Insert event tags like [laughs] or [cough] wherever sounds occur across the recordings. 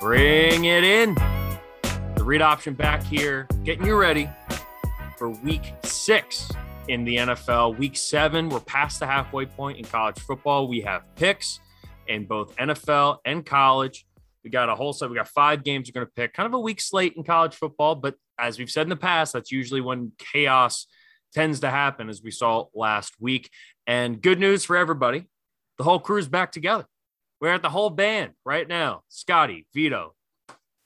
Bring it in. The read option back here, getting you ready for week six in the NFL. Week seven, we're past the halfway point in college football. We have picks in both NFL and college. We got a whole set. We got five games we're going to pick. Kind of a weak slate in college football, but as we've said in the past, that's usually when chaos tends to happen, as we saw last week. And good news for everybody the whole crew's back together. We're at the whole band right now. Scotty, Vido,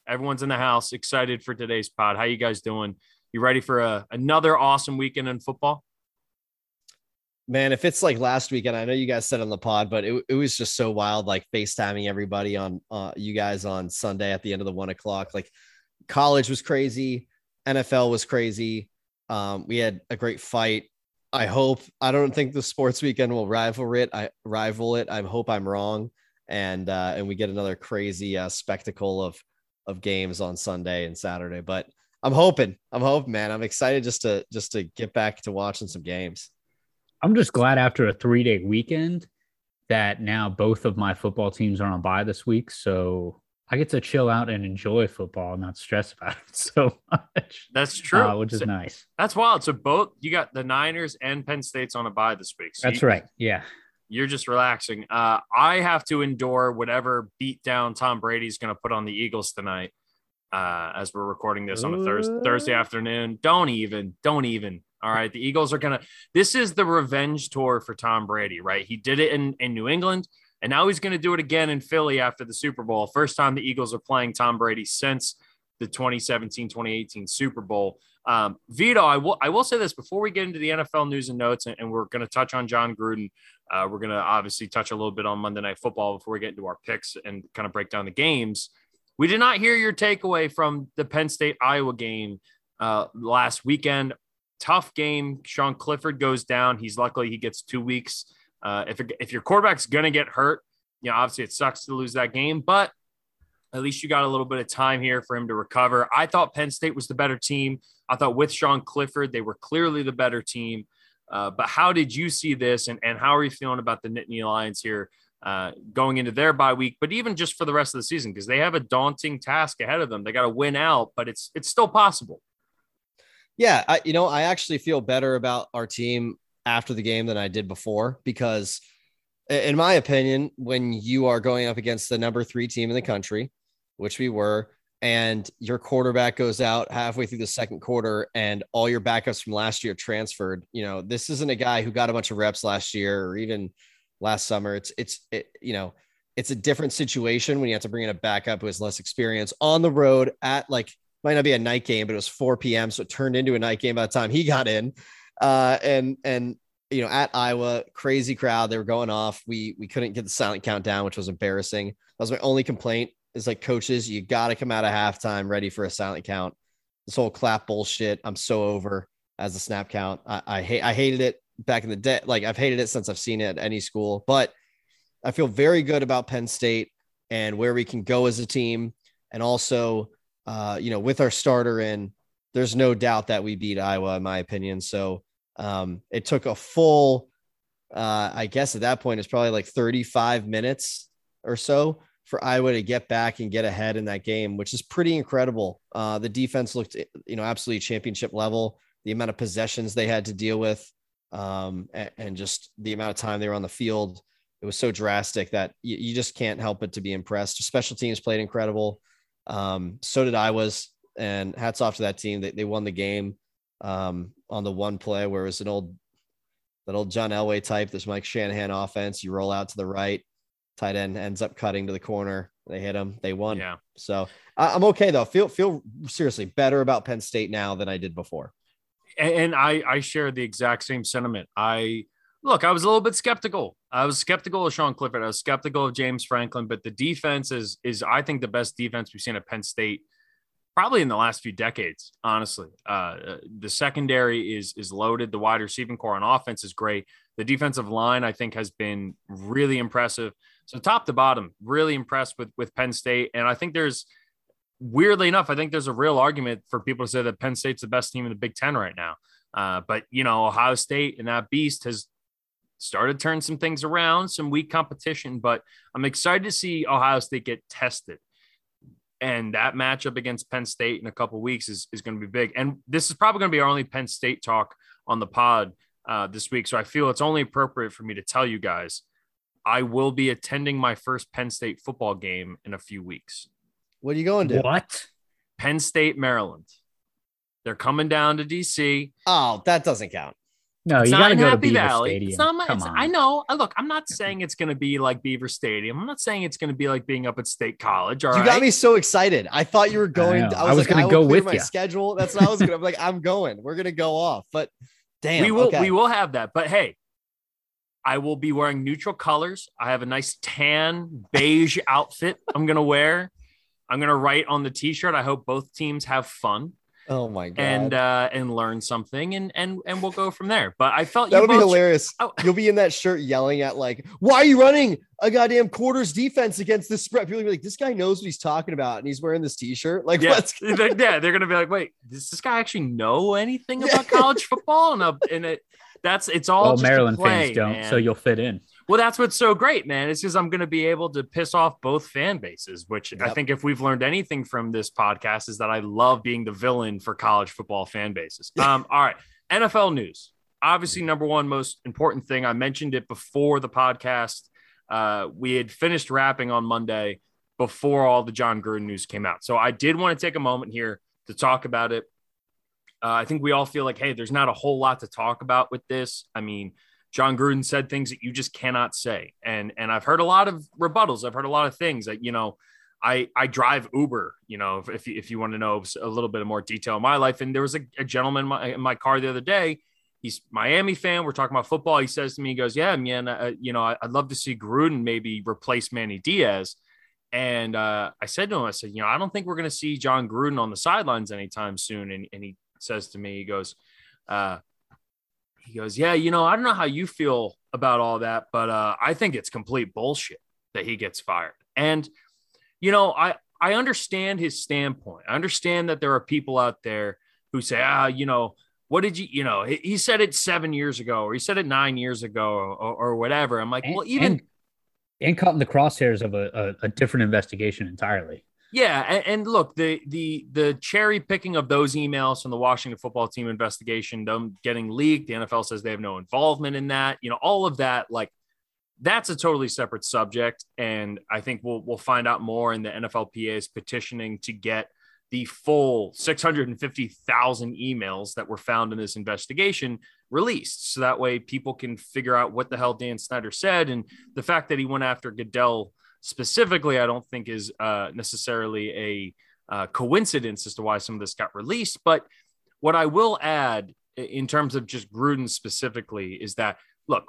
everyone's in the house, excited for today's pod. How you guys doing? You ready for a, another awesome weekend in football? Man, if it's like last weekend, I know you guys said on the pod, but it, it was just so wild, like FaceTiming everybody on uh, you guys on Sunday at the end of the one o'clock. Like college was crazy, NFL was crazy. Um, we had a great fight. I hope I don't think the sports weekend will rival it. I rival it. I hope I'm wrong and uh, and we get another crazy uh, spectacle of of games on Sunday and Saturday. But I'm hoping, I'm hoping, man. I'm excited just to just to get back to watching some games. I'm just glad after a three day weekend that now both of my football teams are on bye this week, so I get to chill out and enjoy football, not stress about it [laughs] so much. That's true, uh, which is so, nice. That's wild. So both you got the Niners and Penn State's on a bye this week. So That's you, right. Yeah you're just relaxing. Uh, I have to endure whatever beat down Tom Brady's going to put on the Eagles tonight. Uh, as we're recording this on a Thursday, Thursday afternoon, don't even, don't even. All right, the Eagles are gonna. This is the revenge tour for Tom Brady, right? He did it in in New England, and now he's going to do it again in Philly after the Super Bowl. First time the Eagles are playing Tom Brady since the 2017-2018 Super Bowl. Um, Vido, I will I will say this before we get into the NFL news and notes, and, and we're going to touch on Jon Gruden. Uh, we're going to obviously touch a little bit on Monday Night Football before we get into our picks and kind of break down the games. We did not hear your takeaway from the Penn State Iowa game uh, last weekend. Tough game. Sean Clifford goes down. He's luckily he gets two weeks. Uh, if if your quarterback's to get hurt, you know obviously it sucks to lose that game, but at least you got a little bit of time here for him to recover. I thought Penn State was the better team. I thought with Sean Clifford, they were clearly the better team. Uh, but how did you see this, and, and how are you feeling about the Nittany Lions here uh, going into their bye week, but even just for the rest of the season because they have a daunting task ahead of them. They got to win out, but it's it's still possible. Yeah, I, you know, I actually feel better about our team after the game than I did before because, in my opinion, when you are going up against the number three team in the country, which we were, and your quarterback goes out halfway through the second quarter and all your backups from last year transferred, you know, this isn't a guy who got a bunch of reps last year or even last summer. It's, it's, it, you know, it's a different situation when you have to bring in a backup who has less experience on the road at like, might not be a night game, but it was 4 p.m. So it turned into a night game by the time he got in. Uh, and, and, you know, at Iowa, crazy crowd. They were going off. We we couldn't get the silent countdown, which was embarrassing. That was my only complaint is like coaches, you got to come out of halftime ready for a silent count. This whole clap bullshit, I'm so over as a snap count. I, I hate, I hated it back in the day. Like I've hated it since I've seen it at any school, but I feel very good about Penn State and where we can go as a team. And also, uh, you know, with our starter in, there's no doubt that we beat Iowa, in my opinion. So um, it took a full, uh, I guess at that point, it's probably like 35 minutes or so for Iowa to get back and get ahead in that game, which is pretty incredible. Uh, the defense looked, you know, absolutely championship level. The amount of possessions they had to deal with, um, and, and, just the amount of time they were on the field, it was so drastic that you, you just can't help but to be impressed. Special teams played incredible. Um, so did Iowa's, and hats off to that team. They, they won the game um, on the one play where it was an old, that old John Elway type, this Mike Shanahan offense. You roll out to the right, tight end ends up cutting to the corner. They hit him. They won. Yeah. So I'm okay though. Feel feel seriously better about Penn State now than I did before. And I I share the exact same sentiment. I look. I was a little bit skeptical. I was skeptical of Sean Clifford. I was skeptical of James Franklin. But the defense is is I think the best defense we've seen at Penn State probably in the last few decades. Honestly, uh, the secondary is is loaded. The wide receiving core on offense is great. The defensive line I think has been really impressive. So top to bottom, really impressed with with Penn State, and I think there's weirdly enough, I think there's a real argument for people to say that Penn State's the best team in the Big Ten right now. Uh, but you know, Ohio State and that beast has started to turn some things around, some weak competition. But I'm excited to see Ohio State get tested. And that matchup against Penn State in a couple weeks is, is going to be big. And this is probably going to be our only Penn State talk on the pod uh, this week. So I feel it's only appropriate for me to tell you guys I will be attending my first Penn State football game in a few weeks. What are you going to? What? Penn State, Maryland. They're coming down to DC. Oh, that doesn't count. No, It's you not got to in go to Beaver Valley. Stadium. It's not my, Come it's- on. I know. Look, I'm not [laughs] saying it's going to be like Beaver Stadium. I'm not saying it's going to be like being up at State College. All you right. got me so excited. I thought you were going. know. I I was, was like, gonna I go will with my ya. schedule. That's what I was gonna. I'm [laughs] like, I'm going. We're gonna go off. But damn, we will okay. we will have that. But hey, I will be wearing neutral colors. I have a nice tan beige outfit I'm gonna wear. I'm gonna write on the t-shirt. I hope both teams have fun Oh my god. and uh and learn something and and and we'll go from there. But I felt That'll you be both- hilarious. Oh. [laughs] You'll be in that shirt yelling at like, "Why are you running a goddamn quarters defense against this spread?" People will be like, "This guy knows what he's talking about, and he's wearing this T-shirt." Like, Yeah, what's [laughs] They're- yeah, they're gonna be like, wait, does this guy actually know anything about [laughs] college football? And, uh, and it, that's it's all Well, just Maryland play, fans don't, man. so you'll fit in. Well, that's what's so great, man. It's because I'm going to be able to piss off both fan bases, which I think if we've learned anything from this podcast is that I love being the villain for college football fan bases. [laughs] Um, all right, NFL news. Obviously, number one most important thing. I mentioned it before the podcast. Uh, we had finished wrapping on Monday before all the Jon Gruden news came out. So I did want to take a moment here to talk about it. Uh, I think we all feel like, hey, there's not a whole lot to talk about with this. I mean, Jon Gruden said things that you just cannot say, and and I've heard a lot of rebuttals. I've heard a lot of things that you know. I I drive Uber. You know, if if you, want to know a little bit of more detail in my life, and there was a, a gentleman in my, in my car the other day. He's Miami fan. We're talking about football. He says to me, he goes, "Yeah, man, uh, you know, I, I'd love to see Gruden maybe replace Manny Diaz." And uh, I said to him, I said, you know, I don't think we're going to see Jon Gruden on the sidelines anytime soon. And, and he says to me, he goes, uh, he goes, yeah, you know, I don't know how you feel about all that, but uh, I think it's complete bullshit that he gets fired. And, you know, I, I understand his standpoint. I understand that there are people out there who say, ah, you know, what did you, you know, he, he said it seven years ago, or he said it nine years ago, or, or whatever. I'm like, And, well, even, and, and caught in the crosshairs of a, a, a different investigation entirely. Yeah, and, and, look, the the the cherry picking of those emails from the Washington football team investigation, them getting leaked, the NFL says they have no involvement in that. You know, all of that, like that's a totally separate subject, and I think we'll we'll find out more in the NFLPA is petitioning to get the full 650,000 emails that were found in this investigation released, so that way people can figure out what the hell Dan Snyder said, and the fact that he went after Goodell specifically, I don't think is uh, necessarily a uh, coincidence as to why some of this got released. But what I will add in terms of just Gruden specifically is that, look,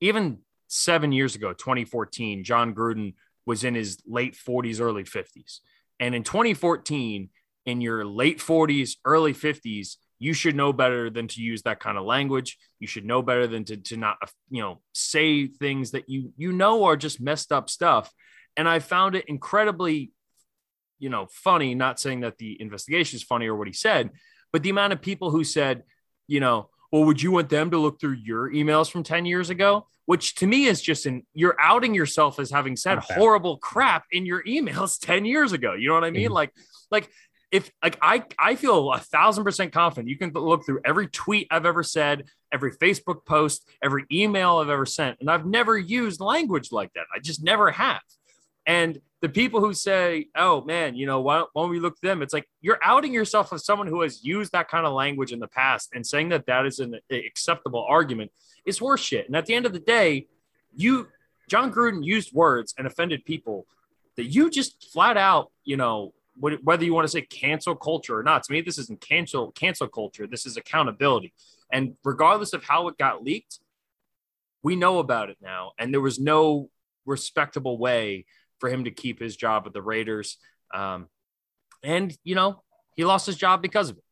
even seven years ago, 2014, Jon Gruden was in his late 40s, early 50s. And in 2014, in your late 40s, early 50s, you should know better than to use that kind of language. You should know better than to, to not, you know, say things that you you know are just messed up stuff. And I found it incredibly, you know, funny. Not saying that the investigation is funny or what he said, but the amount of people who said, you know, well, would you want them to look through your emails from 10 years ago? Which to me is just an you're outing yourself as having said Okay. horrible crap in your emails [laughs] 10 years ago. You know what I mean? Mhm. Like, like if like I I feel a thousand percent confident you can look through every tweet I've ever said, every Facebook post, every email I've ever sent, and I've never used language like that. I just never have. And the people who say, "Oh man, you know, why don't, why don't we look them?" It's like you're outing yourself as someone who has used that kind of language in the past, and saying that that is an acceptable argument is horseshit. And at the end of the day, you Jon Gruden used words and offended people that you just flat out, you know, whether you want to say cancel culture or not. To me, this isn't cancel cancel culture. This is accountability. And regardless of how it got leaked, we know about it now. And there was no respectable way for him to keep his job at the Raiders. Um, and you know, he lost his job because of it.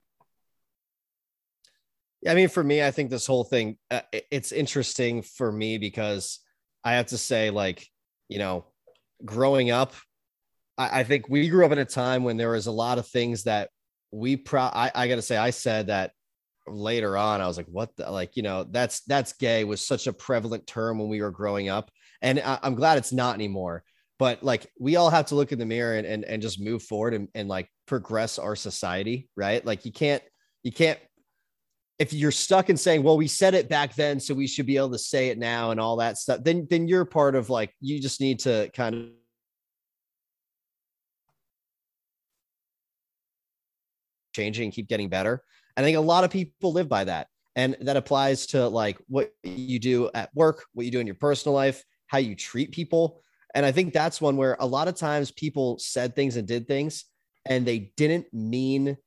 I mean, for me, I think this whole thing uh, it's interesting for me because I have to say, like, you know, growing up, I, I think we grew up in a time when there was a lot of things that we pro I, I gotta say, I said that later on, I was like, what the like, you know, that's that's gay was such a prevalent term when we were growing up. And I, I'm glad it's not anymore. But like we all have to look in the mirror and and, and just move forward and, and like progress our society, right? Like you can't you can't if you're stuck in saying, well, we said it back then, so we should be able to say it now and all that stuff, then then you're part of like you just need to kind of and keep getting better. I think a lot of people live by that. And that applies to like what you do at work, what you do in your personal life, how you treat people. And I think that's one where a lot of times people said things and did things and they didn't mean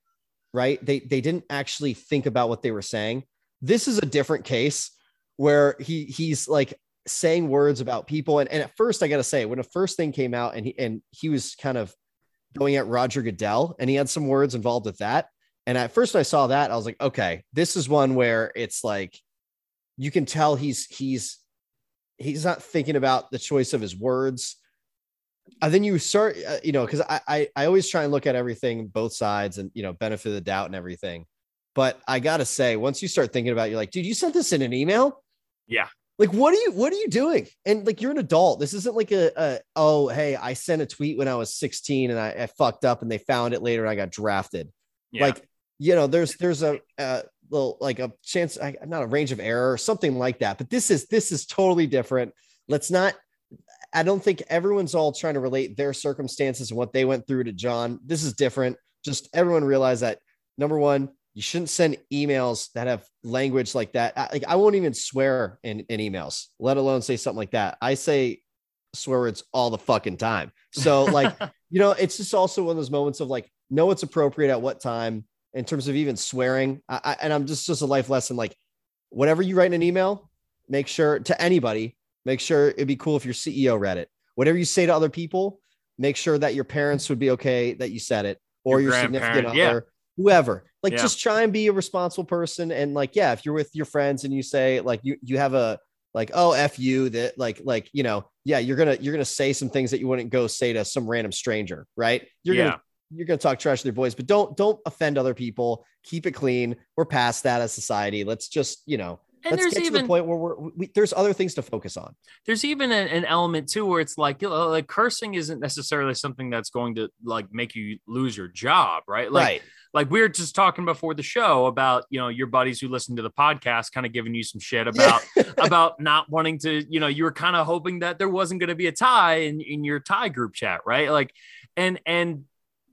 right. They they didn't actually think about what they were saying. This is a different case where he he's like saying words about people. And, and at first, I gotta say, when the first thing came out and he and he was kind of going at Roger Goodell, and he had some words involved with that. And at first, I saw that I was like, okay, this is one where it's like you can tell he's he's he's not thinking about the choice of his words. And then you start, uh, you know, because I, I I always try and look at everything both sides and you know benefit of the doubt and everything. But I gotta say, once you start thinking about, it, you're like, dude, you sent this in an email. Yeah. Like, what are you what are you doing? And like you're an adult. This isn't like a, a oh, hey, I sent a tweet when I was 16 and I, I fucked up and they found it later and I got drafted. Yeah. Like, you know, there's there's a, a little like a chance, not a range of error or something like that. But this is this is totally different. Let's not. I don't think everyone's all trying to relate their circumstances and what they went through to Jon. This is different. Just everyone realize that number one, you shouldn't send emails that have language like that. I, like I won't even swear in, in emails, let alone say something like that. I say swear words all the fucking time. So like, [laughs] you know, it's just also one of those moments of like, know what's appropriate at what time in terms of even swearing. I, I, and I'm just, just a life lesson. Like whatever you write in an email, make sure to anybody, make sure it'd be cool if your CEO read it. Whatever you say to other people, make sure that your parents would be okay that you said it or your, your significant other, yeah. whoever. Like yeah. just try and be a responsible person. And like, yeah, if you're with your friends and you say like you you have a like, oh F you that like like you know, yeah, you're gonna you're gonna say some things that you wouldn't go say to some random stranger, right? You're yeah. gonna you're gonna talk trash to their boys, but don't don't offend other people. Keep it clean. We're past that as society. Let's just, you know, and Let's get even, to the point where we're we, there's other things to focus on. There's even an, an element too where it's like you know, like cursing isn't necessarily something that's going to like make you lose your job, right? Like, right. Like we were just talking before the show about you know your buddies who listen to the podcast, kind of giving you some shit about yeah. about not wanting to, you know, you were kind of hoping that there wasn't going to be a tie in in your tie group chat, right? Like, and and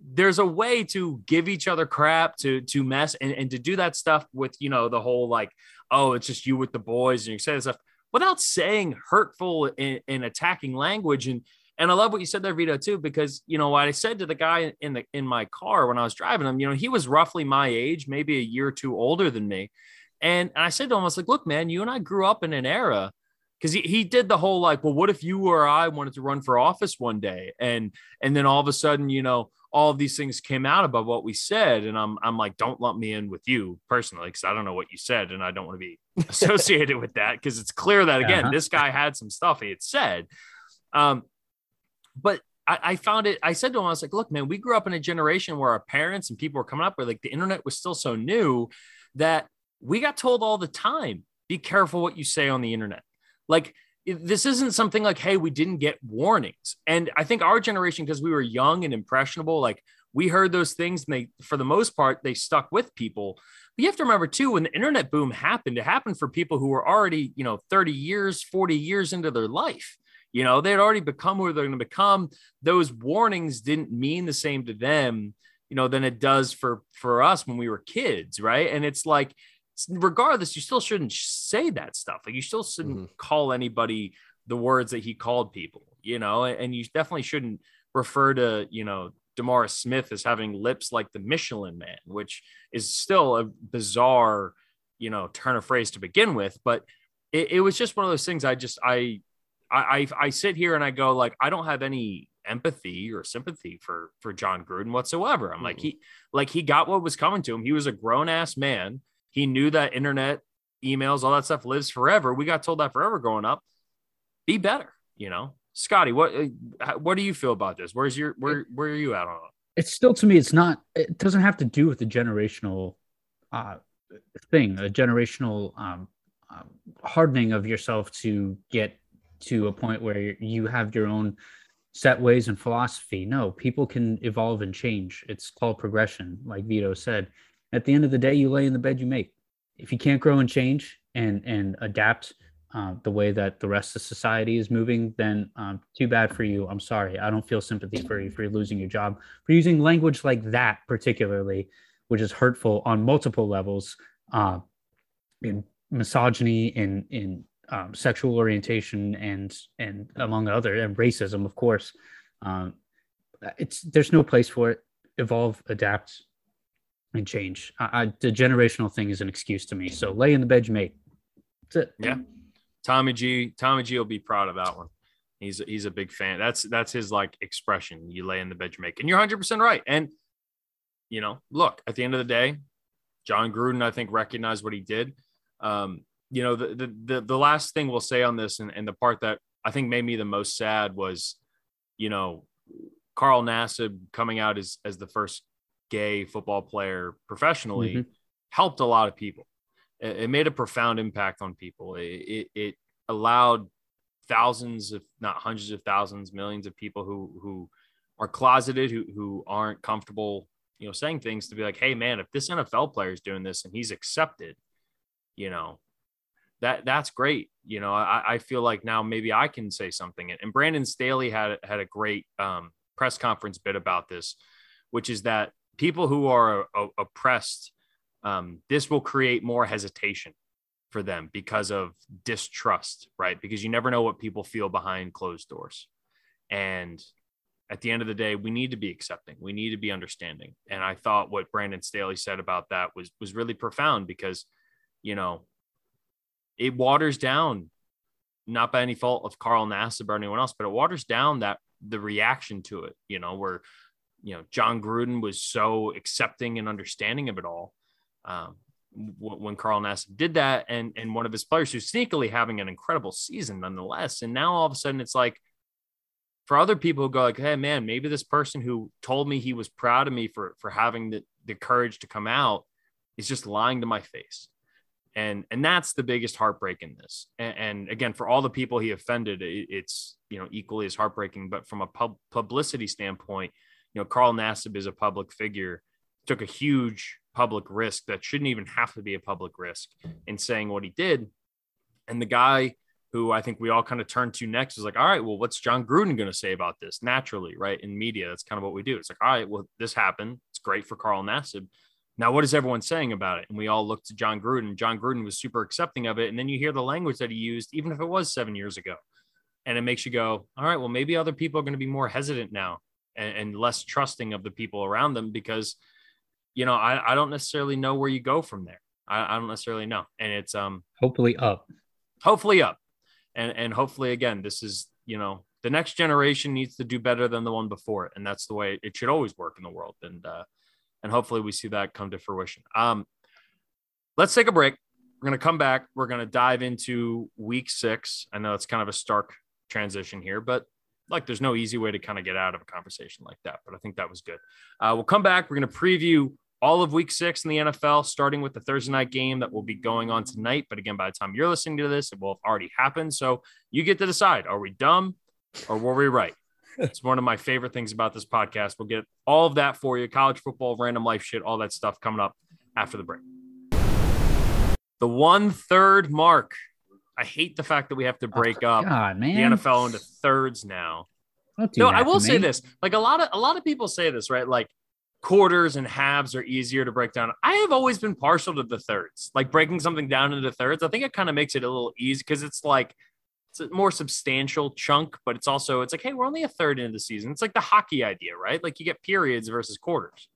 there's a way to give each other crap to to mess and, and to do that stuff with you know the whole like oh, it's just you with the boys and you say this stuff without saying hurtful and, and attacking language. And and I love what you said there, Vido, too, because you know what I said to the guy in the in my car when I was driving him, you know, he was roughly my age, maybe a year or two older than me. And, and I said to him, I was like, look, man, you and I grew up in an era because he, he did the whole like, well, what if you or I wanted to run for office one day? And and then all of a sudden, you know, all of these things came out about what we said and i'm i'm like don't lump me in with you personally because i don't know what you said and i don't want to be [laughs] associated with that because it's clear that again uh-huh. this guy had some stuff he had said um but I, I found it i said to him i was like look man we grew up in a generation where our parents and people were coming up where like the internet was still so new that we got told all the time be careful what you say on the internet like this isn't something like, hey, we didn't get warnings. And I think our generation, because we were young and impressionable, like we heard those things and they, for the most part, they stuck with people. But you have to remember too, when the internet boom happened, it happened for people who were already, you know, 30 years, 40 years into their life. You know, they had already become who they're going to become. Those warnings didn't mean the same to them, you know, than it does for for us when we were kids, right? And it's like regardless, you still shouldn't say that stuff. Like you still shouldn't mm-hmm. call anybody the words that he called people, you know, and you definitely shouldn't refer to, you know, DeMaurice Smith as having lips like the Michelin man, which is still a bizarre, you know, turn of phrase to begin with. But it, it was just one of those things I just, I, I, I sit here and I go like, I don't have any empathy or sympathy for, for Jon Gruden whatsoever. I'm mm-hmm. like, he, like he got what was coming to him. He was a grown ass man he knew that internet, emails, all that stuff lives forever. We got told that forever growing up. Be better, you know? Scotty, what uh, what do you feel about this? Where's your where where are you at on it? It's still to me, it's not. It doesn't have to do with the generational uh, thing, a generational um, um, hardening of yourself to get to a point where you have your own set ways and philosophy. No, people can evolve and change. It's called progression, like Vido said. At the end of the day, you lay in the bed you make. If you can't grow and change and and adapt uh, the way that the rest of society is moving, then um, too bad for you. I'm sorry. I don't feel sympathy for you for losing your job for using language like that, particularly, which is hurtful on multiple levels, uh, in misogyny, in in um, sexual orientation, and and among other and racism, of course. Um, it's there's no place for it. Evolve, adapt, and change. I, I, the generational thing is an excuse to me. So lay in the bed you make. That's it. Yeah. Tommy G, Tommy G will be proud of that one. He's he's a big fan. That's that's his like expression. You lay in the bed you make, and you're 100 percent right. And you know, look at the end of the day, Jon Gruden I think recognized what he did. Um, you know, the, the the the last thing we'll say on this, and, and the part that I think made me the most sad was, you know, Carl Nassib coming out as as the first gay football player professionally mm-hmm. helped a lot of people it made a profound impact on people. It, it, it, allowed thousands, if not hundreds of thousands, millions of people who who are closeted, who who aren't comfortable, you know, saying things to be like, hey man, if this NFL player is doing this and he's accepted, you know, that that's great. You know, I, I feel like now maybe I can say something. And Brandon Staley had had a great um, press conference bit about this, which is that people who are uh, oppressed um, this will create more hesitation for them because of distrust, right? Because you never know what people feel behind closed doors. And at the end of the day, we need to be accepting. We need to be understanding. And I thought what Brandon Staley said about that was was really profound because, you know, it waters down, not by any fault of Carl Nassib or anyone else, but it waters down that the reaction to it. You know, where you know Jon Gruden was so accepting and understanding of it all, um, when Carl Nassib did that, and and one of his players who's sneakily having an incredible season nonetheless. And now all of a sudden it's like for other people who go like, hey man, maybe this person who told me he was proud of me for for having the, the courage to come out is just lying to my face. And and that's the biggest heartbreak in this. And, and again, for all the people he offended, it, it's you know equally as heartbreaking. But from a pub, publicity standpoint, you know, Carl Nassib is a public figure, took a huge public risk that shouldn't even have to be a public risk in saying what he did. And the guy who I think we all kind of turn to next is like, all right, well, what's Jon Gruden going to say about this? Naturally, right? In media, that's kind of what we do. It's like, all right, well, this happened. It's great for Carl Nassib. Now, what is everyone saying about it? And we all looked to Jon Gruden. Jon Gruden was super accepting of it. And then you hear the language that he used, even if it was seven years ago. And it makes you go, all right, well, maybe other people are going to be more hesitant now and, and less trusting of the people around them because – you know, I, I don't necessarily know where you go from there. I, I don't necessarily know. And it's um hopefully up. Hopefully up. And and hopefully again, this is, you know, the next generation needs to do better than the one before it. And that's the way it should always work in the world. And uh and hopefully we see that come to fruition. Um let's take a break. We're gonna come back. We're gonna dive into week six. I know it's kind of a stark transition here, but like there's no easy way to kind of get out of a conversation like that. But I think that was good. Uh, we'll come back. We're going to preview all of week six in the NFL, starting with the Thursday night game that will be going on tonight. But again, by the time you're listening to this, it will have already happened. So you get to decide are we dumb or were we right? It's one of my favorite things about this podcast. We'll get all of that for you college football, random life shit, all that stuff coming up after the break. The one third mark. I hate the fact that we have to oh, break oh, up God, the NFL into thirds now. no, I will say this. Like a lot of a lot of people say this, right? Like quarters and halves are easier to break down. I have always been partial to the thirds, like breaking something down into thirds. I think it kind of makes it a little easy because it's like it's a more substantial chunk, but it's also it's like, hey, we're only a third into the season. It's like the hockey idea, right? Like you get periods versus quarters.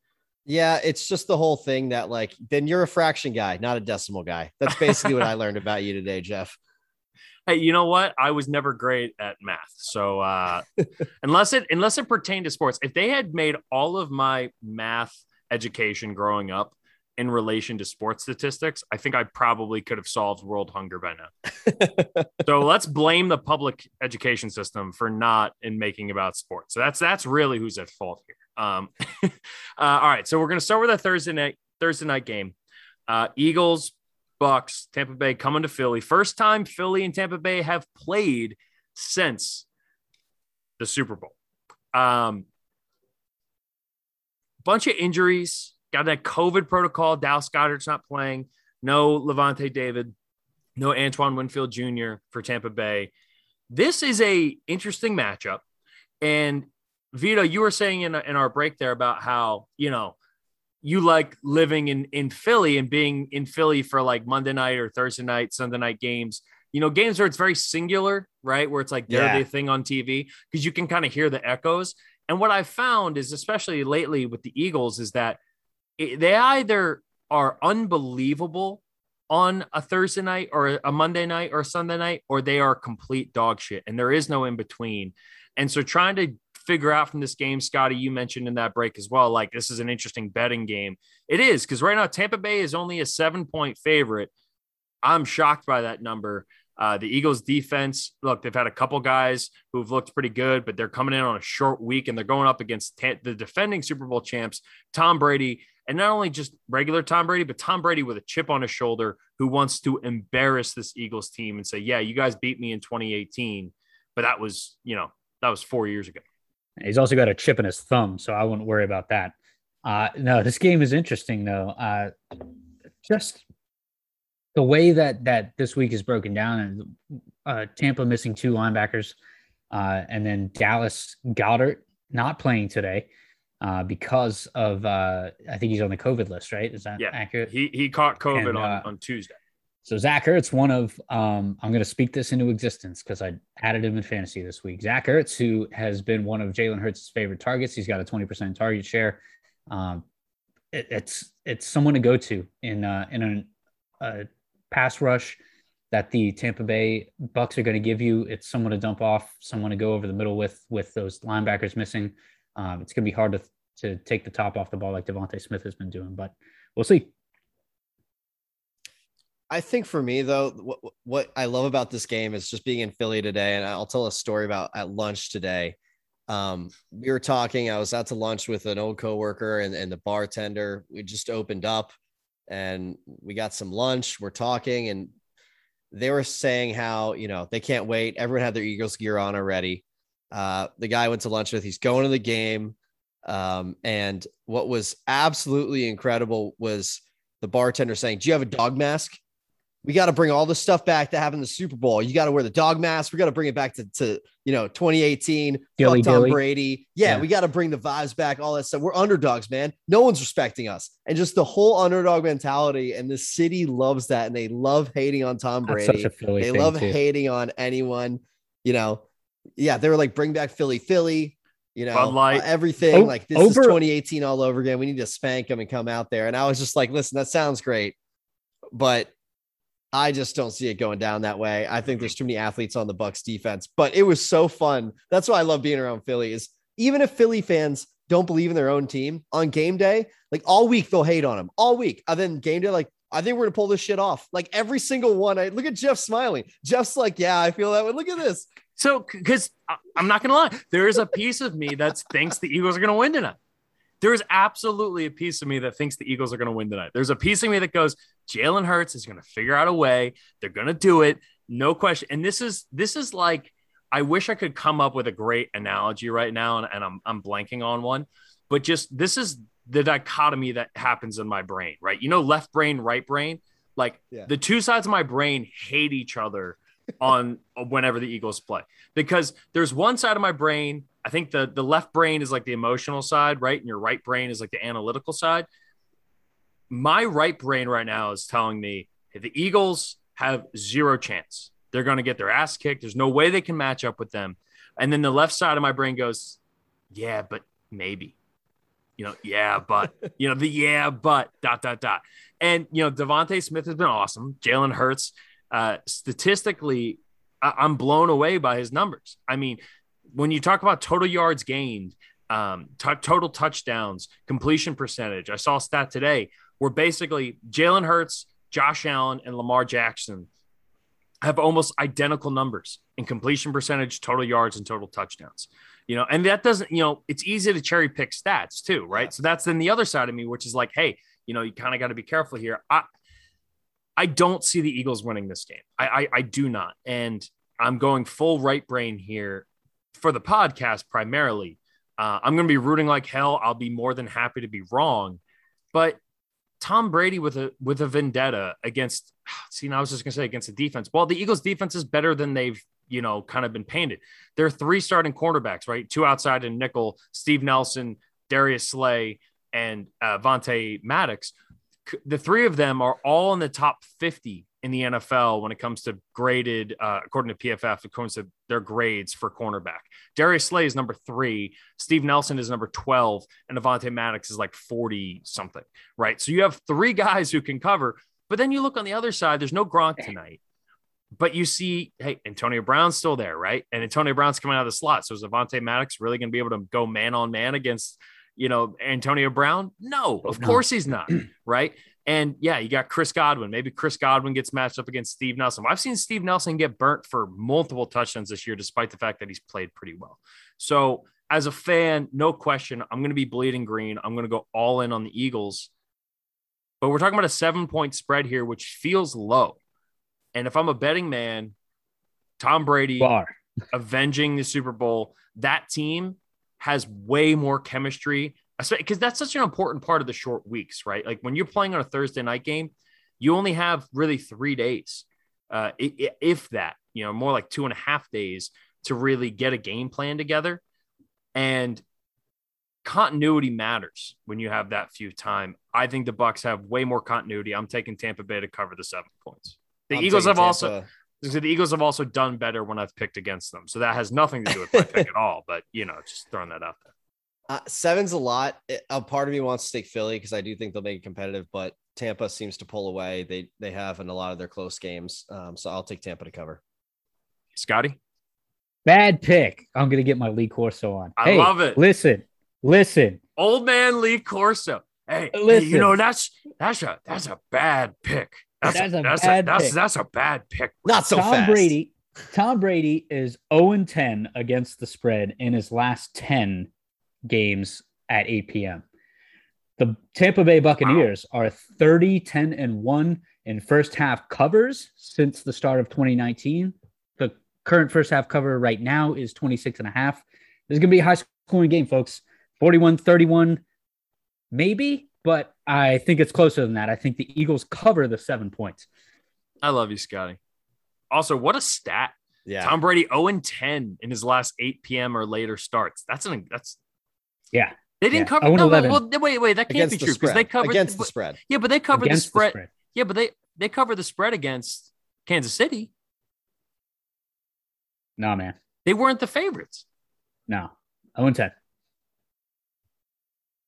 Yeah, it's just the whole thing that like then you're a fraction guy, not a decimal guy. That's basically what I learned about you today, Jeff [laughs] hey, you know what? I was never great at math. So uh, [laughs] unless it unless it pertained to sports, if they had made all of my math education growing up in relation to sports statistics, I think I probably could have solved world hunger by now. [laughs] so let's blame the public education system for not in making about sports. So that's that's really who's at fault here. Um, [laughs] uh, all right, so we're gonna start with a Thursday night Thursday night game. Uh, Eagles, Bucks, Tampa Bay coming to Philly. First time Philly and Tampa Bay have played since the Super Bowl. Um, bunch of injuries got that COVID protocol. Dallas Goedert's not playing. No Lavonte David. No Antoine Winfield Jr. for Tampa Bay. This is a interesting matchup. And Vido, you were saying in, in our break there about how, you know, you like living in, in Philly and being in Philly for like Monday night or Thursday night, Sunday night games. You know, games where it's very singular, right? Where it's like they're yeah. the thing on TV because you can kind of hear the echoes. And what I found is, especially lately with the Eagles, is that they either are unbelievable on a Thursday night or a Monday night or a Sunday night, or they are complete dog shit. And there is no in between. And so trying to figure out from this game, Scotty, you mentioned in that break as well, like this is an interesting betting game. It is because right now Tampa Bay is only a seven point favorite. I'm shocked by that number. Uh, the Eagles defense, look, they've had a couple guys who've looked pretty good, but they're coming in on a short week and they're going up against the defending Super Bowl champs, Tom Brady, and not only just regular Tom Brady, but Tom Brady with a chip on his shoulder who wants to embarrass this Eagles team and say, yeah, you guys beat me in 2018, but that was, you know, that was four years ago. He's also got a chip in his thumb, so I wouldn't worry about that. Uh, no, this game is interesting though. Uh, just the way that that this week is broken down and uh, Tampa missing two linebackers, uh, and then Dallas Goedert not playing today uh, because of uh, I think he's on the COVID list, right? Is that yeah. accurate? He he caught COVID and, on, uh, on Tuesday. So Zach Ertz, one of um, I'm going to speak this into existence because I added him in fantasy this week. Zach Ertz, who has been one of Jalen Hurts' favorite targets, he's got a 20% target share. Um, it, it's it's someone to go to in uh, in a, a pass rush that the Tampa Bay Bucks are going to give you. It's someone to dump off, someone to go over the middle with with those linebackers missing. Um, it's going to be hard to to take the top off the ball like DeVonta Smith has been doing, but we'll see. I think for me though, what, what I love about this game is just being in Philly today, and I'll tell a story about at lunch today. Um, we were talking. I was out to lunch with an old coworker and, and the bartender. We just opened up and we got some lunch. We're talking, and they were saying how you know they can't wait. Everyone had their Eagles gear on already. Uh, the guy I went to lunch with, he's going to the game. Um, and what was absolutely incredible was the bartender saying, "Do you have a dog mask?" we got to bring all the stuff back that happened in the Super Bowl. You got to wear the dog mask. We got to bring it back to, to you know 2018. Dilly, Tom Dilly. Brady. Yeah, yeah, we got to bring the vibes back. All that stuff. We're underdogs, man. No one's respecting us, and just the whole underdog mentality. And the city loves that, and they love hating on Tom Brady. they love too. hating on anyone. You know, yeah, they were like, bring back Philly, Philly. You know, uh, everything o- like this over- is 2018 all over again. We need to spank them and come out there. And I was just like, listen, that sounds great, but I just don't see it going down that way. I think there's too many athletes on the Bucks defense, but it was so fun. That's why I love being around Philly is even if Philly fans don't believe in their own team on game day, like all week they'll hate on them all week. And then game day, like I think we're gonna pull this shit off. Like every single one. I look at Jeff smiling. Jeff's like, yeah, I feel that way. Look at this. So, because uh, I'm not gonna lie, there is a piece of me that thinks the Eagles are gonna win tonight there's absolutely a piece of me that thinks the Eagles are going to win tonight. There's a piece of me that goes, Jalen Hurts is going to figure out a way. They're going to do it, no question. And this is this is like, I wish I could come up with a great analogy right now, and, and I'm I'm blanking on one, but just this is the dichotomy that happens in my brain, right? You know, left brain, right brain. Like yeah. the two sides of my brain hate each other on uh, whenever the Eagles play because there's one side of my brain I think the the left brain is like the emotional side, right? And your right brain is like the analytical side. My right brain right now is telling me hey, the Eagles have zero chance. They're going to get their ass kicked. There's no way they can match up with them. And then the left side of my brain goes, yeah, but maybe. You know, yeah, but [laughs] you know, the yeah, but dot dot dot. And you know, DeVonta Smith has been awesome. Jalen Hurts, uh, statistically, I- I'm blown away by his numbers. I mean, when you talk about total yards gained, um, t- total touchdowns, completion percentage, I saw a stat today where basically Jalen Hurts, Josh Allen, and Lamar Jackson have almost identical numbers in completion percentage, total yards, and total touchdowns. You know, and that doesn't, you know, it's easy to cherry pick stats too, right? Yeah. So that's then the other side of me, which is like, hey, you know, you kind of got to be careful here. I I don't see the Eagles winning this game. I, I I do not. And I'm going full right brain here for the podcast primarily. Uh, I'm going to be rooting like hell. I'll be more than happy to be wrong, but Tom Brady with a with a vendetta against. [sighs] See, now I was just going to say against the defense. Well, the Eagles' defense is better than they've you know kind of been painted. There are three starting cornerbacks, right? Two outside and nickel. Steve Nelson, Darius Slay, and uh, Vontae Maddox. The three of them are all in the top 50 in the NFL when it comes to graded, uh, according to PFF, according to their grades for cornerback. Darius Slay is number three, Steve Nelson is number 12, and Avonte Maddox is like 40 something, right? So you have three [laughs] guys who can cover, but then you look on the other side, there's no Gronk tonight. But you see, hey, Antonio Brown's still there, right? And Antonio Brown's coming out of the slot. So is Avonte Maddox really going to be able to go man on man against, you know, Antonio Brown? No, of no. course he's not, [clears throat] right? And yeah, you got Chris Godwin. Maybe Chris Godwin gets matched up against Steve Nelson. I've seen Steve Nelson get burnt for multiple touchdowns this year, despite the fact that he's played pretty well. So, as a fan, no question, I'm going to be bleeding green. I'm going to go all in on the Eagles. But we're talking about a seven point spread here, which feels low. And if I'm a betting man, Tom Brady Bar. avenging the Super Bowl, that team has way more chemistry because that's such an important part of the short weeks, right? Like when you're playing on a Thursday night game, you only have really three days, uh, if that, you know, more like two and a half days to really get a game plan together. And continuity matters when you have that few time. I think the Bucks have way more continuity. I'm taking Tampa Bay to cover the seven points. The I'm Eagles have Tampa. also the Eagles have also done better when I've picked against them. So that has nothing to do with my pick at [laughs] all. But you know, just throwing that out there. Uh, seven's a lot. A part of me wants to take Philly because I do think they'll make it competitive, but Tampa seems to pull away. They they have in a lot of their close games. Um, so I'll take Tampa to cover. Scotty, bad pick. I'm gonna get my Lee Corso on. I hey, love it. Listen, listen. Old man Lee Corso. Hey, listen. Hey, you know that's that's a that's a bad pick. That's, that's a, a that's bad a, that's, pick. that's a bad pick. Not so Tom fast. Brady. Tom Brady is 0 10 against the spread in his last 10 games at 8 p.m. The Tampa Bay Buccaneers wow. are 30, 10, and 1 in first half covers since the start of 2019. The current first half cover right now is 26 and a half. This is going to be a high scoring game, folks. 41 31, maybe, but I think it's closer than that. I think the Eagles cover the seven points. I love you, Scotty. Also, what a stat. Yeah. Tom Brady 0 and 10 in his last 8 p.m. or later starts. That's an that's yeah. They didn't yeah. cover. Oh no, well, wait, wait, that can't against be true because they covered against the spread. Yeah, but they covered the spread. the spread. Yeah, but they they cover the spread against Kansas City. No, man. They weren't the favorites. No, I wouldn't say.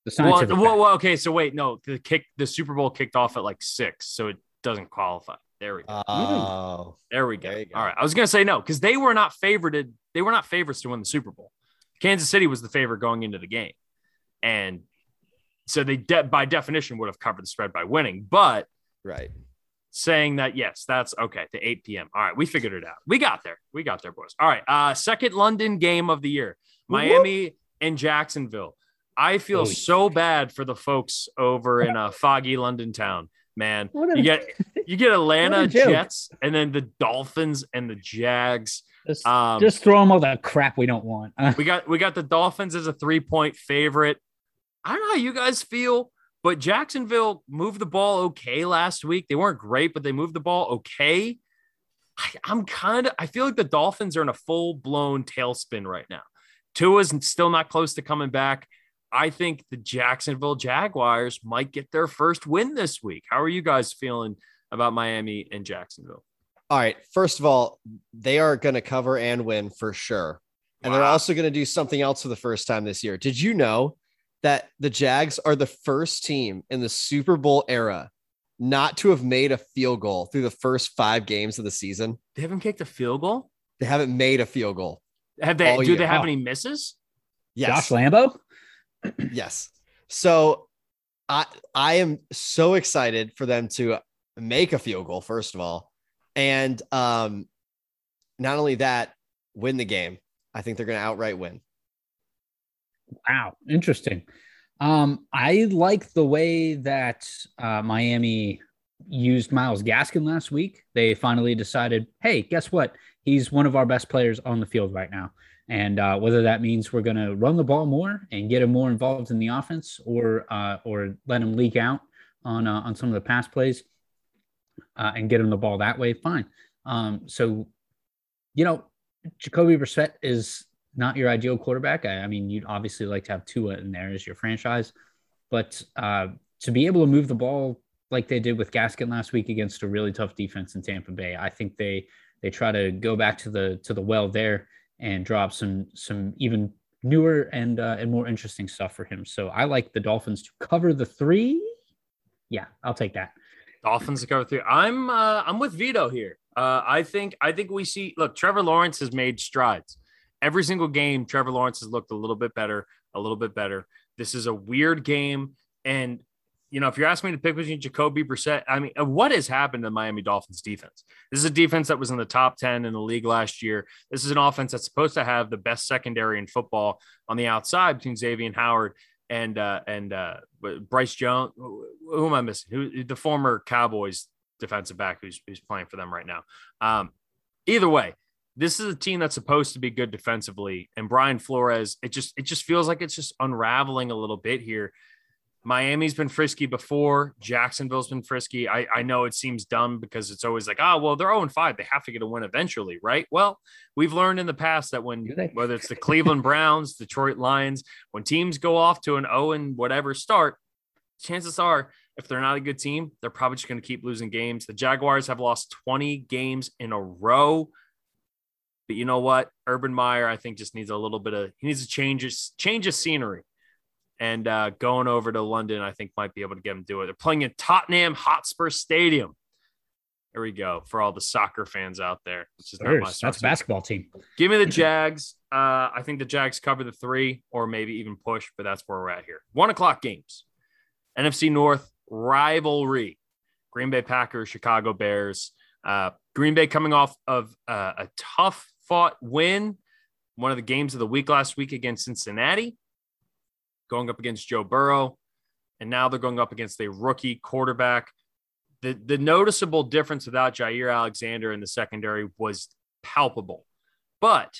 The well, well, well, okay. So wait, no, the kick, the Super Bowl kicked off at like six, so it doesn't qualify. There we go. Oh, there we go. There go. All right, I was gonna say no because they were not favored. They were not favorites to win the Super Bowl. Kansas City was the favorite going into the game. And so they, de- by definition, would have covered the spread by winning. But right. Saying that, yes, that's okay. The 8 p.m. All right. We figured it out. We got there. We got there, boys. All right. Uh, second London game of the year Miami Whoop. and Jacksonville. I feel Holy so bad for the folks over in a foggy London town, man. A, you get [laughs] you get Atlanta Jets and then the Dolphins and the Jags. Just, um, just throw them all that crap we don't want. [laughs] we got we got the Dolphins as a three point favorite. I don't know how you guys feel, but Jacksonville moved the ball okay last week. They weren't great, but they moved the ball okay. I, I'm kind of I feel like the Dolphins are in a full blown tailspin right now. Tua's still not close to coming back. I think the Jacksonville Jaguars might get their first win this week. How are you guys feeling about Miami and Jacksonville? All right. First of all, they are going to cover and win for sure. And wow. they're also going to do something else for the first time this year. Did you know that the Jags are the first team in the Super Bowl era not to have made a field goal through the first five games of the season? They haven't kicked a field goal? They haven't made a field goal. Have they? Do year. they have oh. any misses? Yes. Josh Lambo? Yes. So I I am so excited for them to make a field goal first of all, and um, not only that, win the game. I think they're going to outright win. Wow, interesting. Um, I like the way that uh, Miami used Myles Gaskin last week. They finally decided, hey, guess what? He's one of our best players on the field right now. And uh, whether that means we're going to run the ball more and get him more involved in the offense, or uh, or let him leak out on uh, on some of the pass plays uh, and get him the ball that way, fine. Um, so, you know, Jacoby Brissett is not your ideal quarterback. I, I, mean, you'd obviously like to have Tua in there as your franchise, but uh, to be able to move the ball like they did with Gaskin last week against a really tough defense in Tampa Bay, I think they they try to go back to the to the well there and drop some some even newer and uh, and more interesting stuff for him. So I like the Dolphins to cover the three. Yeah, I'll take that. Dolphins to cover three. I'm uh, I'm with Vido here. Uh, I think I think we see. Look, Trevor Lawrence has made strides every single game, Trevor Lawrence has looked a little bit better, a little bit better. This is a weird game. And, you know, if you're asking me to pick between Jacoby Brissett, I mean, uh, what has happened to the Miami Dolphins defense? This is a defense that was in the top 10 in the league last year. This is an offense that's supposed to have the best secondary in football on the outside between Xavier Howard and, uh, and, uh, Byron Jones. Who am I missing? Who the former Cowboys defensive back who's, who's playing for them right now. Um, either way, this is a team that's supposed to be good defensively and Brian Flores it just it just feels like it's just unraveling a little bit here. Miami's been frisky before. Jacksonville's been frisky. I, I know it seems dumb because it's always like, oh, well, they're 0 5. They have to get a win eventually, right? Well, we've learned in the past that when, whether it's the Cleveland [laughs] Browns, Detroit Lions, when teams go off to an 0 and whatever start, chances are, if they're not a good team, they're probably just going to keep losing games. The Jaguars have lost 20 games in a row. But you know what? Urban Meyer, I think, just needs a little bit of he needs to change his change of scenery. And uh, going over to London, I think might be able to get him to do it. They're playing in Tottenham Hotspur Stadium. There we go for all the soccer fans out there. Which is not my That's a basketball team. Give me the Jags. Uh, I think the Jags cover the three or maybe even push, but that's where we're at here. One o'clock games. NFC North rivalry. Green Bay Packers, Chicago Bears. Uh, Green Bay coming off of uh, a tough fought win, one of the games of the week last week against Cincinnati, going up against Joe Burrow, and now they're going up against a rookie quarterback. The, the noticeable difference without Jaire Alexander in the secondary was palpable. But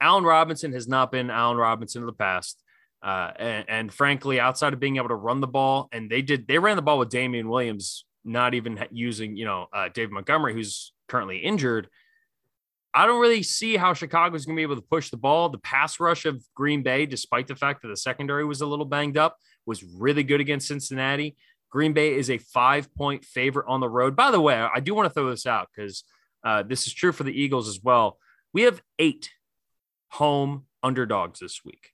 Allen Robinson has not been Allen Robinson of the past. Uh, and, and, frankly, outside of being able to run the ball, and they did, they ran the ball with Damien Williams, not even using, you know, uh, Dave Montgomery, who's currently injured. I don't really see how Chicago is going to be able to push the ball. The pass rush of Green Bay, despite the fact that the secondary was a little banged up, was really good against Cincinnati. Green Bay is a five point favorite on the road. By the way, I do want to throw this out because uh, this is true for the Eagles as well. We have eight home underdogs this week.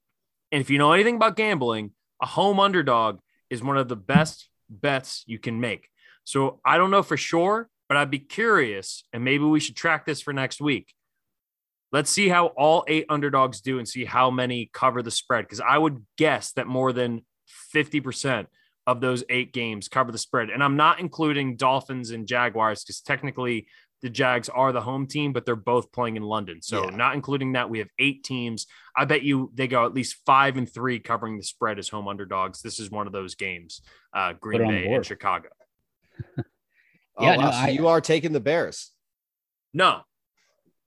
And if you know anything about gambling, a home underdog is one of the best bets you can make. So I don't know for sure, but I'd be curious, and maybe we should track this for next week. Let's see how all eight underdogs do and see how many cover the spread. Because I would guess that more than 50% of those eight games cover the spread. And I'm not including Dolphins and Jaguars because technically the Jags are the home team, but they're both playing in London. So yeah. not including that, we have eight teams. I bet you they go at least five and three covering the spread as home underdogs. This is one of those games, uh, Green Bay and Chicago. [laughs] Yeah, oh, no, so I, you are taking the Bears. No,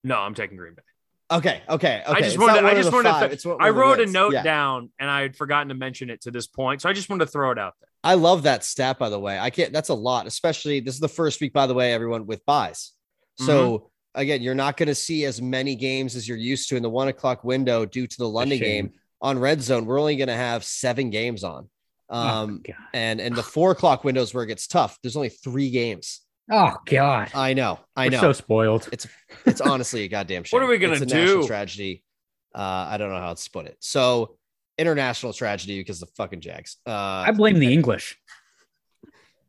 no, I'm taking Green Bay. Okay, okay, okay. I just wanted. I just wanted. To, I wrote a note yeah. down, and I had forgotten to mention it to this point, so I just wanted to throw it out there. I love that stat, by the way. I can't. That's a lot, especially this is the first week, by the way, everyone with buys. So mm-hmm. again, you're not going to see as many games as you're used to in the one o'clock window due to the London game on Red Zone. We're only going to have seven games on. Oh, um, oh, and and the four o'clock windows where it gets tough. There's only three games. Oh God, I know, I We're know. So spoiled. It's it's honestly a goddamn shame. [laughs] what are we gonna it's a do? National tragedy. Uh, I don't know how to split it. So international tragedy because the fucking Jags. Uh, I blame the English.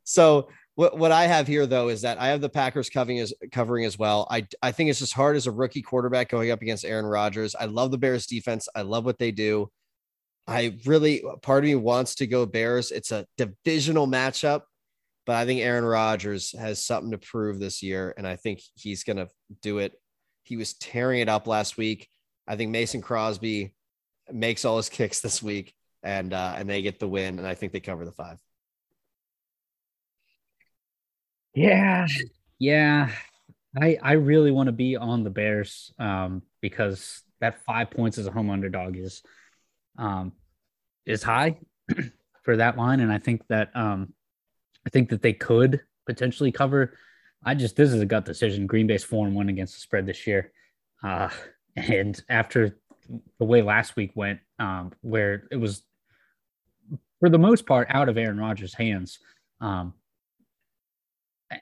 So what, what I have here though is that I have the Packers covering as covering as well. I I think it's just hard as a rookie quarterback going up against Aaron Rodgers. I love the Bears defense. I love what they do. I really, part of me wants to go Bears. It's a divisional matchup, but I think Aaron Rodgers has something to prove this year, and I think he's going to do it. He was tearing it up last week. I think Mason Crosby makes all his kicks this week, and uh, and they get the win, and I think they cover the five. Yeah, yeah. I I really want to be on the Bears um, because that five points as a home underdog is um, is high [clears throat] for that line, and I think that um, I think that they could potentially cover. I just this is a gut decision. Green Bay's four and one against the spread this year, uh, [laughs] and after the way last week went, um, where it was for the most part out of Aaron Rodgers' hands, um,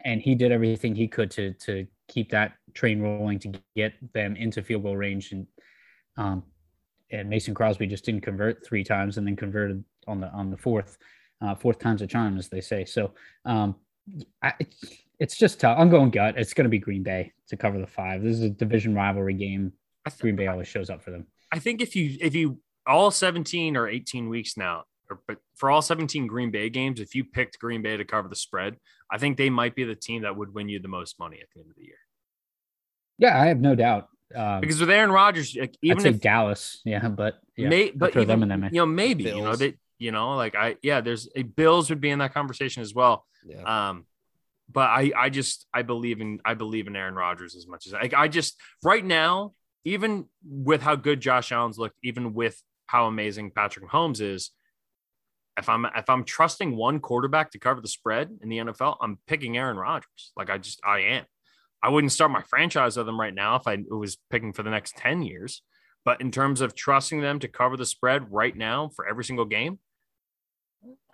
and he did everything he could to to keep that train rolling to get them into field goal range, and um, and Mason Crosby just didn't convert three times and then converted on the on the fourth, uh, fourth time's a charm, as they say. So um, I, it's just tough. I'm going gut. It's going to be Green Bay to cover the five. This is a division rivalry game. Green Bay always shows up for them. I think if you if you all 17 or 18 weeks now, or, but for all 17 Green Bay games, if you picked Green Bay to cover the spread, I think they might be the team that would win you the most money at the end of the year. Yeah, I have no doubt. Um, because with Aaron Rodgers, like, even I'd if Dallas, yeah, but yeah, may, but even, them in there, you know, maybe Bills. you know that you know, like I yeah, there's a Bills would be in that conversation as well. Yeah. Um, but I I just I believe in I believe in Aaron Rodgers as much as like I just right now, even with how good Josh Allen's looked, even with how amazing Patrick Mahomes is, if I'm if I'm trusting one quarterback to cover the spread in the NFL, I'm picking Aaron Rodgers. Like I just I am. I wouldn't start my franchise with them right now if I was picking for the next 10 years. But in terms of trusting them to cover the spread right now for every single game,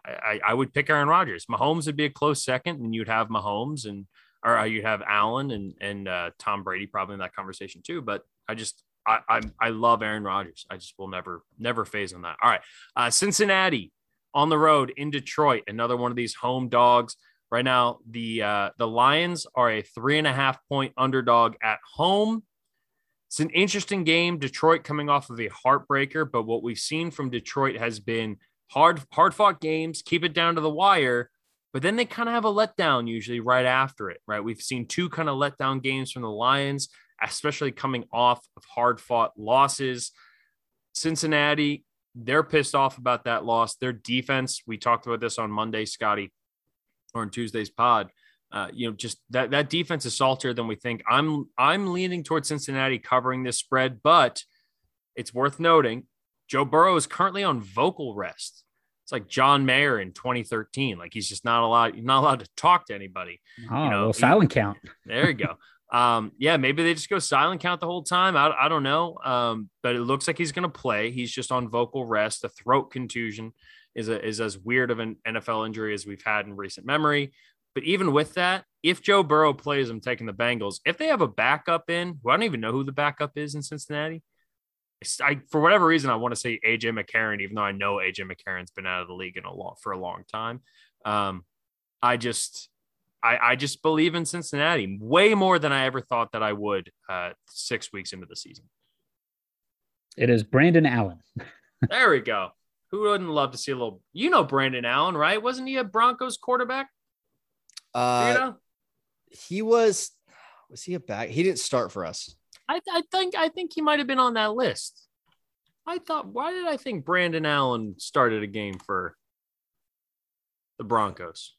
I, I would pick Aaron Rodgers. Mahomes would be a close second, and you'd have Mahomes and or uh, you'd have Allen and and uh, Tom Brady probably in that conversation too. But I just I I, I love Aaron Rodgers. I just will never never phase on that. All right, uh, Cincinnati on the road in Detroit, another one of these home dogs. Right now, the uh, the Lions are a three and a half point underdog at home. It's an interesting game. Detroit coming off of a heartbreaker, but what we've seen from Detroit has been hard hard fought games, keep it down to the wire, but then they kind of have a letdown usually right after it. Right, we've seen two kind of letdown games from the Lions, especially coming off of hard fought losses. Cincinnati, they're pissed off about that loss. Their defense, we talked about this on Monday, Scotty or in Tuesday's pod. Uh, you know, just that that defense is saltier than we think. I'm I'm leaning towards Cincinnati covering this spread, but it's worth noting Joe Burrow is currently on vocal rest. It's like John Mayer in 2013. Like he's just not allowed, not allowed to talk to anybody. Oh, you know, well, he- silent count. [laughs] There you go. um, yeah, maybe they just go silent count the whole time. I, I don't know. Um, but it looks like he's going to play. He's just on vocal rest. A throat contusion is a, is as weird of an NFL injury as we've had in recent memory. But even with that, if Joe Burrow plays, I'm taking the Bengals. If they have a backup in, who I don't even know who the backup is in Cincinnati. I, for whatever reason, I want to say AJ McCarron, even though I know AJ McCarron's been out of the league in a lot for a long time. Um, I just, I, I just believe in Cincinnati way more than I ever thought that I would uh, six weeks into the season. It is Brandon Allen. There we go. Who wouldn't love to see a little? You know Brandon Allen, right? Wasn't he a Broncos quarterback? Uh, you know, he was, was he a back? He didn't start for us. I, I think I think he might have been on that list. I thought, why did I think Brandon Allen started a game for the Broncos?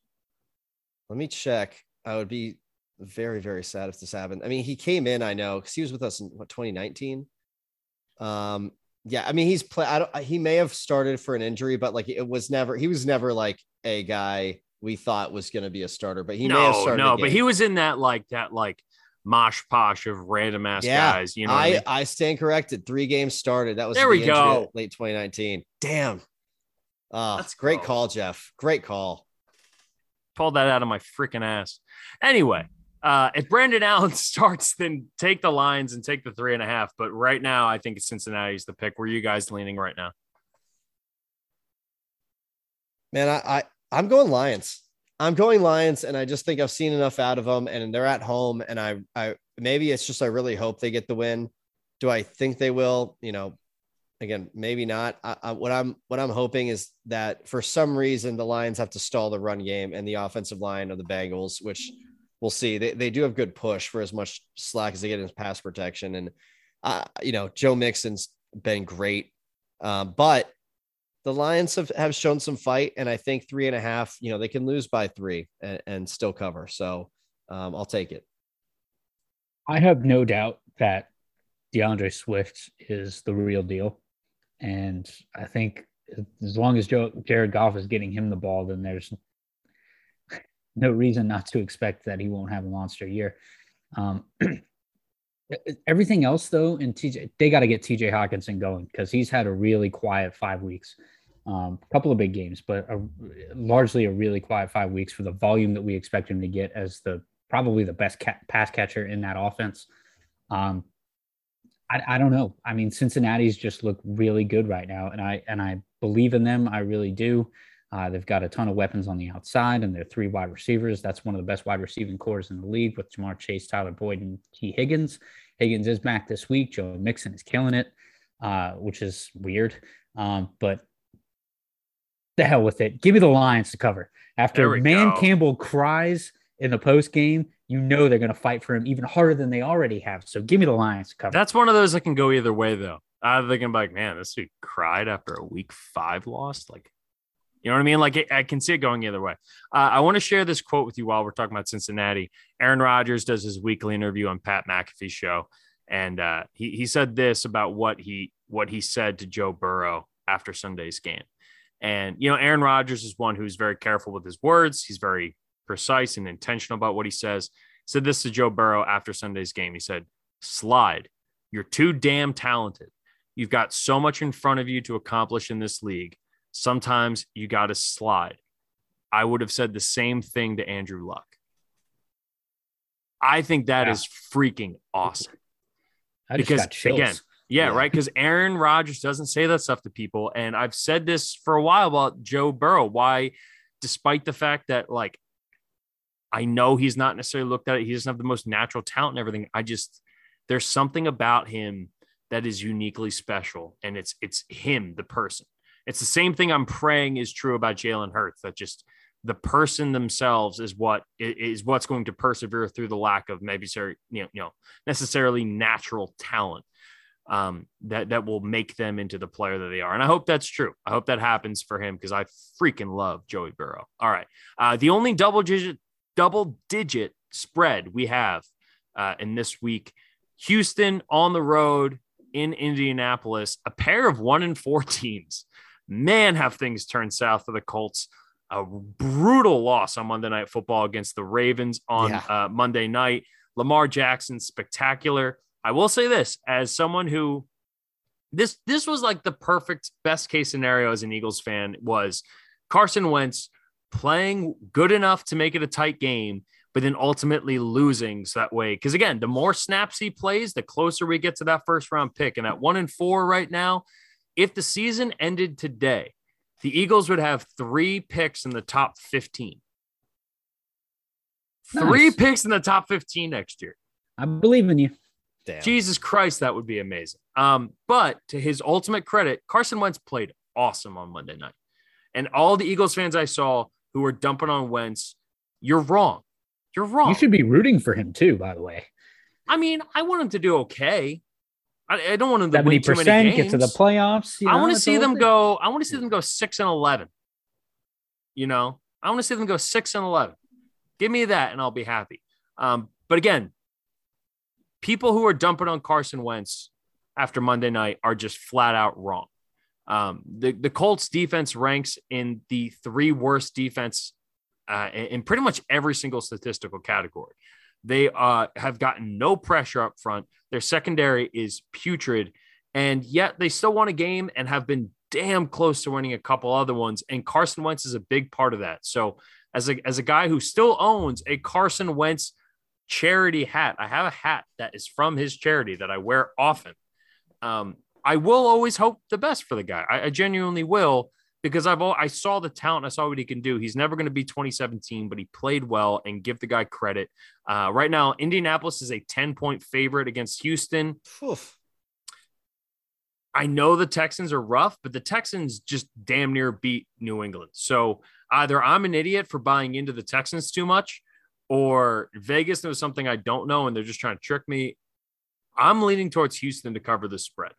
Let me check. I would be very, very sad if this happened. I mean, he came in, I know, because he was with us in what 2019. Um, yeah, I mean, he's play. I don't. He may have started for an injury, but like it was never. He was never like a guy we thought was going to be a starter. But he may have started. no, but he was in that like that like mosh posh of random ass Yeah, guys. You know, I I mean? I stand corrected. Three games started. That was There the we go. Late 2019. Damn. Uh, Let's great go. call, Jeff. Great call. pulled that out of my freaking ass. Anyway, uh, if Brandon Allen [laughs] starts, then take the lines and take the three and a half. But right now, I think Cincinnati's the pick. Where you guys leaning right now? Man, I, I I'm going Lions. I'm going Lions, and I just think I've seen enough out of them, and they're at home, and I I maybe it's just I really hope they get the win. Do I think they will? You know, again, maybe not. I, I, what I'm what I'm hoping is that for some reason the Lions have to stall the run game and the offensive line of the Bengals, which we'll see. They, they do have good push for as much slack as they get in pass protection, and uh, you know Joe Mixon's been great, uh, but the Lions have, have shown some fight, and I think three and a half. You know they can lose by three and, and still cover, so um, I'll take it. I have no doubt that D'Andre Swift is the real deal. And I think as long as Joe, Jared Goff is getting him the ball, then there's no reason not to expect that he won't have a monster year. Um, [clears throat] everything else, though, in TJ, they got to get TJ Hockenson going because he's had a really quiet five weeks. A um, couple of big games, but a, largely a really quiet five weeks for the volume that we expect him to get as the probably the best ca- pass catcher in that offense. Um, I, I don't know. I mean, Cincinnati's just look really good right now, and I and I believe in them. I really do. Uh, they've got a ton of weapons on the outside, and they're three wide receivers. That's one of the best wide receiving cores in the league with Ja'Marr Chase, Tyler Boyd, and Tee Higgins. Higgins is back this week. Joe Mixon is killing it, uh, which is weird. Um, but the hell with it. Give me the Lions to cover. After Man go. Campbell cries in the post game, you know they're going to fight for him even harder than they already have. So give me the Lions to cover. That's one of those that can go either way, though. I'm thinking like, man, this dude cried after a week five loss. Like, you know what I mean? Like, I can see it going either way. Uh, I want to share this quote with you while we're talking about Cincinnati. Aaron Rodgers does his weekly interview on Pat McAfee's show, and uh, he he said this about what he what he said to Joe Burrow after Sunday's game. And you know, Aaron Rodgers is one who's very careful with his words. He's very precise and intentional about what he says. Said this to Joe Burrow after Sunday's game. He said, Slide. You're too damn talented. You've got so much in front of you to accomplish in this league. Sometimes you got to slide. I would have said the same thing to Andrew Luck. I think that yeah. is freaking awesome. because again, yeah, yeah. right. Because Aaron Rodgers doesn't say that stuff to people. And I've said this for a while about Joe Burrow. Why, despite the fact that like I know he's not necessarily looked at it. He doesn't have the most natural talent and everything. I just there's something about him that is uniquely special, and it's it's him, the person. It's the same thing I'm praying is true about Jalen Hurts. That just the person themselves is what is what's going to persevere through the lack of maybe you know, you know necessarily natural talent um, that that will make them into the player that they are. And I hope that's true. I hope that happens for him because I freaking love Joey Burrow. All right, uh, the only double digit double digit spread we have uh, in this week. Houston on the road in Indianapolis, a pair of one and four [laughs] teams. Man, have things turned south for the Colts. A brutal loss on Monday Night Football against the Ravens on yeah. uh, Monday night. Lamar Jackson, spectacular. I will say this as someone who this this was like the perfect best case scenario as an Eagles fan was Carson Wentz playing good enough to make it a tight game, but then ultimately losing so that way. Because again, the more snaps he plays, the closer we get to that first round pick. And at one and four right now, if the season ended today, the Eagles would have three picks in the top 15. Nice. Three picks in the top 15 next year. I believe in you. Damn. Jesus Christ, that would be amazing. Um, but to his ultimate credit, Carson Wentz played awesome on Monday night. And all the Eagles fans I saw who were dumping on Wentz, you're wrong. You're wrong. You should be rooting for him too, by the way. I mean, I want him to do okay. I, I don't want him to win too many games. Get to the playoffs. You know, I want to see them go. I want to see them go six and eleven. You know, I want to see them go six and eleven. Give me that, and I'll be happy. Um, but again, people who are dumping on Carson Wentz after Monday night are just flat out wrong. Um, the, the Colts defense ranks in the three worst defense uh, in pretty much every single statistical category. They uh, have gotten no pressure up front. Their secondary is putrid, and yet they still won a game and have been damn close to winning a couple other ones. And Carson Wentz is a big part of that. So, as a, as a guy who still owns a Carson Wentz charity hat, I have a hat that is from his charity that I wear often. Um, I will always hope the best for the guy. I, I genuinely will because I've all, I saw the talent, I saw what he can do. He's never going to be 2017, but he played well and give the guy credit. Uh, right now, Indianapolis is a 10 point favorite against Houston. Oof. I know the Texans are rough, but the Texans just damn near beat New England. So either I'm an idiot for buying into the Texans too much, or Vegas knows something I don't know and they're just trying to trick me. I'm leaning towards Houston to cover the spread.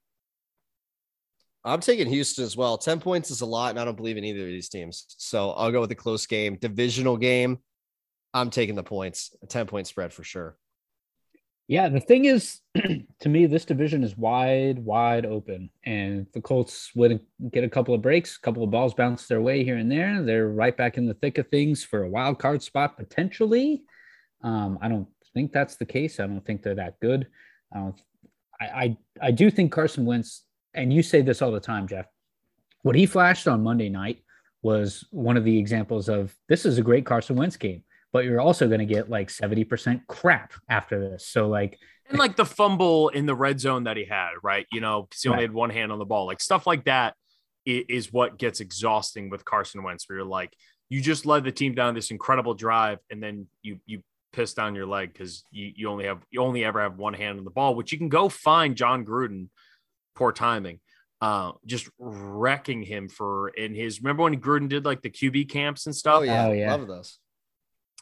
I'm taking Houston as well. 10 points is a lot, and I don't believe in either of these teams. So I'll go with a close game, divisional game. I'm taking the points, a 10 point spread for sure. Yeah, the thing is, [clears throat] to me, this division is wide, wide open. And the Colts would get a couple of breaks, a couple of balls bounce their way here and there. They're right back in the thick of things for a wild card spot potentially. Um, I don't think that's the case. I don't think they're that good. I, I, I do think Carson Wentz, and you say this all the time, Jeff. What he flashed on Monday night was one of the examples of this is a great Carson Wentz game but you're also going to get like 70% crap after this. So like and like the fumble in the red zone that he had, right? You know, because he only right. had one hand on the ball, like stuff like that is what gets exhausting with Carson Wentz, where you're like, you just led the team down this incredible drive, and then you you piss down your leg because you, you only have you only ever have one hand on the ball, which you can go find Jon Gruden, poor timing, uh, just wrecking him for in his. Remember when Gruden did like the QB camps and stuff? Oh yeah, oh, yeah. love those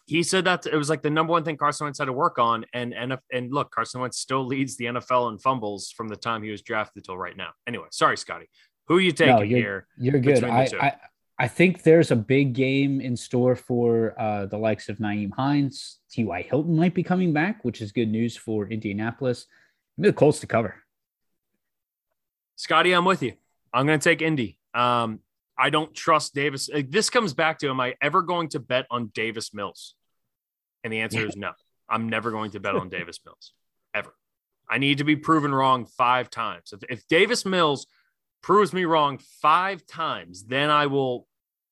he said that it was like the number one thing Carson Wentz had to work on. And and and look, Carson Wentz still leads the NFL in fumbles from the time he was drafted till right now. Anyway, sorry, Scotty. Who are you taking no, you're, here? You're good. I, I, I think there's a big game in store for uh, the likes of Nyheim Hines. T.Y. Hilton might be coming back, which is good news for Indianapolis. Maybe the Colts to cover. Scotty, I'm with you. I'm going to take Indy. Um, I don't trust Davis. This comes back to am I ever going to bet on Davis Mills? And the answer is no. I'm never going to bet on Davis Mills ever. I need to be proven wrong five times. If, if Davis Mills proves me wrong five times, then I will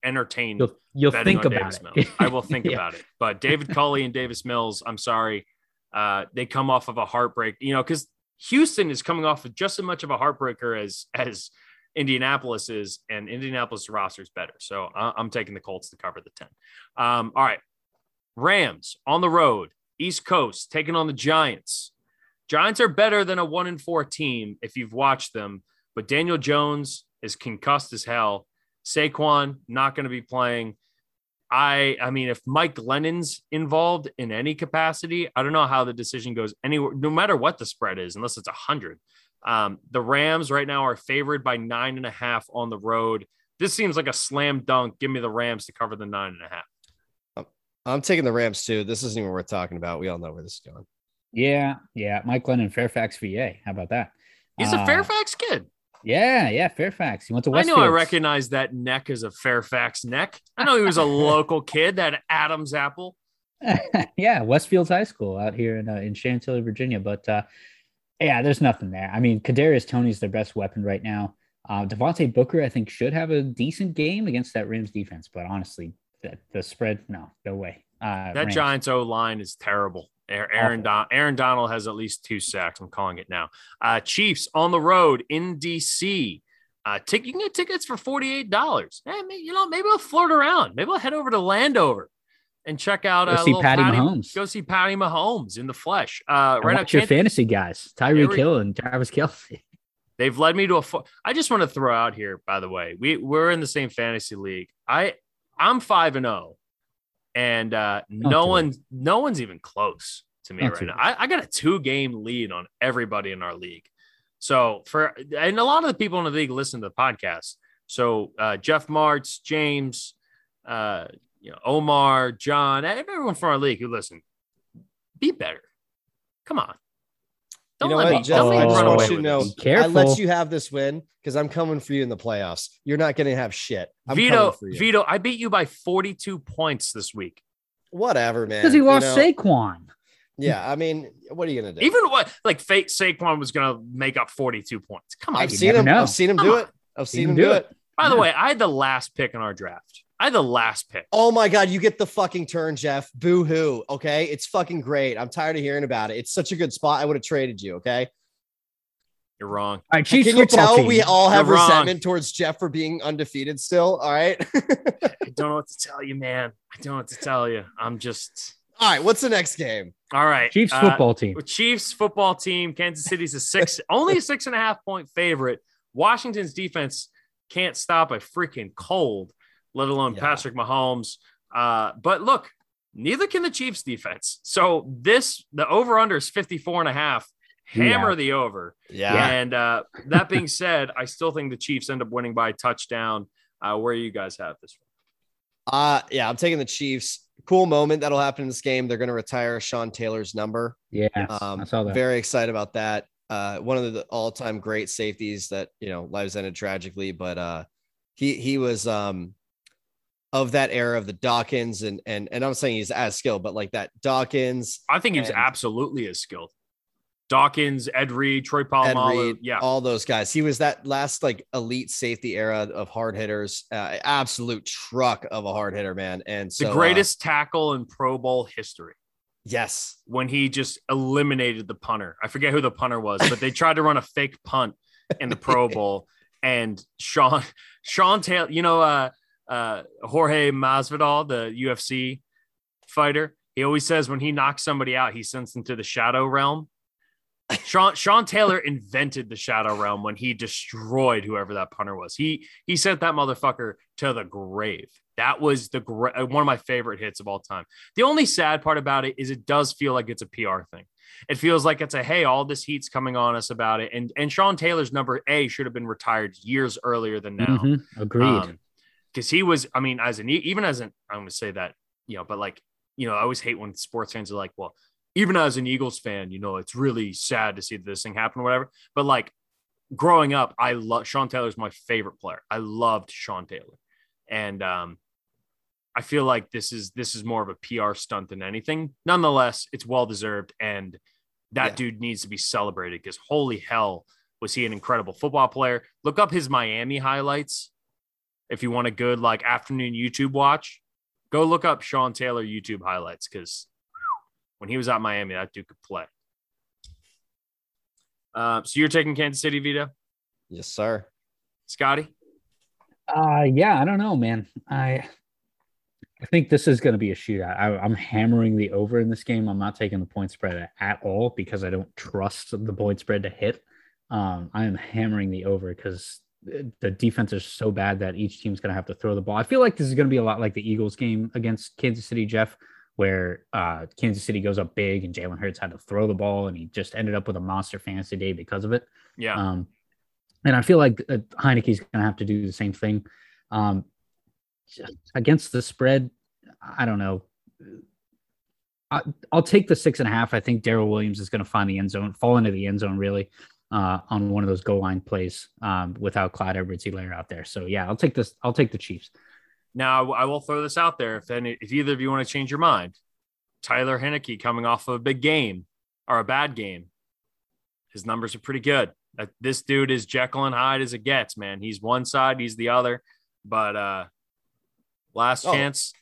entertain. You'll, you'll think about Davis it. Mills. I will think [laughs] yeah. about it. But David Culley and Davis Mills, I'm sorry, uh, they come off of a heartbreak. You know, because Houston is coming off of just as much of a heartbreaker as as Indianapolis is, and Indianapolis roster is better. So I'm taking the Colts to cover the 10. Um, all right. Rams on the road, East Coast, taking on the Giants. Giants are better than a one in four team if you've watched them, but Daniel Jones is concussed as hell. Saquon not going to be playing. I I mean, if Mike Glennon's involved in any capacity, I don't know how the decision goes anywhere, no matter what the spread is, unless it's a hundred. Um, the Rams right now are favored by nine and a half on the road. This seems like a slam dunk. Give me the Rams to cover the nine and a half. I'm taking the Rams too. This isn't even worth talking about. We all know where this is going. Yeah, yeah. Mike Glennon, Fairfax, VA. How about that? He's uh, a Fairfax kid. Yeah, yeah, Fairfax. He went to Westfield. I know I recognize that neck as a Fairfax neck. I know he was a [laughs] local kid, that Adam's apple. [laughs] yeah, Westfields High School out here in uh, in Chantilly, Virginia. But uh, yeah, there's nothing there. I mean, Kadarius Toney's their best weapon right now. Uh, Devontae Booker, I think, should have a decent game against that Rams defense, but honestly, the, the spread, no, no way. Uh, that Rams. Giants O line is terrible. Aaron Don- Aaron Donald has at least two sacks. I'm calling it now. Uh, Chiefs on the road in DC. Uh, tick, you can get tickets for forty eight dollars. Hey, you know, maybe I'll flirt around. Maybe I'll head over to Landover and check out. Go uh, see Patty, Patty, Mahomes. Go see Patty Mahomes in the flesh. Uh, right now, your fantasy guys, Tyreek Hill and Travis Kelce. [laughs] They've led me to a. Fo- I just want to throw out here, by the way, we we're in the same fantasy league. I I'm five and zero, oh, and uh, no one, no one's even close to me Not right now. I, I got a two game lead on everybody in our league. So for and a lot of the people in the league listen to the podcast. So uh, Jeff Martz, James, uh, you know, Omar, John, everyone from our league who listen, be better. Come on. Don't you know what, Jeff? I just want you to know I let you have this win because I'm coming for you in the playoffs. You're not going to have shit. I'm Vido, Vido, I beat you by 42 points this week. Whatever, man. Because he lost you know? Saquon. Yeah, I mean, what are you gonna do? Even what like fake Saquon was gonna make up 42 points. Come on, I've seen him. Know. I've seen him Come do on. it. I've seen him do it. it. By the way, I had the last pick in our draft. I had the last pick. Oh my god, you get the fucking turn, Jeff. Boo hoo. Okay, it's fucking great. I'm tired of hearing about it. It's such a good spot. I would have traded you. Okay. You're wrong. All right, Chiefs Can you tell team. we all have You're resentment wrong. towards Jeff for being undefeated still? All right. [laughs] I don't know what to tell you, man. I don't know what to tell you. I'm just. All right, what's the next game? All right, Chiefs uh, football team. Chiefs football team. Kansas City's a six, [laughs] only a six and a half point favorite Washington's defense can't stop a freaking cold, let alone Yeah. Patrick Mahomes. Uh, but look, neither can the Chiefs defense. So this the over under is 54 and a half. Hammer Yeah. the over. Yeah. And uh, that being [laughs] said, I still think the Chiefs end up winning by a touchdown. Uh, where you guys have this one? Uh yeah, I'm taking the Chiefs. Cool moment that'll happen in this game. They're going to retire Sean Taylor's number. Yeah, Um, I saw that. Very excited about that. Uh, one of the all-time great safeties that you know lives ended tragically, but uh, he he was um of that era of the Dawkins and and and I'm saying he's as skilled, but like that Dawkins, I think he was And- absolutely as skilled. Dawkins, Ed Reed, Troy Polamalu. Reed, Yeah. all those guys. He was that last like elite safety era of hard hitters. Uh, absolute truck of a hard hitter, man. And so the uh, greatest tackle in Pro Bowl history yes, when he just eliminated the punter. I forget who the punter was, but they tried to run a fake punt in the Pro [laughs] Bowl. And Sean, Sean Taylor, you know, uh, uh, Jorge Masvidal, the UFC fighter, he always says when he knocks somebody out, he sends them to the shadow realm. [laughs] Sean Sean Taylor invented the shadow realm when he destroyed whoever that punter was. He he sent that motherfucker to the grave. That was the uh, one of my favorite hits of all time. The only sad part about it is it does feel like it's a PR thing. It feels like it's a hey, all this heat's coming on us about it, and and Sean Taylor's number A should have been retired years earlier than now Mhm, Agreed. Because he was i mean as an even as an i'm to say that you know but like you know i always hate when sports fans are like well even as an eagles fan you know it's really sad to see this thing happen or whatever. But like growing up i love sean taylor's my favorite player. I loved sean taylor. And um i feel like this is this is more of a pr stunt than anything. Nonetheless it's well deserved and that Yeah. dude needs to be celebrated because holy hell was he an incredible football player. Look up his miami highlights if you want a good like afternoon YouTube watch, go look up Sean Taylor YouTube highlights because when he was at Miami, that dude could play. Uh, so you're taking Kansas City, Vido, yes, sir. Scotty. Uh yeah, I don't know, man. I I think this is going to be a shootout. I, I'm hammering the over in this game. I'm not taking the point spread at all because I don't trust the point spread to hit. Um, I am hammering the over because the defense is so bad that each team's going to have to throw the ball. I feel like this is going to be a lot like the Eagles game against Kansas City, Jeff, where uh, Kansas City goes up big and Jalen Hurts had to throw the ball and he just ended up with a monster fantasy day because of it. Yeah. Um, and I feel like uh, Heinicke's going to have to do the same thing. Um, against the spread, I don't know. I, I'll take the six and a half. I think Darrel Williams is going to find the end zone, fall into the end zone really uh, on one of those goal line plays um, without Clyde Edwards-Helaire out there. So yeah, I'll take this. I'll take the Chiefs. Now I will throw this out there. If any, if either of you want to change your mind, Tyler Heinicke coming off of a big game or a bad game, his numbers are pretty good. Uh, This dude is Jekyll and Hyde as it gets, man. He's one side, he's the other. But uh last Oh. chance,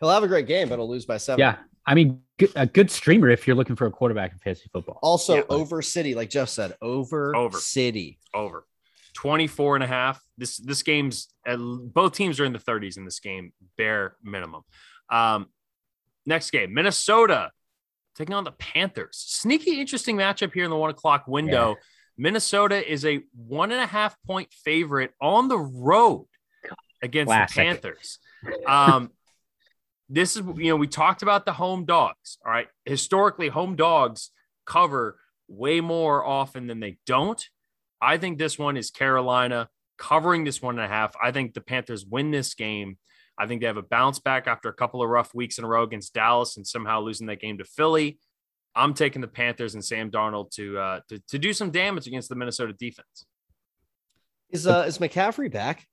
He'll have a great game, but he'll lose by seven. Yeah, I mean, a good streamer if you're looking for a quarterback in fantasy football. Also, Yeah. over City, like Jeff said, over, Over. City. over 24 and a half. This this game's uh, both teams are in the 30s in this game, bare minimum. Um next game, Minnesota taking on the Panthers. Sneaky, interesting matchup here in the one o'clock window. Minnesota is a one and a half point favorite on the road against Classic. the Panthers. Um, this is, you know, we talked about the home dogs. All right. Historically, home dogs cover way more often than they don't. I think this one is Carolina covering this one and a half. I think the Panthers win this game. I think they have a bounce back after a couple of rough weeks in a row against Dallas and somehow losing that game to Philly. I'm taking the Panthers and Sam Darnold to uh, to, to do some damage against the Minnesota defense. Is uh is McCaffrey back?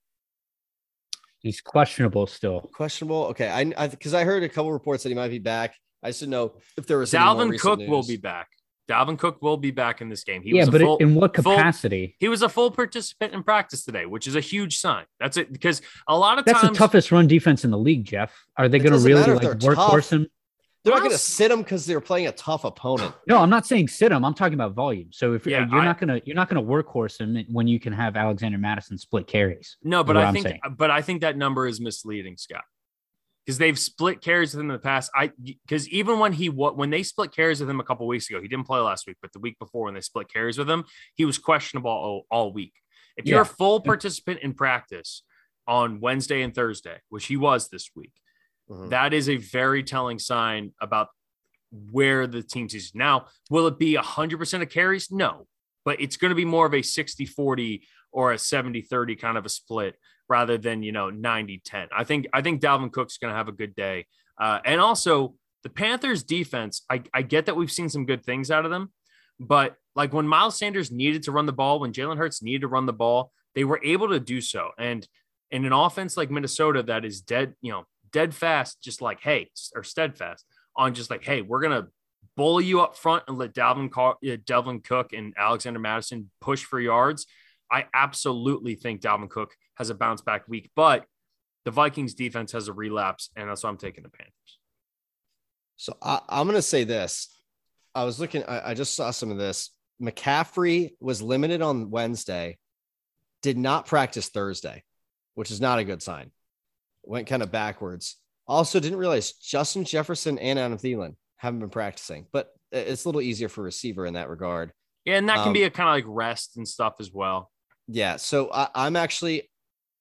He's questionable still. Questionable. Okay, I I because I heard a couple reports that he might be back. I just didn't know if there was any more Dalvin recent Cook will be back. Dalvin Cook will be back in this game. He yeah, was a but full, in what full- capacity? he was a full participant in practice today, which is a huge sign. That's it because a lot of That's times the toughest run defense in the league, Jeff. Are they going to really like they're workhorse him? They're not going to sit him because they're playing a tough opponent. No, I'm not saying sit him. I'm talking about volume. So if Yeah, uh, you're I- not gonna you're not gonna workhorse him when you can have Alexander Mattison split carries. No, but I I'm think, saying. but I think that number is misleading, Scott, because they've split carries with him in the past. I because even when he wa- when they split carries with him a couple weeks ago, he didn't play last week, but the week before when they split carries with him, he was questionable all, all week. If you're Yeah. a full participant in practice on Wednesday and Thursday, which he was this week, Mhm. that is a very telling sign about where the team sees. Now, will it be 100% of carries? No, but it's going to be more of a 60 40 or a 70 30 kind of a split rather than, you know, 90 10. I think, I think Dalvin Cook's going to have a good day. Uh, and also, the Panthers defense, I, I get that we've seen some good things out of them, but like when Miles Sanders needed to run the ball, when Jalen Hurts needed to run the ball, they were able to do so. And in an offense like Minnesota that is dead, you know, dead fast, just like, hey, or steadfast on just like, hey, we're going to bully you up front and let Dalvin, Car- uh, Cook and Alexander Mattison push for yards. I absolutely think Dalvin Cook has a bounce back week, but the Vikings defense has a relapse, and that's why I'm taking the Panthers. So I, I'm going to say this. I was looking, I, I just saw some of this. McCaffrey was limited on Wednesday, did not practice Thursday, which is not a good sign. Went kind of backwards. Also, didn't realize Justin Jefferson and Adam Thielen haven't been practicing, but it's a little easier for receiver in that regard. Yeah, and that can Um, be a kind of like rest and stuff as well. Yeah. So I, I'm actually,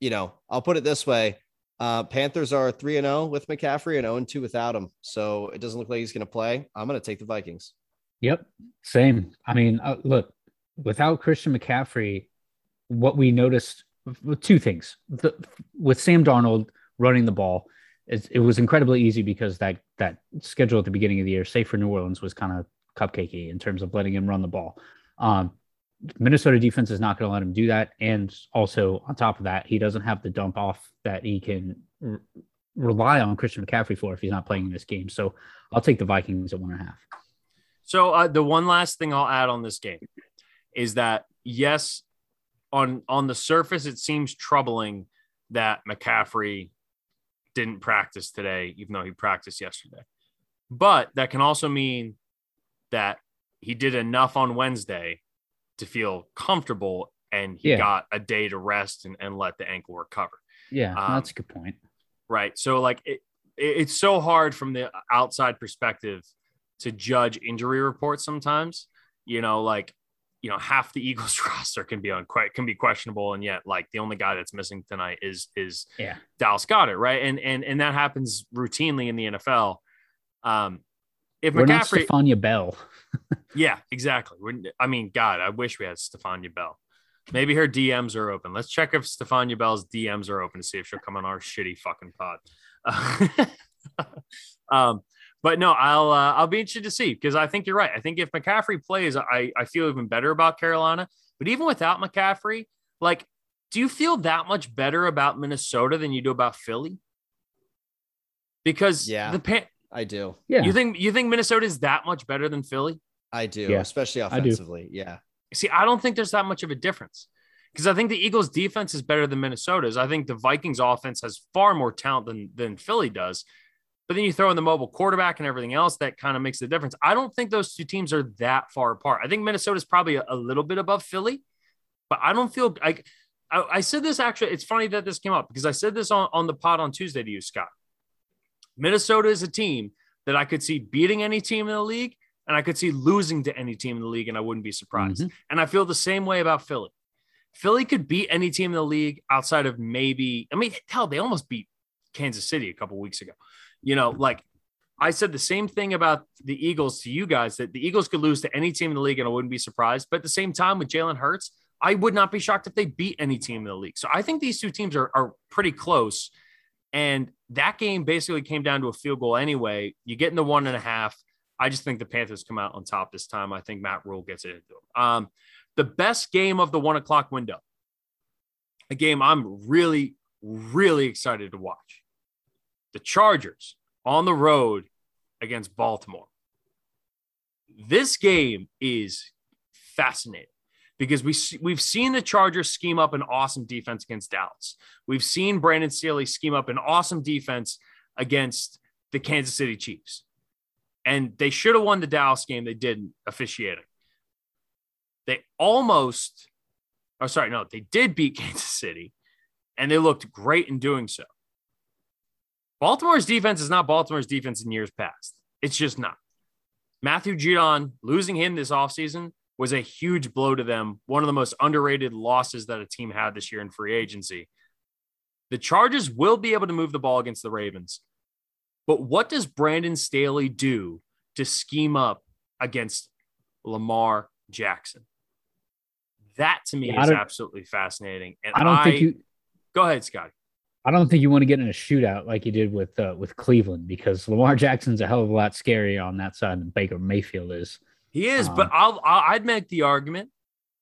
you know, I'll put it this way. Uh, Panthers are 3 and 0 with McCaffrey and 0 and 2 without him. So it doesn't look like he's going to play. I'm going to take the Vikings. Yep, same. I mean, uh, look, without Christian McCaffrey, what we noticed two things the, with Sam Darnold running the ball, it, it was incredibly easy because that that schedule at the beginning of the year, say for New Orleans, was kind of cupcakey in terms of letting him run the ball. Um, Minnesota defense is not going to let him do that, and also on top of that, he doesn't have the dump off that he can r- rely on Christian McCaffrey for if he's not playing in this game. So I'll take the Vikings at one and a half. So uh, the one last thing I'll add on this game is that yes, on on the surface it seems troubling that McCaffrey didn't practice today, even though he practiced yesterday. But that can also mean that he did enough on Wednesday to feel comfortable and he Yeah. got a day to rest and, and let the ankle recover. Yeah, Um, that's a good point. Right. So like it, it- it's so hard from the outside perspective to judge injury reports sometimes. You know, like you know, half the [laughs] Eagles roster can be on quite can be questionable, and yet like the only guy that's missing tonight is is Yeah. Dallas Goedert, right? And and and that happens routinely in the NFL. Um, if We're not McCaffrey, Stephania Bell. [laughs] yeah, exactly. We're, I mean, God, I wish we had Stephania Bell. Maybe her DMs are open. Let's check if Stephania Bell's DMs are open to see if she'll come on our shitty fucking pod. [laughs] um, but no, I'll uh, I'll be interested to see because I think you're right. I think if McCaffrey plays, I I feel even better about Carolina. But even without McCaffrey, like, do you feel that much better about Minnesota than you do about Philly? Because Yeah. the pan- I do. Yeah. you think you think Minnesota is that much better than Philly? I do, Yeah, especially do. offensively. Yeah. See, I don't think there's that much of a difference because I think the Eagles' defense is better than Minnesota's. I think the Vikings' offense has far more talent than than Philly does. But then you throw in the mobile quarterback and everything else that kind of makes the difference. I don't think those two teams are that far apart. I think Minnesota's probably a, a little bit above Philly, but I don't feel like I, I said this actually. It's funny that this came up because I said this on, on the pod on Tuesday to you, Scott. Minnesota is a team that I could see beating any team in the league, and I could see losing to any team in the league, and I wouldn't be surprised. Mhm. And I feel the same way about Philly. Philly could beat any team in the league outside of maybe, I mean, hell, they almost beat Kansas City a couple weeks ago. You know, like I said the same thing about the Eagles to you guys that the Eagles could lose to any team in the league and I wouldn't be surprised. But at the same time, with Jalen Hurts, I would not be shocked if they beat any team in the league. So I think these two teams are, are pretty close. And that game basically came down to a field goal anyway. You get in the one and a half. I just think the Panthers come out on top this time. I think Matt Rhule gets it into them. Um, the best game of the one o'clock window, a game I'm really, really excited to watch. The Chargers on the road against Baltimore. This game is fascinating because we we've seen the Chargers scheme up an awesome defense against Dallas. We've seen Brandon Staley scheme up an awesome defense against the Kansas City Chiefs. And they should have won the Dallas game. They didn't officiating. They almost, oh, sorry, no, they did beat [laughs] Kansas City and they looked great in doing so. Baltimore's defense is not Baltimore's defense in years past. It's just not. Matthew Judon, losing him this offseason was a huge blow to them. One of the most underrated losses that a team had this year in free agency. The Chargers will be able to move the ball against the Ravens. But what does Brandon Staley do to scheme up against Lamar Jackson? That to me Yeah, is absolutely fascinating. And I don't think you. go ahead, Scotty. I don't think you want to get in a shootout like you did with uh, with Cleveland because Lamar Jackson's a hell of a lot scarier on that side than Baker Mayfield is. He is, Um, but I'll, I'll I'd make the argument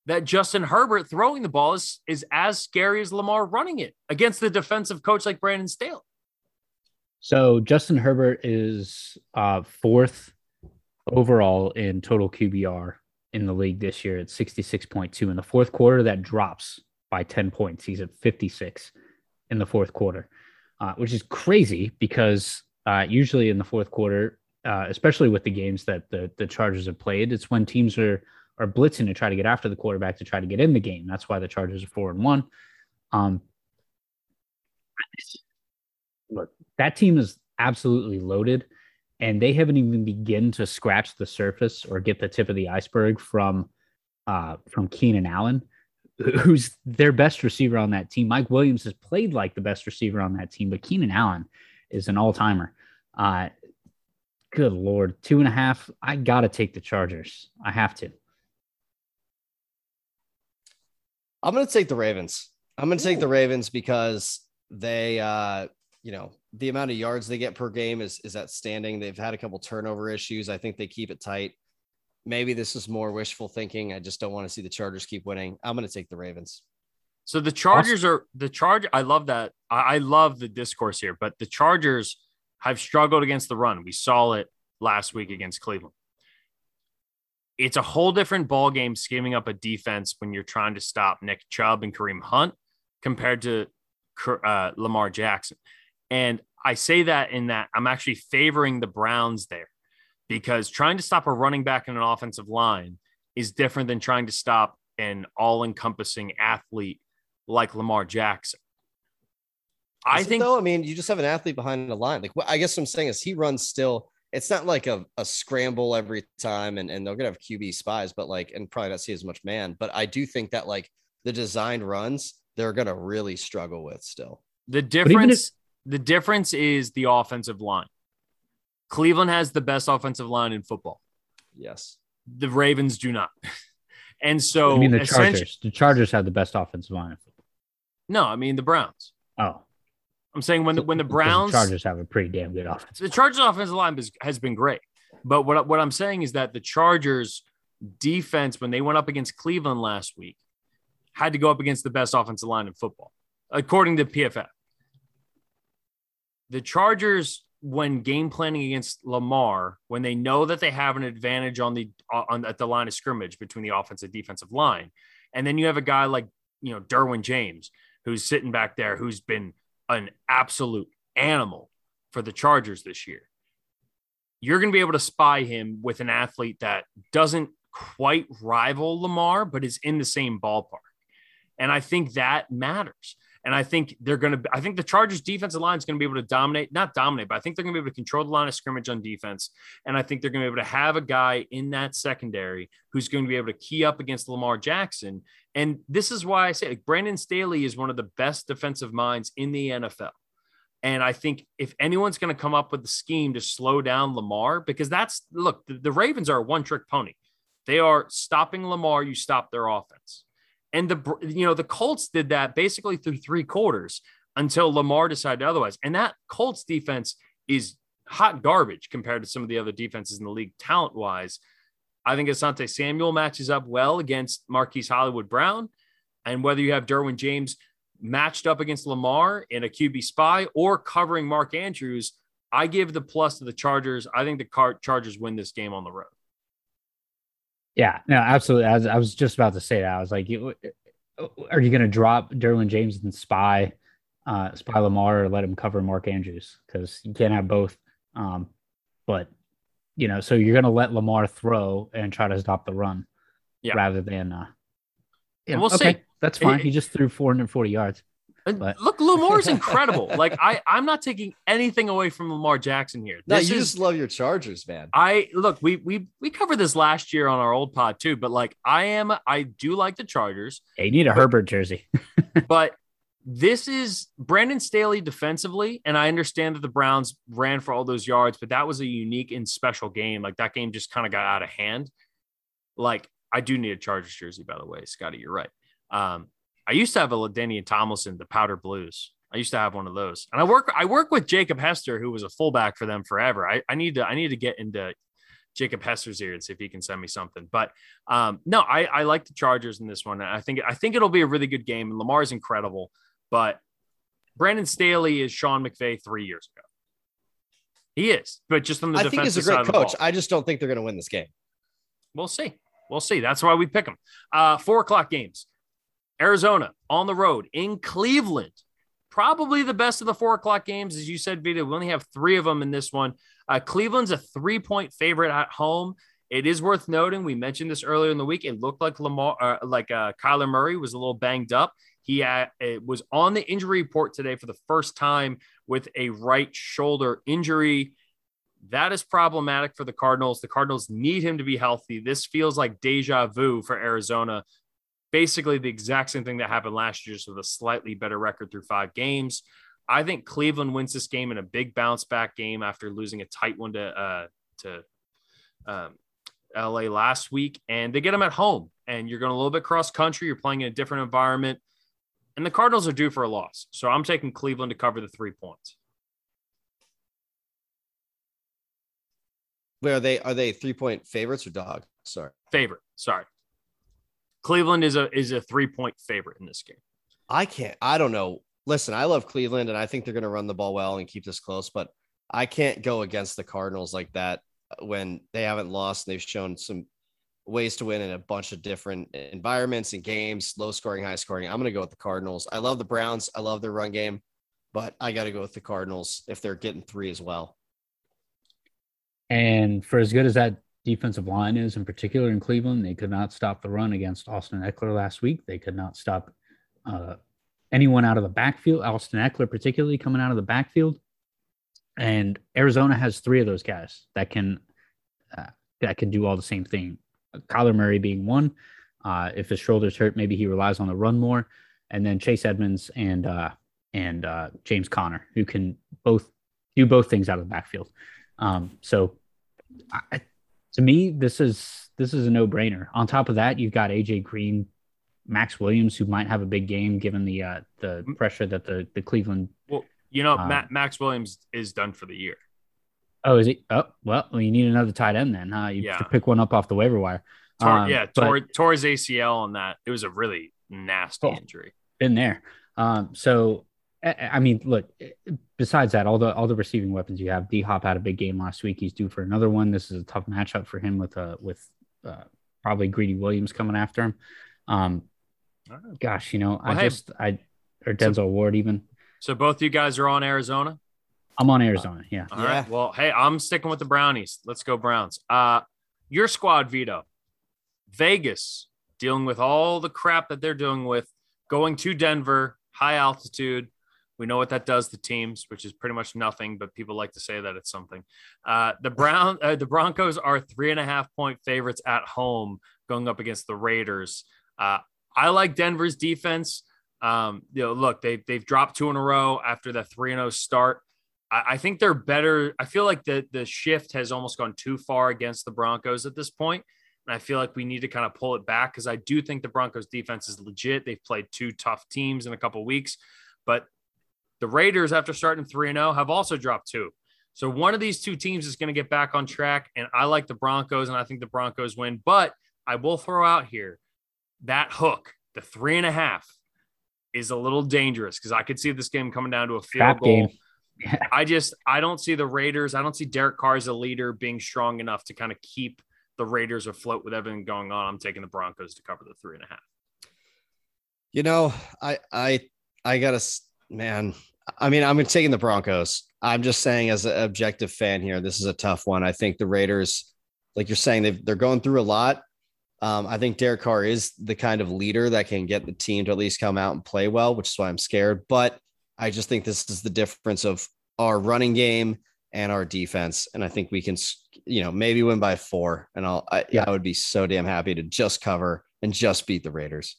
that Justin Herbert throwing the ball is, is as scary as Lamar running it against the defensive coach like Brandon Staley. So Justin Herbert is uh, fourth overall in total QBR in the league this year at 66.2. In the fourth quarter, that drops by 10 points. He's at 56 in the fourth quarter, uh, which is crazy because uh, usually in the fourth quarter, uh, especially with the games that the, the Chargers have played, it's when teams are are blitzing to try to get after the quarterback to try to get in the game. That's why the Chargers are four and one. Um, look, that team is absolutely loaded, and they haven't even begun to scratch the surface or get the tip of the iceberg from uh, from Keenan Allen, who's their best receiver on that team. Mike Williams has played like the best receiver on that team, but Keenan Allen is an all timer. Uh, good lord, two and a half. I gotta take the Chargers. I have to. I'm going to take the Ravens. I'm going to take the Ravens because they, uh, you know, the amount of yards they get per game is is outstanding. They've had a couple turnover issues. I think they keep it tight. Maybe this is more wishful thinking. I just don't want to see the Chargers keep winning. I'm going to take the Ravens. So the Chargers are the charge. I love that. I, I love the discourse here, but the Chargers have struggled against the run. We saw it last week against Cleveland. It's a whole different ball game scheming up a defense when you're trying to stop Nick Chubb and Kareem Hunt compared to uh, Lamar Jackson. And I say that in that I'm actually favoring the Browns there because trying to stop a running back in an offensive line is different than trying to stop an all encompassing athlete like Lamar Jackson. I Is it think though, I mean, you just have an athlete behind the line. Like, I guess what I'm saying is he runs still. It's not like a, a scramble every time, and, and they're gonna have QB spies, but like, and probably not see as much man. But I do think that like the designed runs, they're gonna really struggle with still. the even difference the difference is the offensive line. Cleveland has the best offensive line in football. Yes. The Ravens do not. [laughs] And so I mean, the Chargers. The Chargers have the best offensive line. No, I mean the Browns. Oh, I'm saying when the when the because Browns Chargers have a pretty damn good offense. the Chargers offensive line has, has been great. But what, what I'm saying is that the Chargers defense, when they went up against Cleveland last week, had to go up against the best offensive line in football, according to PFF. The Chargers, when game planning against Lamar, when they know that they have an advantage on the uh, on at the line of scrimmage between the offensive defensive line, and then you have a guy like you know Derwin James who's sitting back there who's been an absolute animal for the Chargers this year. You're going to be able to spy him with an athlete that doesn't quite rival Lamar, but is in the same ballpark. And I think that matters. And I think they're going to, I think the Chargers defensive line is going to be able to dominate, not dominate, but I think they're going to be able to control the line of scrimmage on defense. And I think they're going to be able to have a guy in that secondary who's going to be able to key up against Lamar Jackson. And this is why I say like, Brandon Staley is one of the best defensive minds in the NFL. And I think if anyone's going to come up with the scheme to slow down Lamar, because that's look, the, the Ravens are a one trick pony. They are stopping Lamar, you stop their offense. And the you know the Colts did that basically through three quarters until Lamar decided otherwise. And that Colts defense is hot garbage compared to some of the other defenses in the league talent wise. I think Asante Samuel matches up well against Marquise Hollywood Brown. And whether you have Derwin James matched up against Lamar in a QB spy or covering Mark Andrews, I give the plus to the Chargers. I think the Chargers win this game on the road. Yeah, no, absolutely. I was, I was just about to say that. I was like, you, are you going to drop Derwin James and spy, uh, spy Lamar, or let him cover Mark Andrews? Because you can't have both. Um, but you know, so you're going to let Lamar throw and try to stop the run, Yeah. rather than. Uh, yeah, We'll okay, see. that's fine. It- he just threw 440 yards. But- [laughs] Look, Lamar's incredible. like I, I'm not taking anything away from Lamar Jackson here. No, This you is- just love your Chargers, man. I look, we we we covered this last year on our old pod too, but like I am, I do like the Chargers, Hey, you need a Herbert jersey. [laughs] but this is Brandon Staley defensively, and I understand that the Browns ran for all those yards, but that was a unique and special game. Like that game just kind of got out of hand. Like I do need a Chargers jersey, by the way, Scotty. You're right. Um, I used to have a LaDainian Tomlinson, the Powder Blues. I used to have one of those, and I work. I work with Jacob Hester, who was a fullback for them forever. I, I need to. I need to get into Jacob Hester's ear and see if he can send me something. But um, no, I, I like the Chargers in this one. I think I think it'll be a really good game. And Lamar is incredible, but Brandon Staley is Sean McVay three years ago. He is, but just on the I think he's a great side of the coach. I just don't think they're going to win this game. We'll see. We'll see. That's why we pick them. Uh, four o'clock games. Arizona on the road in Cleveland. Probably the best of the four o'clock games. As you said, Vido, we only have three of them in this one. Uh, Cleveland's a three point favorite at home. It is worth noting. We mentioned this earlier in the week. It looked like Lamar, uh, like uh, Kyler Murray was a little banged up. He uh, was on the injury report today for the first time with a right shoulder injury. That is problematic for the Cardinals. The Cardinals need him to be healthy. This feels like deja vu for Arizona. Basically, the exact same thing that happened last year, so with a slightly better record through five games. I think Cleveland wins this game in a big bounce back game after losing a tight one to uh, to um, LA last week, and they get them at home. And you're going a little bit cross country. You're playing in a different environment, and the Cardinals are due for a loss. So I'm taking Cleveland to cover the three points. Where are they? Are they three point favorites or dog? Sorry. Favorite, sorry. Cleveland is a is a three point favorite in this game. I can't. I don't know. Listen, I love Cleveland and I think they're going to run the ball well and keep this close, but I can't go against the Cardinals like that when they haven't lost. And they've shown some ways to win in a bunch of different environments and games, low scoring, high scoring. I'm going to go with the Cardinals. I love the Browns. I love their run game, but I got to go with the Cardinals if they're getting three as well. And for as good as that defensive line is, in particular in Cleveland, they could not stop the run against Austin Ekeler last week. They could not stop uh, anyone out of the backfield, Austin Ekeler particularly coming out of the backfield. And Arizona has three of those guys that can uh, that can do all the same thing. Kyler Murray being one. Uh, if his shoulder's hurt, maybe he relies on the run more. And then Chase Edmonds and uh, and uh, James Conner, who can both do both things out of the backfield. Um, so, I, to me, this is this is a no brainer. On top of that, you've got AJ Green, Maxx Williams, who might have a big game given the uh, the pressure that the the Cleveland. Well, you know, Matt, Maxx Williams is done for the year. Oh, is he? Oh, well, you need another tight end then, huh? You Yeah. pick one up off the waiver wire. Tore, Um, yeah, tore, tore his ACL on that. It was a really nasty Oh. injury. been there. Um, so I, I mean, look. Besides that, all the all the receiving weapons you have. D Hop had a big game last week. He's due for another one. This is a tough matchup for him with uh with uh, probably Greedy Williams coming after him. Um, All right. gosh, you know, I hey. just I or Denzel Ward even. So both you guys are on Arizona. I'm on Arizona. Yeah. All right. Yeah. Well, hey, I'm sticking with the Brownies. Let's go Browns. Uh, your squad, Vido. Vegas dealing with all the crap that they're dealing with, going to Denver, high altitude. We know what that does to teams, which is pretty much nothing, but people like to say that it's something. Uh, the Brown, uh, the Broncos are three and a half point favorites at home, going up against the Raiders. Uh, I like Denver's defense. Um, you know, look, they they've dropped two in a row after that three and zero start. I, I think they're better. I feel like the the shift has almost gone too far against the Broncos at this point, and I feel like we need to kind of pull it back because I do think the Broncos defense is legit. They've played two tough teams in a couple weeks, but the Raiders, after starting three and zero, have also dropped two. So one of these two teams is going to get back on track, and I like the Broncos, and I think the Broncos win. But I will throw out here that hook, the three and a half, is a little dangerous because I could see this game coming down to a field Trap goal. game. [laughs] I just I don't see the Raiders. I don't see Derek Carr as a leader being strong enough to kind of keep the Raiders afloat with everything going on. I'm taking the Broncos to cover the three and a half. You know, I I I gotta s- man. I mean, I'm taking the Broncos. I'm just saying, as an objective fan here, this is a tough one. I think the Raiders, like you're saying, they've, they're going through a lot. Um, I think Derek Carr is the kind of leader that can get the team to at least come out and play well, which is why I'm scared. But I just think this is the difference of our running game and our defense. And I think we can, you know, maybe win by four. And I'll, I, yeah, I would be so damn happy to just cover and just beat the Raiders.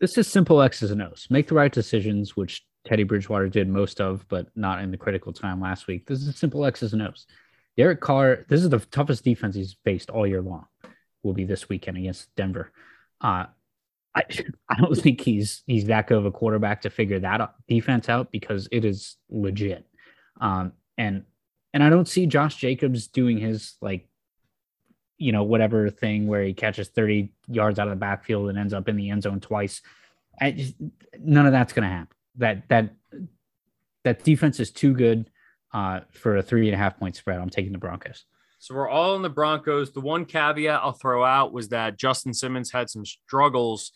This is simple X's and O's. Make the right decisions, which Teddy Bridgewater did most of, but not in the critical time last week. This is simple X's and O's. Derek Carr, this is the toughest defense he's faced all year long. Will be this weekend against Denver. Uh, I [laughs] I don't think he's he's that good of a quarterback to figure that defense out because it is legit. Um, and and I don't see Josh Jacobs doing his like, you know, whatever thing where he catches 30 yards out of the backfield and ends up in the end zone twice. Just, none of that's going to happen. That that that defense is too good uh, for a three and a half point spread. I'm taking the Broncos. So we're all in the Broncos. The one caveat I'll throw out was that Justin Simmons had some struggles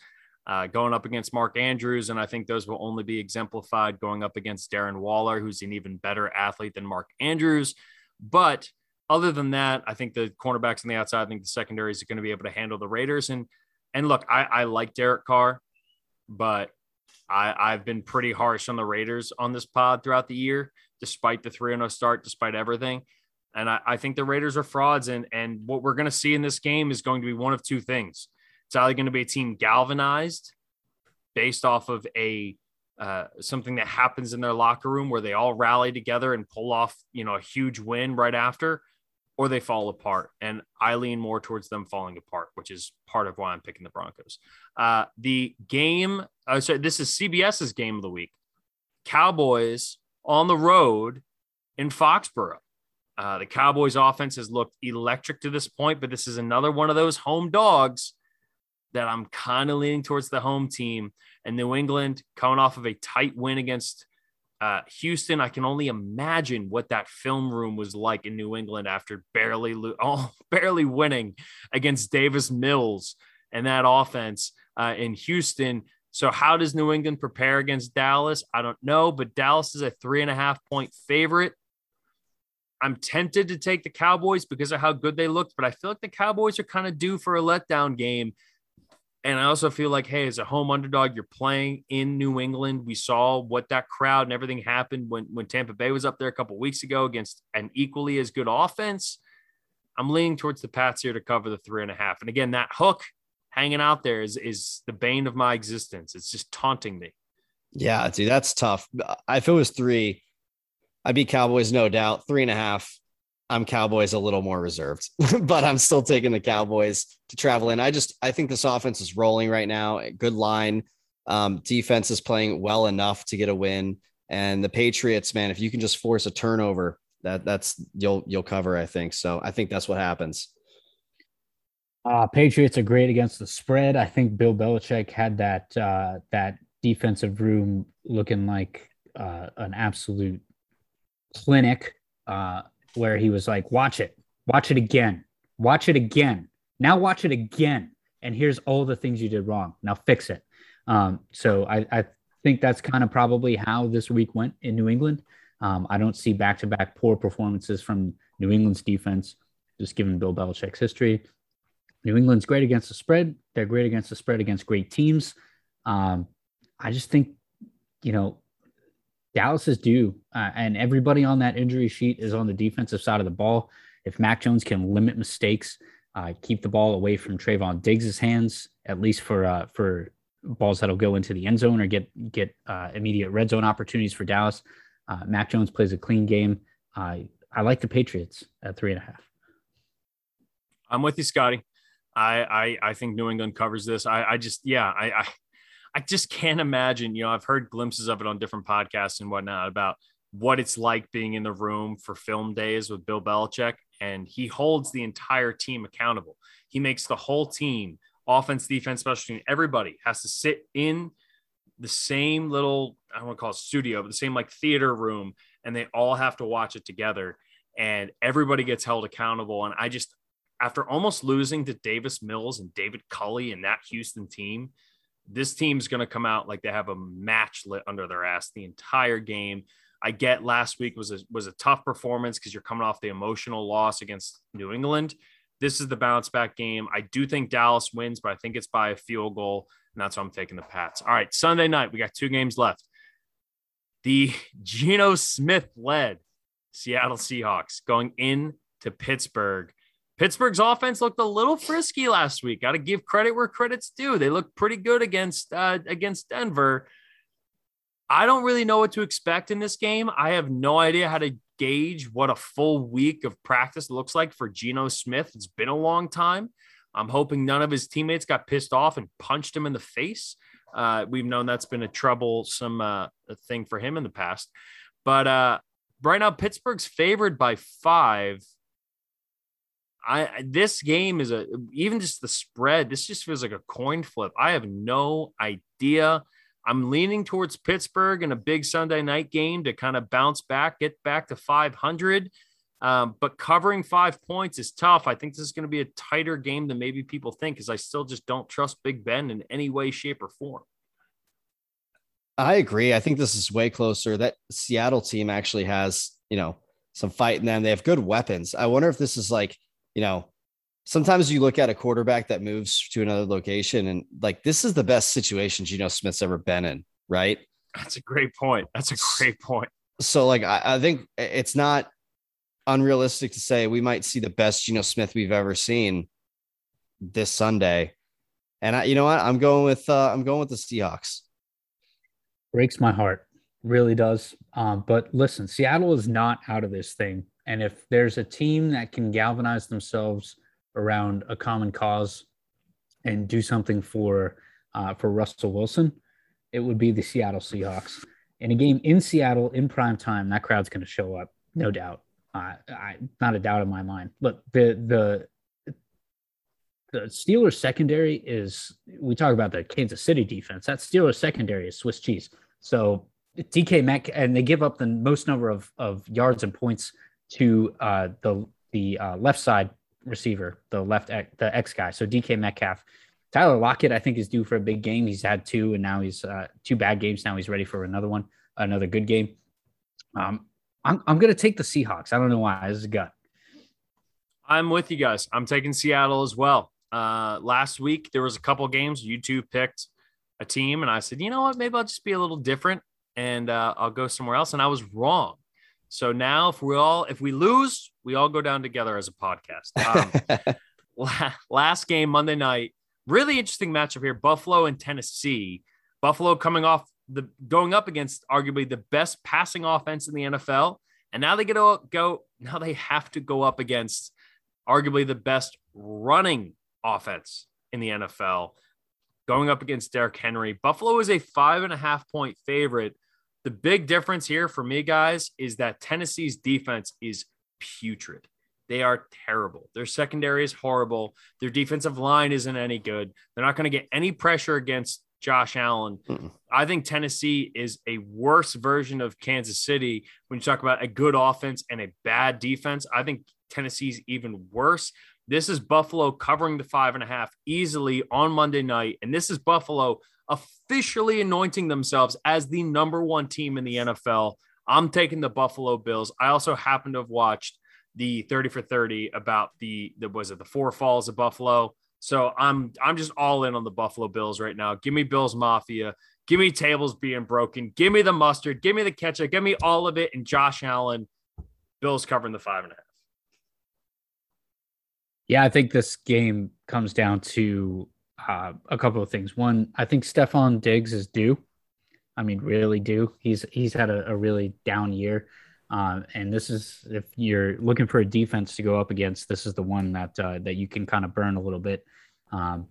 uh, going up against Mark Andrews. And I think those will only be exemplified going up against Darren Waller, who's an even better athlete than Mark Andrews. But other than that, I think the cornerbacks on the outside, I think the secondaries are going to be able to handle the Raiders. And and look, I, I like Derek Carr, but I, I've been pretty harsh on the Raiders on this pod throughout the year, despite the 3 0 start, despite everything. And I, I think the Raiders are frauds. And, and what we're going to see in this game is going to be one of two things it's either going to be a team galvanized based off of a uh, something that happens in their locker room where they all rally together and pull off, you know, a huge win right after, or they fall apart. And I lean more towards them falling apart, which is part of why I'm picking the Broncos. Uh, the game, uh, so this is CBS's game of the week. Cowboys on the road in Foxborough. Uh, the Cowboys offense has looked electric to this point, but this is another one of those home dogs that I'm kind of leaning towards the home team. And New England coming off of a tight win against uh, Houston, I can only imagine what that film room was like in New England after barely lo- [laughs] oh, barely winning against Davis Mills and that offense uh, in Houston. So, how does New England prepare against Dallas? I don't know, but Dallas is a three and a half point favorite. I'm tempted to take the Cowboys because of how good they looked, but I feel like the Cowboys are kind of due for a letdown game and I also feel like, hey, as a home underdog, you're playing in New England. We saw what that crowd and everything happened when, when Tampa Bay was up there a couple weeks ago against an equally as good offense. I'm leaning towards the Pats here to cover the three and a half. And again, that hook hanging out there is is the bane of my existence. It's just taunting me. Yeah, dude, that's tough. If it was three, I'd be Cowboys, no doubt. Three and a half, I'm Cowboys a little more reserved, [laughs] but I'm still taking the Cowboys to travel in. I just I think this offense is rolling right now. Good line. Um, defense is playing well enough to get a win. And the Patriots, man, if you can just force a turnover, that that's you'll you'll cover, I think. So I think that's what happens. Uh, Patriots are great against the spread. I think Bill Belichick had that uh, that defensive room looking like uh, an absolute clinic. Uh, where he was like, watch it, watch it again, watch it again. Now watch it again. And here's all the things you did wrong. Now fix it. Um, so I, I think that's kind of probably how this week went in New England. Um, I don't see back to back poor performances from New England's defense, just given Bill Belichick's history. New England's great against the spread. They're great against the spread against great teams. Um, I just think, you know, Dallas is due, uh, and everybody on that injury sheet is on the defensive side of the ball. If Mac Jones can limit mistakes, uh, keep the ball away from Trevon Diggs' hands, at least for uh, for balls that'll go into the end zone or get get uh, immediate red zone opportunities for Dallas. Uh, Mac Jones plays a clean game. I like the Patriots at three and a half. I'm with you, Scotty. I I, I think New England covers this. I, I just yeah I, I I just can't imagine. You know, I've heard glimpses of it on different podcasts and whatnot about what it's like being in the room for film days with Bill Belichick, and he holds the entire team accountable. He makes the whole team, offense, defense, special team, everybody has to sit in the same little, I don't want to call it studio, but the same like theater room, and they all have to watch it together. And everybody gets held accountable. And I just, after almost losing to Davis Mills and David Culley and that Houston team, this team's going to come out like they have a match lit under their ass the entire game. I get last week was a was a tough performance because you're coming off the emotional loss against New England, This is the bounce back game. I do think Dallas wins, but I think it's by a field goal, and that's why I'm taking the Pats. All right, Sunday night we got two games left. The [laughs] Geno Smith led Seattle Seahawks going in to Pittsburgh. Pittsburgh's offense looked a little frisky last week. Got to give credit where credit's due. They looked pretty good against uh, against Denver. I don't really know what to expect in this game. I have no idea how to gauge what a full week of practice looks like for Geno Smith. It's been a long time. I'm hoping none of his teammates got pissed off and punched him in the face. Uh, we've known that's been a troublesome uh, thing for him in the past. But uh, right now, Pittsburgh's favored by five. I this game is a even just the spread. This just feels like a coin flip. I have no idea. I'm leaning towards Pittsburgh in a big Sunday night game to kind of bounce back, get back to 500. Um, but covering five points is tough. I think this is going to be a tighter game than maybe people think because I still just don't trust Big Ben in any way, shape, or form. I agree. I think this is way closer. That Seattle team actually has, you know, some fight in them. They have good weapons. I wonder if this is like, you know, sometimes you look at a quarterback that moves to another location and like this is the best situation Geno Smith's ever been in, right? That's a great point. That's a great point. So like I, I think it's not unrealistic to say we might see the best Geno Smith we've ever seen this Sunday. And I, you know what? I'm going with uh, I'm going with the Seahawks. Breaks my heart, really does. Um, but listen, Seattle is not out of this thing. And if there's a team that can galvanize themselves around a common cause and do something for uh, for Russell Wilson, it would be the Seattle Seahawks. In a game in Seattle in prime time, that crowd's going to show up, no doubt. Uh, I, not a doubt in my mind. Look, the the the Steelers secondary is we talk about the Kansas City defense. That Steelers secondary is Swiss cheese. So DK Metcalf and they give up the most number of, of yards and points to uh, the the uh, left side receiver, the left the X guy. So DK Metcalf, Tyler Lockett, I think is due for a big game. He's had two, and now he's uh, two bad games. Now he's ready for another one, another good game. Um, I'm I'm gonna take the Seahawks. I don't know why. This is a gut. I'm with you guys. I'm taking Seattle as well. Uh, last week there was a couple games. You two picked a team, and I said, you know what? Maybe I'll just be a little different, and uh, I'll go somewhere else. And I was wrong. So now, if we all if we lose, we all go down together as a podcast. Um, [laughs] last game Monday night, really interesting matchup here: Buffalo and Tennessee. Buffalo coming off the going up against arguably the best passing offense in the NFL, and now they get to go. Now they have to go up against arguably the best running offense in the NFL, going up against Derrick Henry. Buffalo is a five and a half point favorite the big difference here for me, guys, is that Tennessee's defense is putrid. They are terrible. Their secondary is horrible. Their defensive line isn't any good. They're not going to get any pressure against Josh Allen. Mm-mm. I think Tennessee is a worse version of Kansas City when you talk about a good offense and a bad defense. I think Tennessee's even worse. This is Buffalo covering the five and a half easily on Monday night. And this is Buffalo officially anointing themselves as the number one team in the NFL. I'm taking the Buffalo Bills. I also happen to have watched the 30 for 30 about the the was it the four falls of Buffalo. So I'm I'm just all in on the Buffalo Bills right now. Give me Bills Mafia. Give me tables being broken. Give me the mustard. Give me the ketchup. Give me all of it. And Josh Allen, Bills covering the five and a half. Yeah, I think this game comes down to uh, a couple of things. One, I think Stefon Diggs is due. I mean, really due. He's he's had a, a really down year, uh, and this is if you're looking for a defense to go up against, this is the one that uh, that you can kind of burn a little bit. Um,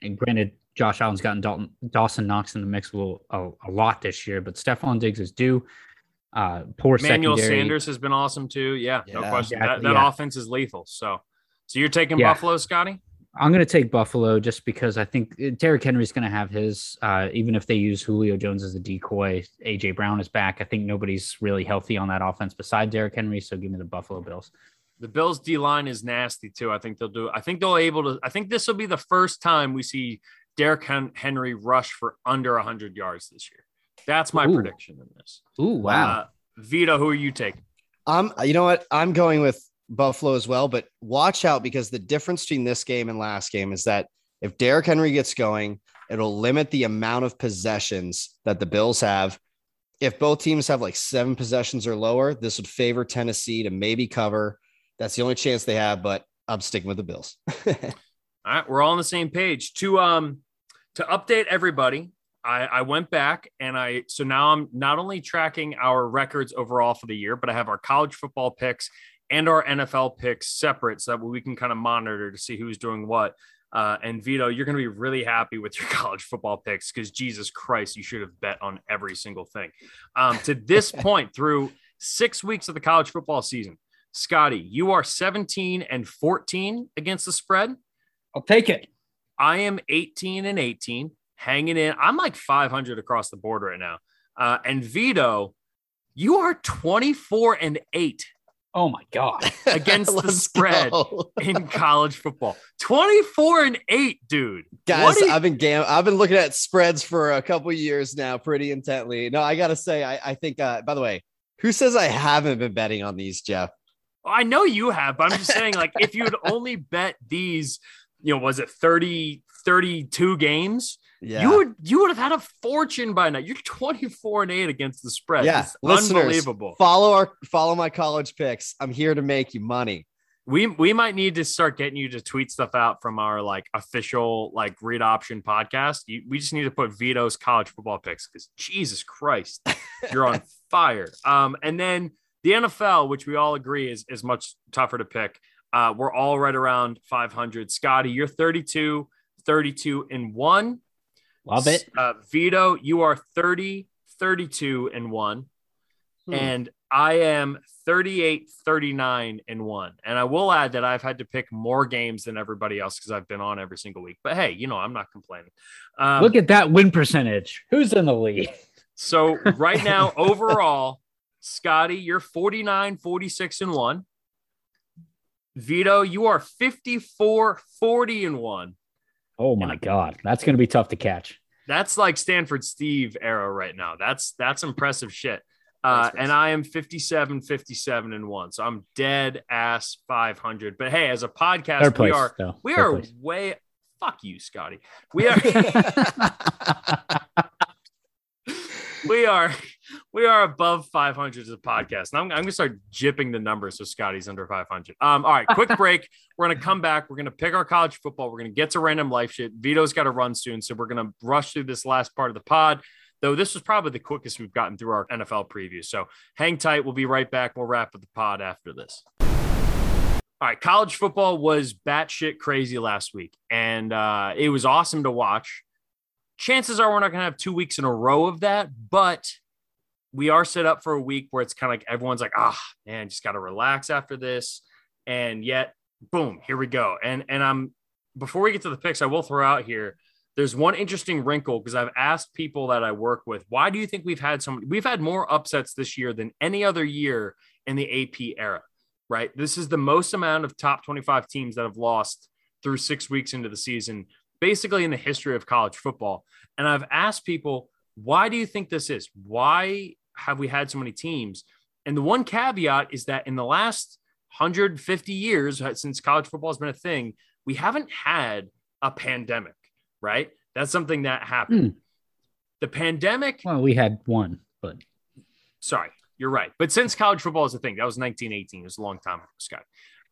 and granted, Josh Allen's gotten Dalton, Dawson Knox in the mix a, little, a, a lot this year, but Stefon Diggs is due. Uh, poor Manuel secondary. Sanders has been awesome too. Yeah, yeah. no question. That, that yeah. offense is lethal. So, so you're taking yeah. Buffalo, Scotty? I'm going to take Buffalo just because I think uh, Derrick Henry's going to have his, uh, even if they use Julio Jones as a decoy. AJ Brown is back. I think nobody's really healthy on that offense beside Derrick Henry. So give me the Buffalo Bills. The Bills D line is nasty too. I think they'll do. I think they'll able to. I think this will be the first time we see Derrick Henry rush for under 100 yards this year. That's my Ooh. prediction in this. Ooh, wow. Uh, Vido, who are you taking? Um, you know what? I'm going with Buffalo as well, but watch out because the difference between this game and last game is that if Derrick Henry gets going, it'll limit the amount of possessions that the Bills have. If both teams have like seven possessions or lower, this would favor Tennessee to maybe cover. That's the only chance they have, but I'm sticking with the Bills. [laughs] all right, we're all on the same page. To um to update everybody, I, I went back and I so now I'm not only tracking our records overall for the year, but I have our college football picks and our NFL picks separate so that we can kind of monitor to see who's doing what. Uh, and Vido, you're going to be really happy with your [laughs] college football picks because Jesus Christ, you should have bet on every single thing. Um, to this [laughs] point, through six weeks of the college football season, Scotty, you are 17 and 14 against the spread. I'll take it. I am 18 and 18, hanging in. I'm like 500 across the board right now. Uh, and Vido, you are 24 and 8 Oh my god! [laughs] against the spread in college football. 24 and 8, dude. Guys, you- I've been gam- I've been looking at spreads for a couple years now pretty intently. No, I got to say I, I think uh, by the way, who says I haven't been betting on these, Jeff? I know you have, but I'm just saying like if you'd [laughs] only bet these, you know, was it 30 32 games? Yeah. You would you would have had a fortune by now. You're 24 and 8 against the spread. Yeah, unbelievable. Follow our follow my college picks. I'm here to make you money. We we might need to start getting you to tweet stuff out from our like official like read option podcast. You, we just need to put Vido's college football picks because Jesus Christ, you're on [laughs] fire. Um, and then the NFL, which we all agree is is much tougher to pick. Uh, we're all right around 500. Scotty, you're 32, 32 and one. Love it. Uh, Vido, you are 30, 32 and one. Hmm. And I am 38, 39 and one. And I will add that I've had to pick more games than everybody else because I've been on every single week. But hey, you know, I'm not complaining. Um, Look at that win percentage. Who's in the lead? So [laughs] right now, overall, Scotty, you're 49, 46 and one. Vido, you are 54, 40 and one. Oh my God. That's going to be tough to catch. That's like Stanford Steve era right now. That's that's impressive shit. Uh, and I am 57, 57 and one. So I'm dead ass 500. But hey, as a podcast, place, we are, though. we Third are place. way, fuck you, Scotty. We are, [laughs] [laughs] we are we are above 500 as a podcast. And I'm, I'm going to start jipping the numbers so Scotty's under 500. Um, all right, quick [laughs] break. We're going to come back. We're going to pick our college football. We're going to get to random life shit. Vido's got to run soon. So we're going to rush through this last part of the pod, though this was probably the quickest we've gotten through our NFL preview. So hang tight. We'll be right back. We'll wrap up the pod after this. All right, college football was batshit crazy last week, and uh, it was awesome to watch chances are we're not going to have two weeks in a row of that, but we are set up for a week where it's kind of like everyone's like, ah, oh, man, just got to relax after this. And yet, boom, here we go. And and I'm before we get to the picks, I will throw out here. There's one interesting wrinkle because I've asked people that I work with, why do you think we've had some? We've had more upsets this year than any other year in the AP era, right? This is the most amount of top 25 teams that have lost through six weeks into the season basically in the history of college football. And I've asked people, why do you think this is? Why have we had so many teams? And the one caveat is that in the last 150 years uh, since college football has been a thing, we haven't had a pandemic, right? That's something that happened. Mm. The pandemic. Well, we had one, but sorry, you're right. But since college football is a thing, that was 1918. It was a long time ago, Scott.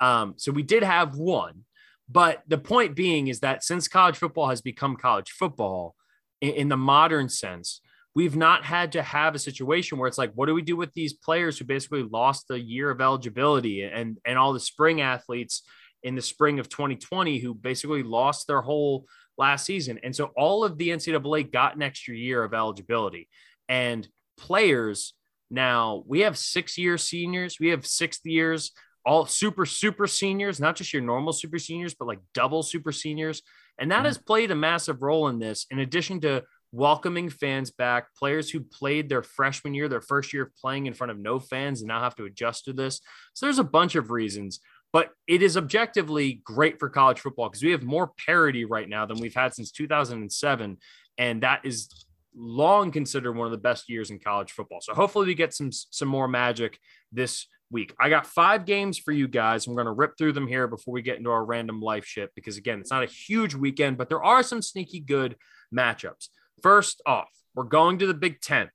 Um, so we did have one, but the point being is that since college football has become college football in, in, the modern sense, we've not had to have a situation where it's like, what do we do with these players who basically lost a year of eligibility and, and all the spring athletes in the spring of 2020 who basically lost their whole last season? And so all of the NCAA got an extra year of eligibility. And players now, we have six year seniors, we have sixth years all super super seniors not just your normal super seniors but like double super seniors and that mm-hmm. has played a massive role in this in addition to welcoming fans back players who played their freshman year their first year of playing in front of no fans and now have to adjust to this so there's a bunch of reasons but it is objectively great for college football because we have more parity right now than we've had since 2007 and that is long considered one of the best years in college football so hopefully we get some some more magic this week. I got five games for you guys. I'm going to rip through them here before we get into our random life shit because, again, it's not a huge weekend, but there are some sneaky good matchups. First off, we're going to the Big Ten.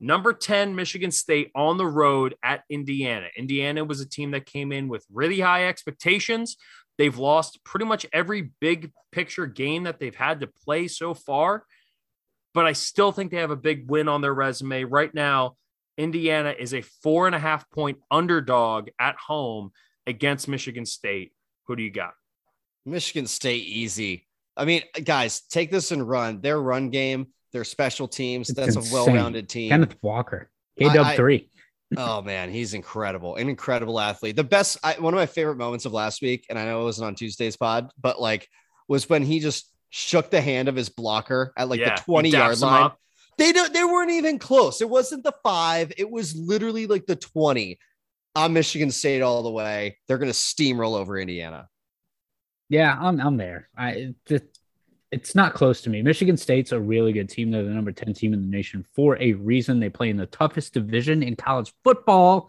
Number 10, Michigan State on the road at Indiana. Indiana was a team that came in with really high expectations. They've lost pretty much every big picture game that they've had to play so far, but I still think they have a big win on their resume. Right now, Indiana is a four and a half point underdog at home against Michigan State. Who do you got? Michigan State easy. I mean, guys, take this and run. Their run game their special teams. It's That's insane. a well-rounded team. Kenneth Walker, K Dub three. oh man, he's incredible, an incredible athlete. The best, I, one of my favorite moments of last week, and I know it wasn't on Tuesday's pod, but like was when he just shook the hand of his blocker at like yeah, the 20 yard line. They don't, they weren't even close. It wasn't the five, it was literally like the 20. I'm Michigan State all the way. They're going to steamroll over Indiana. Yeah, I'm I'm there. I just it's not close to me. Michigan State's a really good team. They're the number 10 team in the nation for a reason. They play in the toughest division in college football.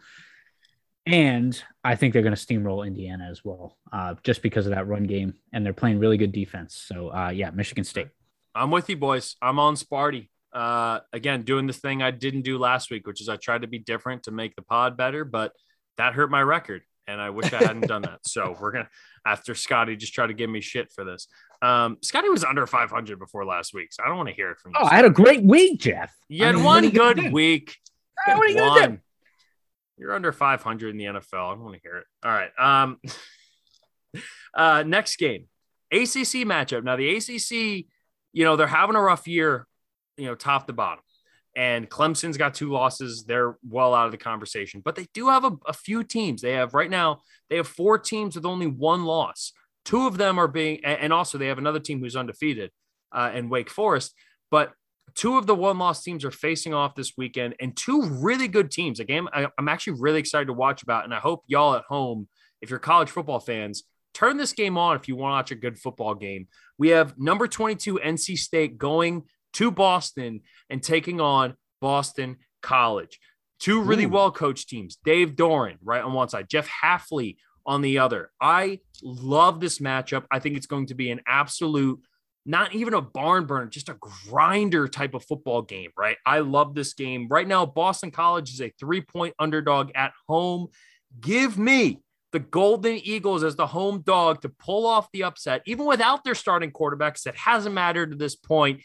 And I think they're going to steamroll Indiana as well, uh, just because of that run game. And they're playing really good defense. So, uh, yeah, Michigan State. I'm with you, boys. I'm on Sparty. Uh, again, doing the thing I didn't do last week, which is I tried to be different to make the pod better, but that hurt my record. And I wish I hadn't done that. So we're going to, after Scotty just try to give me shit for this. Um, Scotty was under 500 before last week, so I don't want to hear it from you. Oh, I had a great week, Jeff. You had I mean, one good week. What are you gonna do? You're under 500 in the NFL. I don't want to hear it. All right. Um, [laughs] uh, next game, ACC matchup. Now the ACC, you know, they're having a rough year, you know, top to bottom. And Clemson's got two losses. They're well out of the conversation, but they do have a, a few teams. They have right now, they have four teams with only one loss. Two of them are being, and also they have another team who's undefeated uh, in Wake Forest. But two of the one loss teams are facing off this weekend, and two really good teams. A game I, I'm actually really excited to watch about, and I hope y'all at home, if you're college football fans, turn this game on if you want to watch a good football game. We have number 22 NC State going to Boston and taking on Boston College. Two really well coached teams. Dave Doeren, right on one side, Jeff Hafley on the other. I love this matchup. I think it's going to be an absolute, not even a barn burner, just a grinder type of football game, right? I love this game. Right now, Boston College is a three point underdog at home. Give me the Golden Eagles as the home dog to pull off the upset, even without their starting quarterbacks. That hasn't mattered to this point.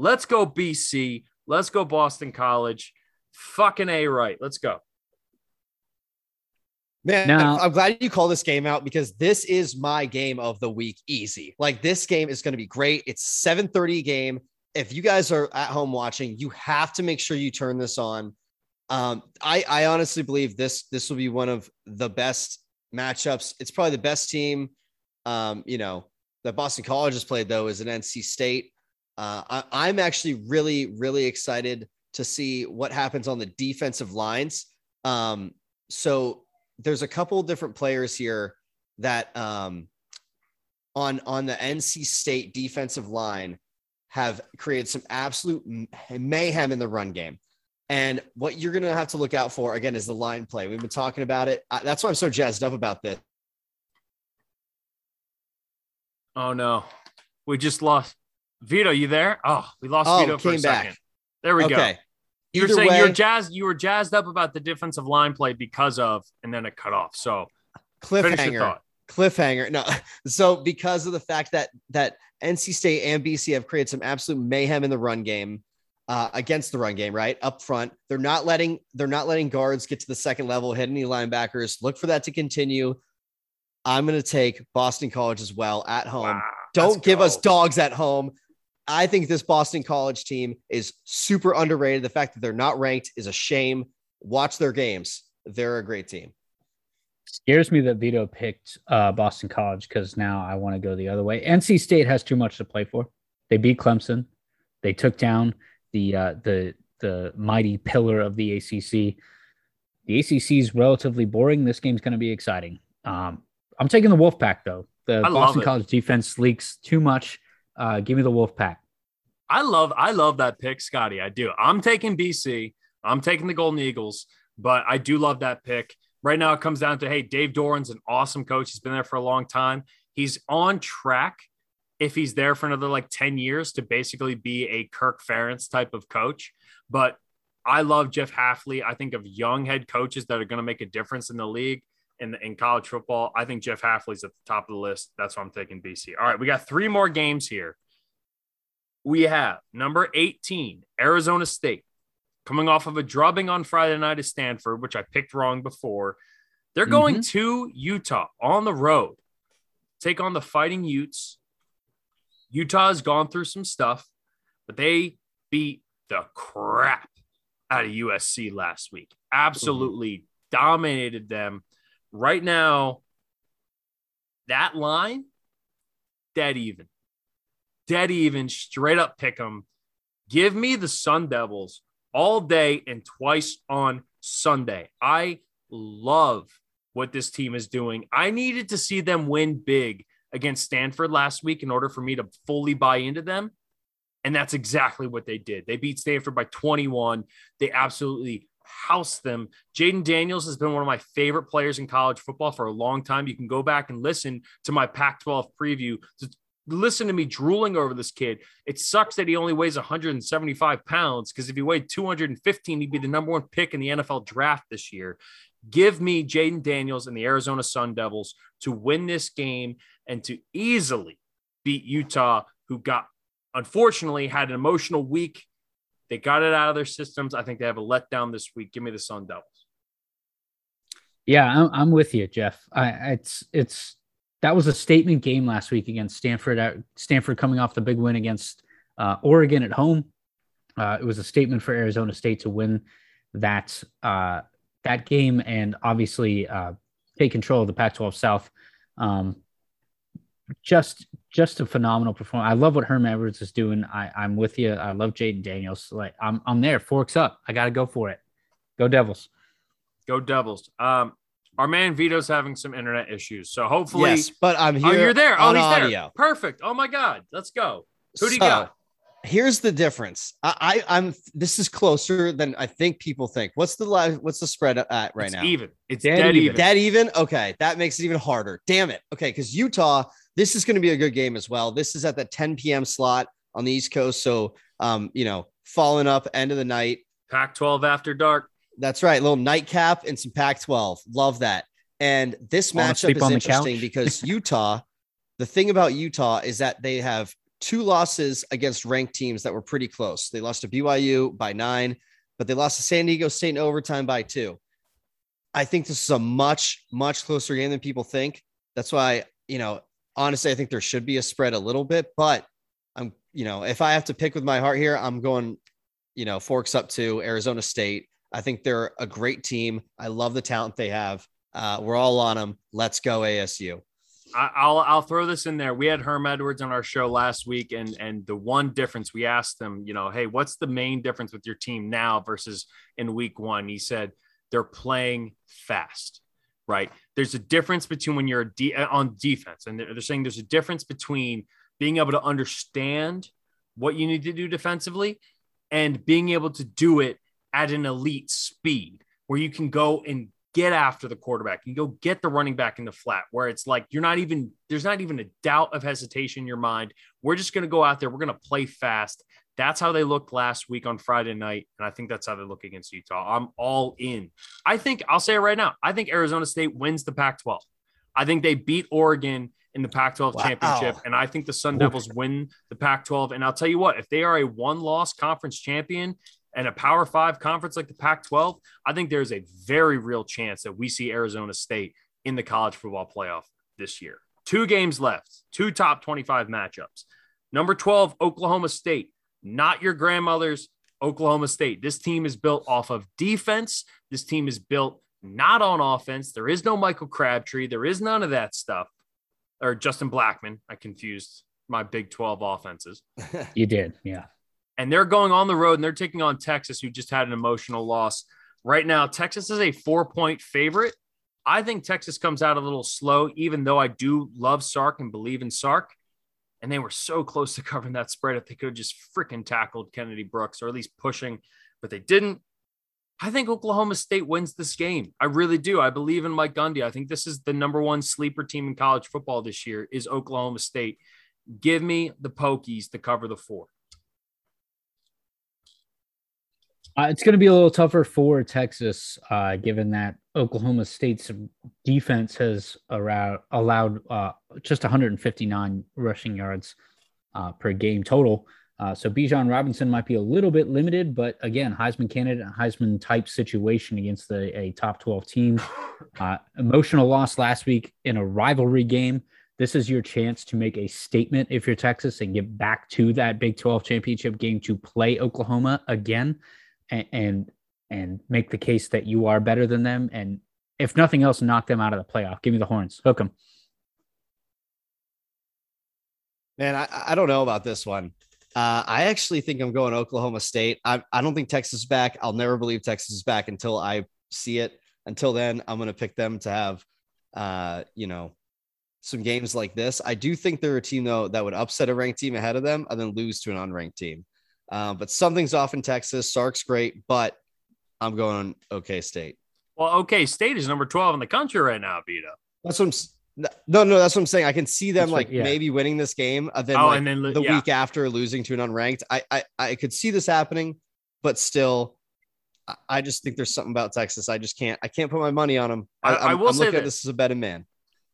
Let's go, BC. Let's go, Boston College. Fucking A right. Let's go. Man, now, I'm glad you call this game out because this is my game of the week. Easy. Like this game is going to be great. It's 7:30 game. If you guys are at home watching, you have to make sure you turn this on. Um, I, I honestly believe this this will be one of the best matchups. It's probably the best team. Um, you know, that Boston College has played though is an NC State. Uh, I, I'm actually really, really excited to see what happens on the defensive lines. Um, so there's a couple different players here that um, on on the NC State defensive line have created some absolute mayhem in the run game. And what you're going to have to look out for again is the line play. We've been talking about it. That's why I'm so jazzed up about this. Oh no, we just lost Vido. You there? Oh, we lost oh, Vido for a back. second. There we okay. go. You were saying way, you're jazzed. You were jazzed up about the defensive line play because of, and then it cut off. So cliffhanger, cliffhanger. No, [laughs] so because of the fact that that NC State and BC have created some absolute mayhem in the run game uh, against the run game, right up front. They're not letting they're not letting guards get to the second level, hit any linebackers. Look for that to continue. I'm going to take Boston College as well at home. Wow, Don't give go. us dogs at home. I think this Boston College team is super underrated. The fact that they're not ranked is a shame. Watch their games. They're a great team. Scares me that Vido picked uh, Boston College because now I want to go the other way. NC State has too much to play for. They beat Clemson. They took down the uh, the the mighty pillar of the ACC. The ACC is relatively boring. This game's going to be exciting. Um, I'm taking the Wolfpack though. The I Boston College defense leaks too much. Uh, give me the Wolfpack. I love I love that pick, Scotty. I do. I'm taking BC. I'm taking the Golden Eagles, but I do love that pick. Right now, it comes down to hey, Dave Doeren's an awesome coach. He's been there for a long time. He's on track if he's there for another like 10 years to basically be a Kirk Ferentz type of coach. But I love Jeff Hafley. I think of young head coaches that are going to make a difference in the league in, in college football. I think Jeff Hafley's at the top of the list. That's why I'm taking BC. All right, we got three more games here. We have number 18, Arizona State, coming off of a drubbing on Friday night at Stanford, which I picked wrong before. They're going mm-hmm. to Utah on the road, take on the Fighting Utes. Utah has gone through some stuff, but they beat the crap out of USC last week. Absolutely mm-hmm. dominated them. Right now, that line, dead even. Dead even, straight up pick them. Give me the Sun Devils all day and twice on Sunday. I love what this team is doing. I needed to see them win big against Stanford last week in order for me to fully buy into them. And that's exactly what they did. They beat Stanford by 21. They absolutely housed them. Jayden Daniels has been one of my favorite players in college football for a long time. You can go back and listen to my Pac 12 preview to listen to me drooling over this kid. It sucks that he only weighs 175 pounds because if he weighed 215, he'd be the number one pick in the NFL draft this year. Give me Jayden Daniels and the Arizona Sun Devils to win this game and to easily beat Utah, who got unfortunately had an emotional week. They got it out of their systems. I think they have a letdown this week. Give me the Sun Devils. Yeah, I'm, I'm with you, Jeff. I, it's it's that was a statement game last week against Stanford. Uh, Stanford coming off the big win against uh, Oregon at home. Uh, it was a statement for Arizona State to win that uh, that game and obviously uh, take control of the Pac-12 South. Um, just just a phenomenal performance. I love what Herm Edwards is doing. I, I'm with you. I love Jayden Daniels. Like I'm I'm there. Forks up. I got to go for it. Go Devils. Go Devils. Um, our man Vido's having some internet issues, so hopefully. Yes, but I'm here. Oh, you're there. Oh, he's audio. there. Perfect. Oh my God. Let's go. Who do you got? Here's the difference. I, I am this is closer than I think people think. What's the live? What's the spread at right it's now? Even. It's dead, dead even. Dead even. Okay, that makes it even harder. Damn it. Okay, because Utah this is going to be a good game as well. This is at the 10 p.m. slot on the East Coast. So, um, you know, falling up end of the night. Pac 12 after dark. That's right. A little nightcap and some Pac 12. Love that. And this matchup is interesting because [laughs] Utah, the thing about Utah is that they have two losses against ranked teams that were pretty close. They lost to BYU by nine, but they lost to San Diego State in overtime by two. I think this is a much, much closer game than people think. That's why, you know, honestly, I think there should be a spread a little bit, but I'm, you know, if I have to pick with my heart here, I'm going, you know, forks up to Arizona State. I think they're a great team. I love the talent they have. Uh, we're all on them. Let's go ASU. I'll I'll throw this in there. We had Herm Edwards on our show last week, and and the one difference we asked him, you know, hey, what's the main difference with your team now versus in week one? He said they're playing fast right? There's a difference between when you're de- uh, on defense, and they're, they're saying there's a difference between being able to understand what you need to do defensively and being able to do it at an elite speed where you can go and get after the quarterback and go get the running back in the flat where it's like you're not even there's not even a doubt of hesitation in your mind we're just going to go out there we're going to play fast that's how they looked last week on Friday night. And I think that's how they look against Utah. I'm all in. I think I'll say it right now. I think Arizona State wins the Pac 12. I think they beat Oregon in the Pac 12 wow. championship. And I think the Sun Devils win the Pac 12. And I'll tell you what, if they are a one loss conference champion and a Power Five conference like the Pac 12, I think there's a very real chance that we see Arizona State in the college football playoff this year. Two games left, two top 25 matchups. Number 12, Oklahoma State not your grandmother's Oklahoma State. This team is built off of defense. This team is built not on offense. There is no Michael Crabtree. There is none of that stuff. Or Justin Blackmon. I confused my Big 12 offenses. [laughs] you did. Yeah. And they're going on the road and they're taking on Texas, who just had an emotional loss. Right now, Texas is a four point favorite. I think Texas comes out a little slow, even though I do love Sark and believe in Sark and they were so close to covering that spread if they could have just freaking tackled Kennedy Brooks or at least pushing, but they didn't. I think Oklahoma State wins this game. I really do. I believe in Mike Gundy. I think this is the number one sleeper team in college football this year is Oklahoma State. Give me the Pokies to cover the four. Uh, it's going to be a little tougher for Texas, uh, given that Oklahoma State's defense has around, allowed uh, just 159 rushing yards uh, per game total. Uh, so Bijan Robinson might be a little bit limited, but again, Heisman candidate, Heisman type situation against the, a top 12 team. Uh, emotional loss last week in a rivalry game. This is your chance to make a statement if you're Texas and get back to that Big 12 championship game to play Oklahoma again and, and and make the case that you are better than them and if nothing else knock them out of the playoff. Give me the horns. Hook them. Man, I, I don't know about this one. Uh, I actually think I'm going Oklahoma State. I, I don't think Texas is back. I'll never believe Texas is back until I see it. Until then, I'm going to pick them to have, uh, you know, some games like this. I do think they're a team though that would upset a ranked team ahead of them and then lose to an unranked team. Uh, but something's off in Texas. Sark's great, but I'm going OK State. Well, OK State is number 12 in the country right now, Vido. That's what I'm no, no, that's what I'm saying. I can see them like yeah. maybe winning this game, and then, oh, like, and then the yeah. week after losing to an unranked. I, I, I could see this happening, but still, I just think there's something about Texas. I just can't. I can't put my money on them. I, I, I will I'm say that this is a betting man.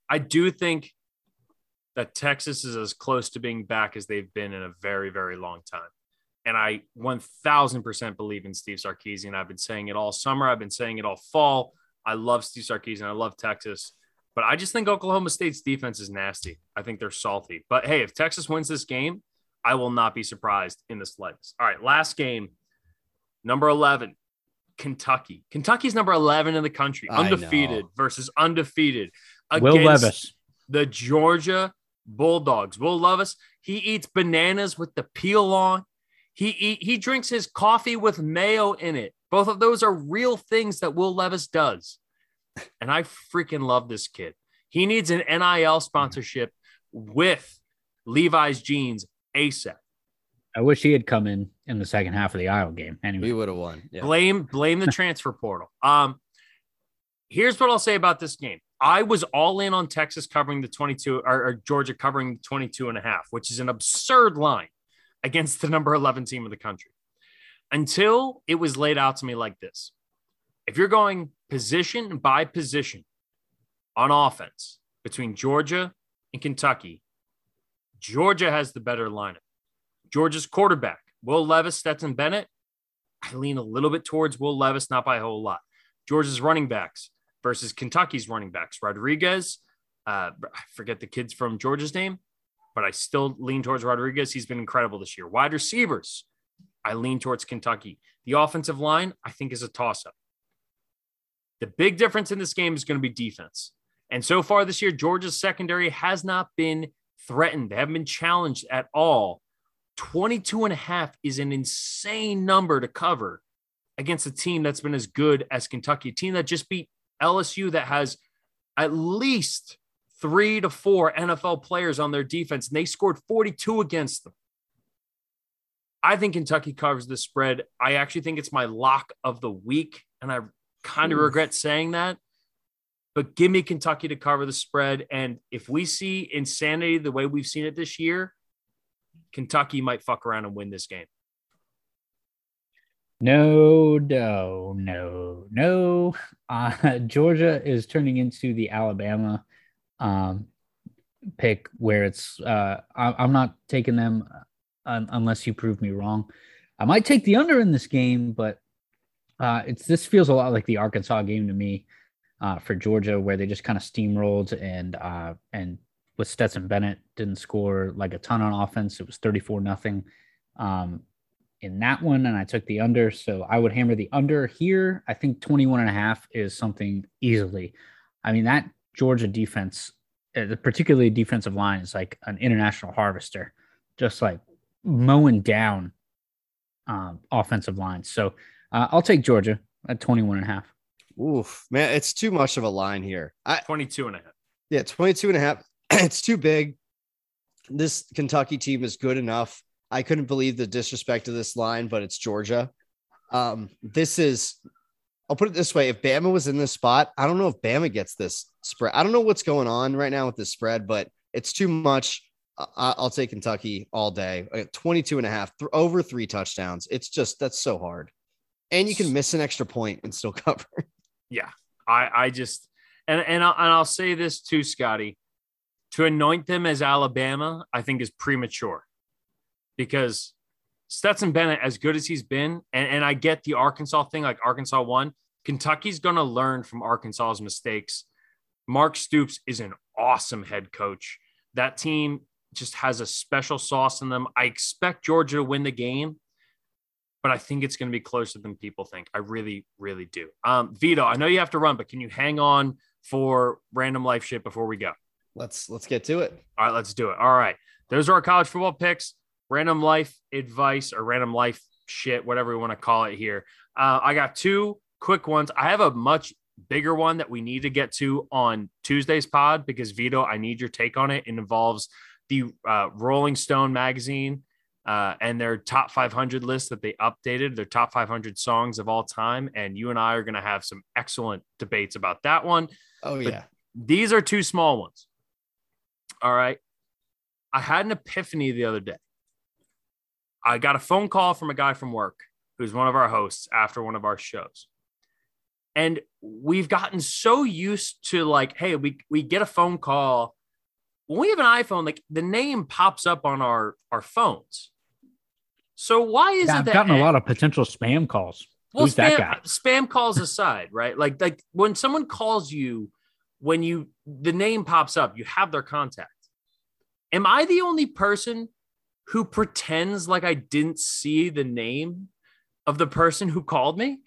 I do think that Texas is as close to being back as they've been in a very, very long time. And I 1000% believe in Steve Sarkisian. I've been saying it all summer. I've been saying it all fall. I love Steve Sarkisian. I love Texas. But I just think Oklahoma State's defense is nasty. I think they're salty. But hey, if Texas wins this game, I will not be surprised in the slightest. All right, last game, number 11, Kentucky. Kentucky's number 11 in the country, undefeated versus undefeated. Will Levis. The Georgia Bulldogs. Will Levis, he eats bananas with the peel on. He, he, he drinks his coffee with mayo in it. Both of those are real things that Will Levis does and I freaking love this kid. He needs an NIL sponsorship with Levi's jeans ASAP. I wish he had come in in the second half of the Iowa game. Anyway, we would have won. Yeah. Blame blame the transfer portal. Um, here's what I'll say about this game. I was all in on Texas covering the 22 or, or Georgia covering 22 and a half, which is an absurd line against the number 11 team of the country. Until it was laid out to me like this. If you're going position by position on offense between Georgia and Kentucky, Georgia has the better lineup. Georgia's quarterback, Will Levis, Stetson Bennett. I lean a little bit towards Will Levis, not by a whole lot. Georgia's running backs versus Kentucky's running backs. Rodriguez, uh, I forget the kids from Georgia's name, but I still lean towards Rodriguez. He's been incredible this year. Wide receivers, I lean towards Kentucky. The offensive line, I think, is a toss up. The big difference in this game is going to be defense. And so far this year, Georgia's secondary has not been threatened. They haven't been challenged at all. 22 and a half is an insane number to cover against a team that's been as good as Kentucky, a team that just beat LSU that has at least three to four NFL players on their defense, and they scored 42 against them. I think Kentucky covers the spread. I actually think it's my lock of the week, and I kind of regret saying that. But give me Kentucky to cover the spread. And if we see insanity the way we've seen it this year, Kentucky might fuck around and win this game. No, no, no, no. Uh, [laughs] Georgia is turning into the Alabama um, pick where it's, uh, I, am not taking them uh, unless you prove me wrong. I might take the under in this game, but uh, it's this feels a lot like the Arkansas game to me uh, for Georgia, where they just kind of steamrolled and uh, and with Stetson Bennett didn't score like a ton on offense. It was 34 nothing um, in that one, and I took the under. So I would hammer the under here. I think 21 and a half is something easily. I mean, that Georgia defense, uh, particularly defensive line, is like an international harvester, just like mowing down um, offensive lines. So uh, I'll take Georgia at 21 and a half. Oof, man, it's too much of a line here. I, 22 and a half. Yeah, 22 and a half. [clears throat] it's too big. This Kentucky team is good enough. I couldn't believe the disrespect of this line, but it's Georgia. Um, this is I'll put it this way: if Bama was in this spot, I don't know if Bama gets this spread. I don't know what's going on right now with this spread, but it's too much. I- I'll take Kentucky all day. Uh, 22 and a half, th- over three touchdowns. It's just that's so hard. And you can miss an extra point and still [laughs] cover. Yeah, I I just and and I'll, and I'll say this too, Scotty. To anoint them as Alabama, I think is premature because Stetson Bennett, as good as he's been, and, and I get the Arkansas thing, like Arkansas won. Kentucky's going to learn from Arkansas's mistakes. Mark Stoops is an awesome head coach. That team just has a special sauce in them. I expect Georgia to win the game, but I think it's going to be closer than people think. I really, really do. Um, Vido, I know you have to run, but can you hang on for random life shit before we go? Let's let's get to it. All right, let's do it. All right. Those are our college football picks, random life advice or random life shit, whatever we want to call it here. Uh, I got two quick ones. I have a much bigger one that we need to get to on Tuesday's pod because Vido, I need your take on it. It involves the uh, Rolling Stone magazine uh, and their top 500 list that they updated, their top 500 songs of all time. And you and I are going to have some excellent debates about that one. Oh But- yeah. These are two small ones. All right. I had an epiphany the other day. I got a phone call from a guy from work who's one of our hosts after one of our shows. And we've gotten so used to like, hey, we, we get a phone call. When we have an iPhone, like the name pops up on our, our phones. So why is Yeah, it I've that gotten a lot of potential spam calls. well, Who's spam, that guy? spam calls aside, right? Like, like when someone calls you, when you the name pops up, you have their contact. Am I the only person who pretends like I didn't see the name of the person who called me?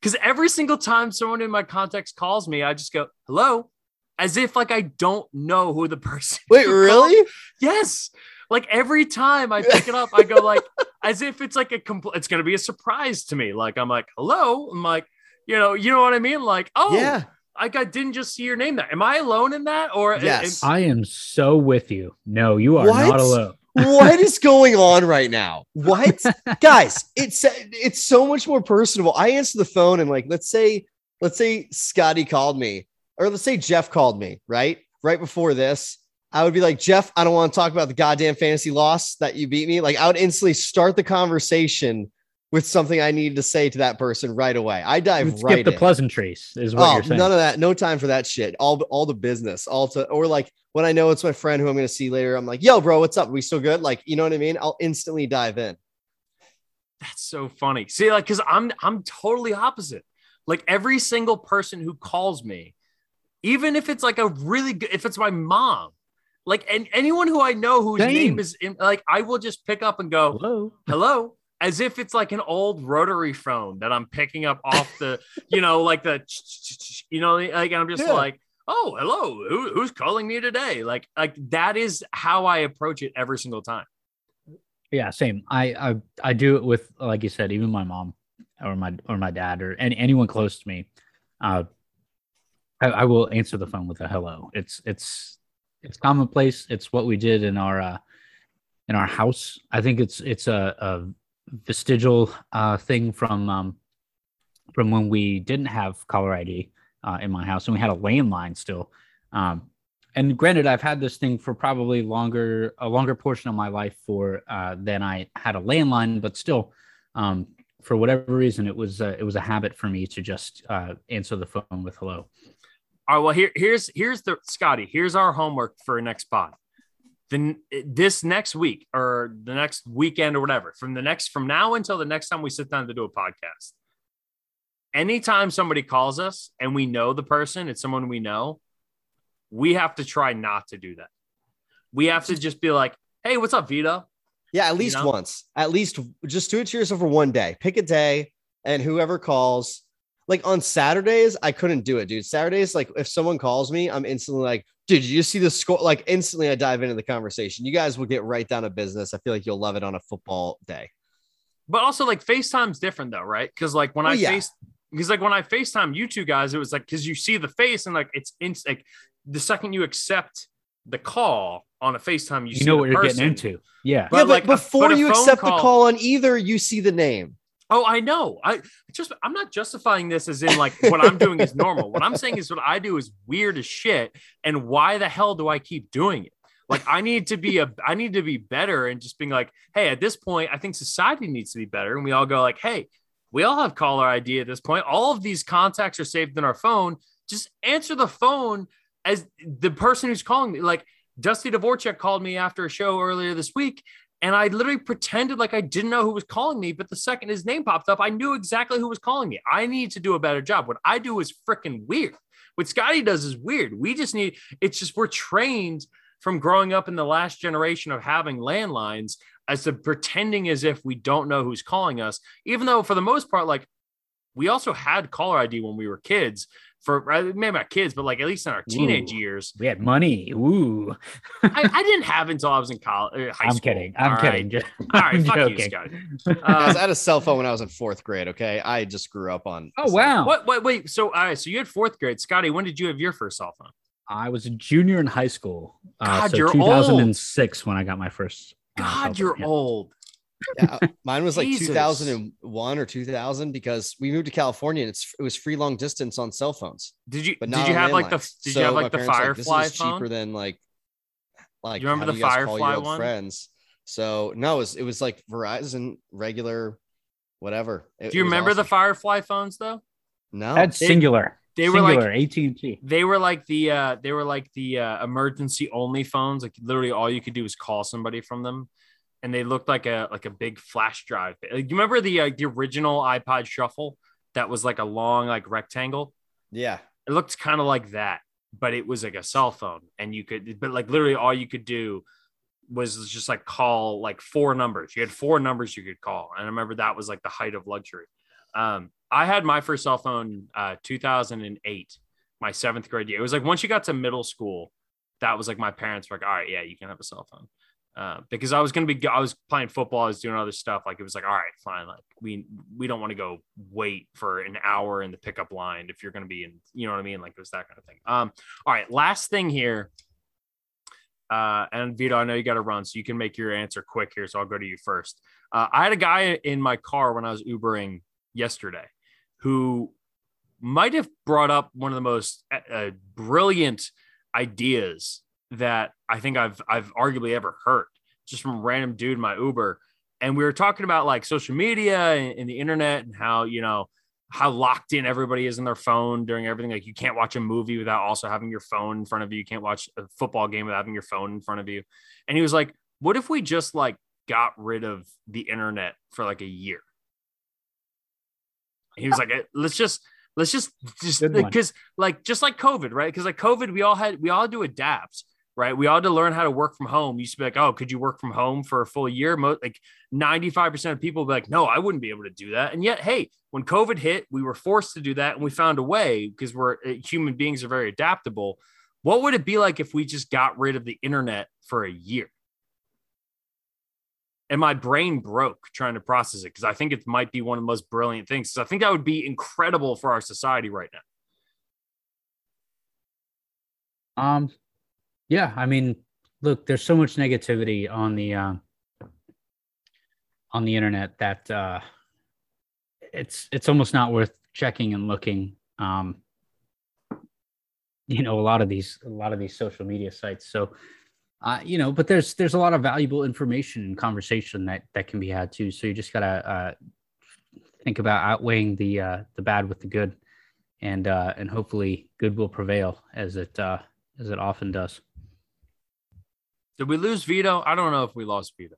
Because every single time someone in my contacts calls me, I just go hello, as if like I don't know who the [laughs] person. Wait, who called- really? Yes. Like every time I pick it up, I go like, [laughs] as if it's like a complete, it's going to be a surprise to me. Like, I'm like, hello. I'm like, you know, you know what I mean? Like, oh, Yeah. like I didn't just see your name there. Am I alone in that? Or Yes. I am so with you. No, you are What? not alone. What is going on right now? What? [laughs] Guys, it's it's so much more personable. I answer the phone and like let's say let's say Scotty called me or let's say Jeff called me, right? Right before this, I would be like, "Jeff, I don't want to talk about the goddamn fantasy loss that you beat me." Like I would instantly start the conversation with something I needed to say to that person right away. I dive Skip right the in. pleasantries, is what Oh, you're saying. none of that. No time for that shit. All all the business. All to or like when I know it's my friend who I'm going to see later. I'm like, yo, bro, what's up? we still good? Like, you know what I mean? I'll instantly dive in. that's so funny. See, like, cause I'm, I'm totally opposite. Like every single person who calls me, even if it's like a really good, if it's my mom, like, and anyone who I know whose Same. name is in, like, I will just pick up and go, Hello. hello as if it's like an old rotary phone that i'm picking up off the you know like the you know like i'm just Yeah. like oh hello Who, who's calling me today like like that is how i approach it every single time Yeah, same. I, I I do it with like you said, even my mom or my or my dad or any, anyone close to me. Uh, I, I will answer the phone with a hello. It's it's it's commonplace. It's what we did in our uh, in our house. I think it's it's a, a vestigial uh, thing from um, from when we didn't have caller ID uh, in my house and we had a landline still. Um, and granted, I've had this thing for probably longer a longer portion of my life for uh, than I had a landline, but still, um, for whatever reason, it was uh, it was a habit for me to just uh, answer the phone with hello. all right well here here's here's the scotty here's our homework for next pod then this next week or the next weekend or whatever from the next from now until the next time we sit down to do a podcast anytime somebody calls us and we know the person it's someone we know we have to try not to do that we have to just be like hey what's up vido Yeah, at least know? once. At least just do it to yourself for one day. Pick a day and whoever calls. Like on Saturdays, I couldn't do it, dude. Saturdays, like if someone calls me, I'm instantly like, dude, you just see the score? Like instantly I dive into the conversation. You guys will get right down to business. I feel like you'll love it on a football day. but also like facetime's different though right because like when Oh, i yeah. face because like when i facetime you two guys it was like because you see the face and like it's in like the second you accept the call on a facetime you, You, see know the what you're person. getting into. Yeah. But yeah, but like a- before but a you phone accept the call- call on either, you see the name. Oh, I know. I just I'm not justifying this as in like what I'm doing is normal. What I'm saying is what I do is weird as shit. And why the hell do I keep doing it? Like I need to be a I need to be better and just being like, hey, at this point, I think society needs to be better. And we all go like, hey, we all have caller ID at this point. All of these contacts are saved in our phone. Just answer the phone as the person who's calling me. Like Dusty Dvorak called me after a show earlier this week and I literally pretended like I didn't know who was calling me. But the second his name popped up, I knew exactly who was calling me. I need to do a better job. What I do is freaking weird. What Scotty does is weird. We just need, it's just we're trained from growing up in the last generation of having landlines as to pretending as if we don't know who's calling us, even though for the most part, like we also had caller ID when we were kids for maybe not kids, but like at least in our teenage Ooh, years. We had money. Ooh. I, I, didn't have until I was in college. Uh, high I'm school. kidding. I'm All kidding. Right. Just, All right, I'm fuck joking. you, Scotty. Guys, [laughs] I Uh, had a cell phone when I was in fourth grade. Okay, I just grew up on. Oh wow. what? Wait, wait. So, all right. So you had fourth grade, Scotty. When did you have your first cell phone? I was a junior in high school. Uh, God, so you're old. 2006 when I got my first. uh, God, phone, you're yeah. old. Yeah, mine was like Jesus. 2001 or 2000 because we moved to California and it's it was free long distance on cell phones, Did you? but Did you on have like the? Did So you have like the parents were Firefly this is phone? cheaper than like like You remember the you guys call your Firefly old one? friends. So no, it was it was like Verizon regular, whatever. It- Do you it was remember the. Firefly phones though? No, That's They- Cingular. they were like- AT&T. They were like the uh they were like the uh emergency only phones. Like literally all you could do was call somebody from them. And they looked like a like a big flash drive. Like, you remember the uh, the original iPod Shuffle that was like a long like rectangle? yeah. It looked kind of like that, but it was like a cell phone and you could but like literally all you could do was just like call like four numbers. You had four numbers you could call. And I remember that was like the height of luxury. Um, I had my first cell phone uh 2008, my seventh grade year. It was like once you got to middle school, that was like my parents were like, all right, yeah, you can have a cell phone. Uh, because I was gonna be, I was playing football, I was doing other stuff. Like it was like, all right, fine. Like we we don't want to go wait for an hour in the pickup line if you're gonna be in, you know what I mean? Like it was that kind of thing. Um, all right, last thing here. Uh, and Vido, I know you got to run, so you can make your answer quick here. So I'll go to you first. Uh, I had a guy in my car when I was Ubering yesterday who might have brought up one of the most uh, brilliant ideas that I think I've I've arguably ever heard, just from a random dude in my Uber. And we were talking about like social media and, and the internet and how you know how locked in everybody is in their phone during everything. Like you can't watch a movie without also having your phone in front of you. You can't watch a football game without having your phone in front of you. And he was like, "What if we just like got rid of the internet for like a year?" He was like, "Eh, "Let's just." Let's just just because like just like COVID, right? Because like COVID, we all had we all had to adapt, right? We all had to learn how to work from home. You used to be like, oh, could you work from home for a full year? Mo- like 95% of people be like, no, I wouldn't be able to do that. And yet, hey, when COVID hit, we were forced to do that and we found a way because we're uh, human beings are very adaptable. What would it be like if we just got rid of the internet for a year? And my brain broke trying to process it because I think it might be one of the most brilliant things. So I think that would be incredible for our society right now. Um, yeah, I mean, look, there's so much negativity on the um, on the internet that uh, it's it's almost not worth checking and looking. Um, you know, a lot of these a lot of these social media sites. So, uh, you know, but there's there's a lot of valuable information and conversation that that can be had too. So you just gotta uh, think about outweighing the uh, the bad with the good, and uh, and hopefully good will prevail as it uh, as it often does. Did we lose Vido? I don't know if we lost Vido.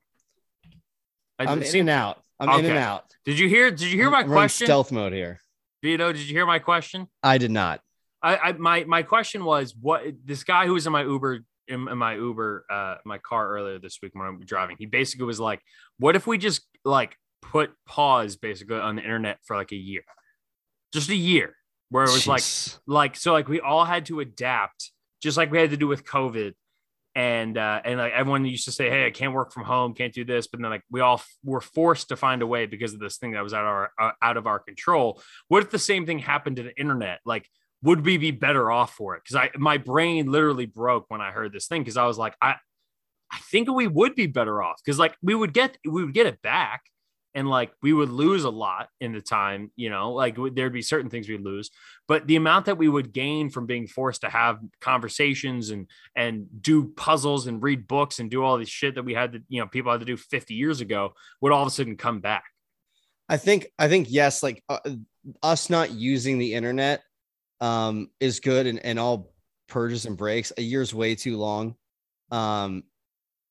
I, I'm it in and out. I'm in and out. Did you hear? Did you hear my running question, Stealth mode here. Vido? Did you hear my question? I did not. I, I my my question was what this guy who was in my Uber in, in my Uber uh my car earlier this week when I'm driving. He basically was like, "What if we just like put pause basically on the internet for like a year, just a year, where it was like like so like we all had to adapt just like we had to do with covid and uh and like everyone used to say hey i can't work from home can't do this but then like we all f- were forced to find a way because of this thing that was out of our uh, out of our control. What if the same thing happened to the internet? Like would we be better off for it? Because i my brain literally broke when i heard this thing because i was like i i think we would be better off. Because like we would get we would get it back and like we would lose a lot in the time you know like there'd be certain things we'd lose but the amount that we would gain from being forced to have conversations and and do puzzles and read books and do all this shit that we had to you know people had to do 50 years ago would all of a sudden come back. I think i think yes like uh, us not using the internet um is good and, and all purges and breaks. A year's way too long. Um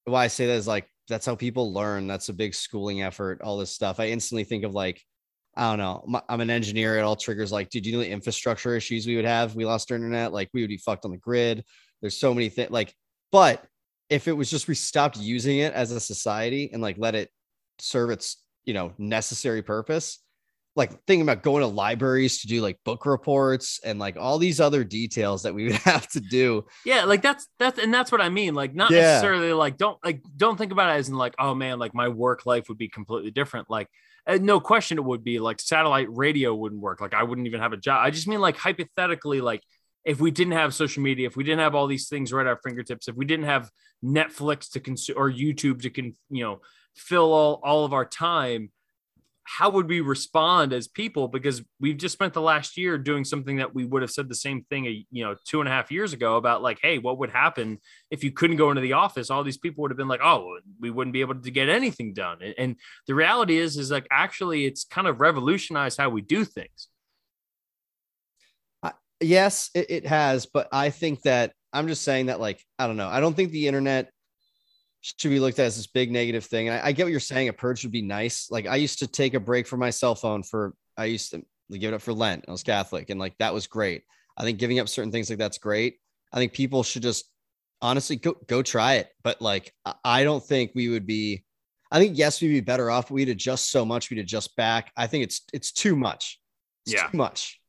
why i say that is like that's how people learn. That's a big schooling effort, all this stuff. I instantly think of like, I don't know. I'm an engineer. It all triggers like, dude, you know the infrastructure issues we would have? We lost our internet. Like we would be fucked on the grid. There's so many things. Like, but if it was just we stopped using it as a society and like let it serve its you know necessary purpose, like thinking about going to libraries to do like book reports and like all these other details that we would [laughs] have to do. Yeah, like that's that's and that's what I mean. Like not yeah. necessarily like don't like don't think about it as in like oh man, like my work life would be completely different. Like uh, no question it would be like satellite radio wouldn't work. Like I wouldn't even have a job. I just mean like hypothetically like if we didn't have social media, if we didn't have all these things right at our fingertips, if we didn't have Netflix to consume or YouTube to can you know fill all, all of our time how would we respond as people? Because we've just spent the last year doing something that we would have said the same thing you know two and a half years ago about like hey what would happen if you couldn't go into the office? All these people would have been like oh we wouldn't be able to get anything done. And the reality is is like actually it's kind of revolutionized how we do things. Uh, yes it, it has but i think that i'm just saying that like i don't know. I don't think the internet should be looked at as this big negative thing. And I, I, get what you're saying. A purge would be nice. Like I used to take a break from my cell phone for, I used to give it up for Lent. I was Catholic and like that was great. I think giving up certain things like that's great. I think people should just honestly go, go try it. But like, I don't think we would be, I think, yes, we'd be better off. We'd adjust so much. We'd adjust back. I think it's, it's too much. It's yeah. too much.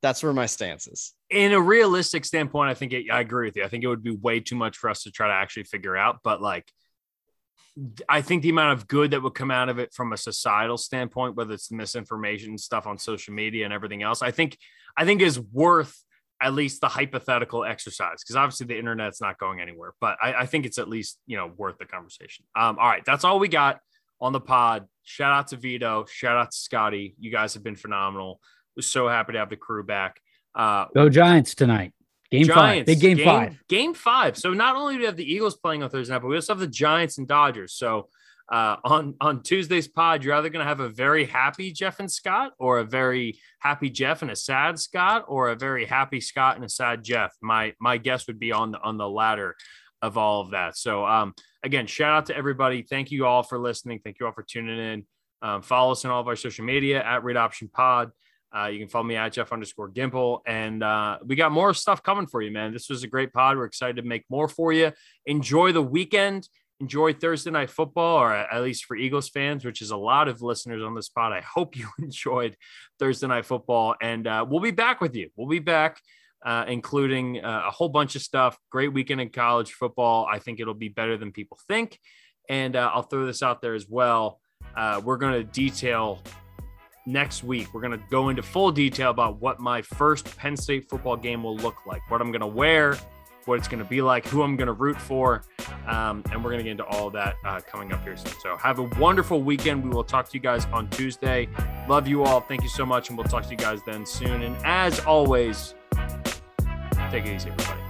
That's where my stance is. In a realistic standpoint, I think it, I agree with you. I think it would be way too much for us to try to actually figure out. But like, I think the amount of good that would come out of it from a societal standpoint, whether it's misinformation stuff on social media and everything else, I think I think is worth at least the hypothetical exercise because obviously the internet's not going anywhere. But I, I, think it's at least you know worth the conversation. Um, all right, that's all we got on the pod. Shout out to Vido. Shout out to Scotty. You guys have been phenomenal. We're so happy to have the crew back. Uh, Go Giants tonight. Game Giants, five. Big game, game, five. Game five. So not only do we have the Eagles playing on Thursday night, but we also have the Giants and Dodgers. So uh, on on Tuesday's pod, you're either going to have a very happy Jeff and Scott, or a very happy Jeff and a sad Scott, or a very happy Scott and a sad Jeff. My my guess would be on the on the latter of all of that. So um, again, shout out to everybody. Thank you all for listening. Thank you all for tuning in. Um, follow us on all of our social media at Read Option Pod. Uh, you can follow me at Jeff underscore Gimple. And uh, we got more stuff coming for you, man. This was a great pod. We're excited to make more for you. Enjoy the weekend. Enjoy Thursday night football, or at least for Eagles fans, which is a lot of listeners on this pod. I hope you [laughs] enjoyed Thursday night football. And uh, we'll be back with you. We'll be back. Uh, including uh, a whole bunch of stuff. Great weekend in college football. I think it'll be better than people think. And uh, I'll throw this out there as well. Uh, we're going to detail next week. We're going to go into full detail about what my first Penn State football game will look like, what I'm going to wear, what it's going to be like, who I'm going to root for. Um, and we're going to get into all that uh, coming up here soon. So have a wonderful weekend. We will talk to you guys on Tuesday. Love you all. Thank you so much. And we'll talk to you guys then soon. And as always, take it easy, everybody.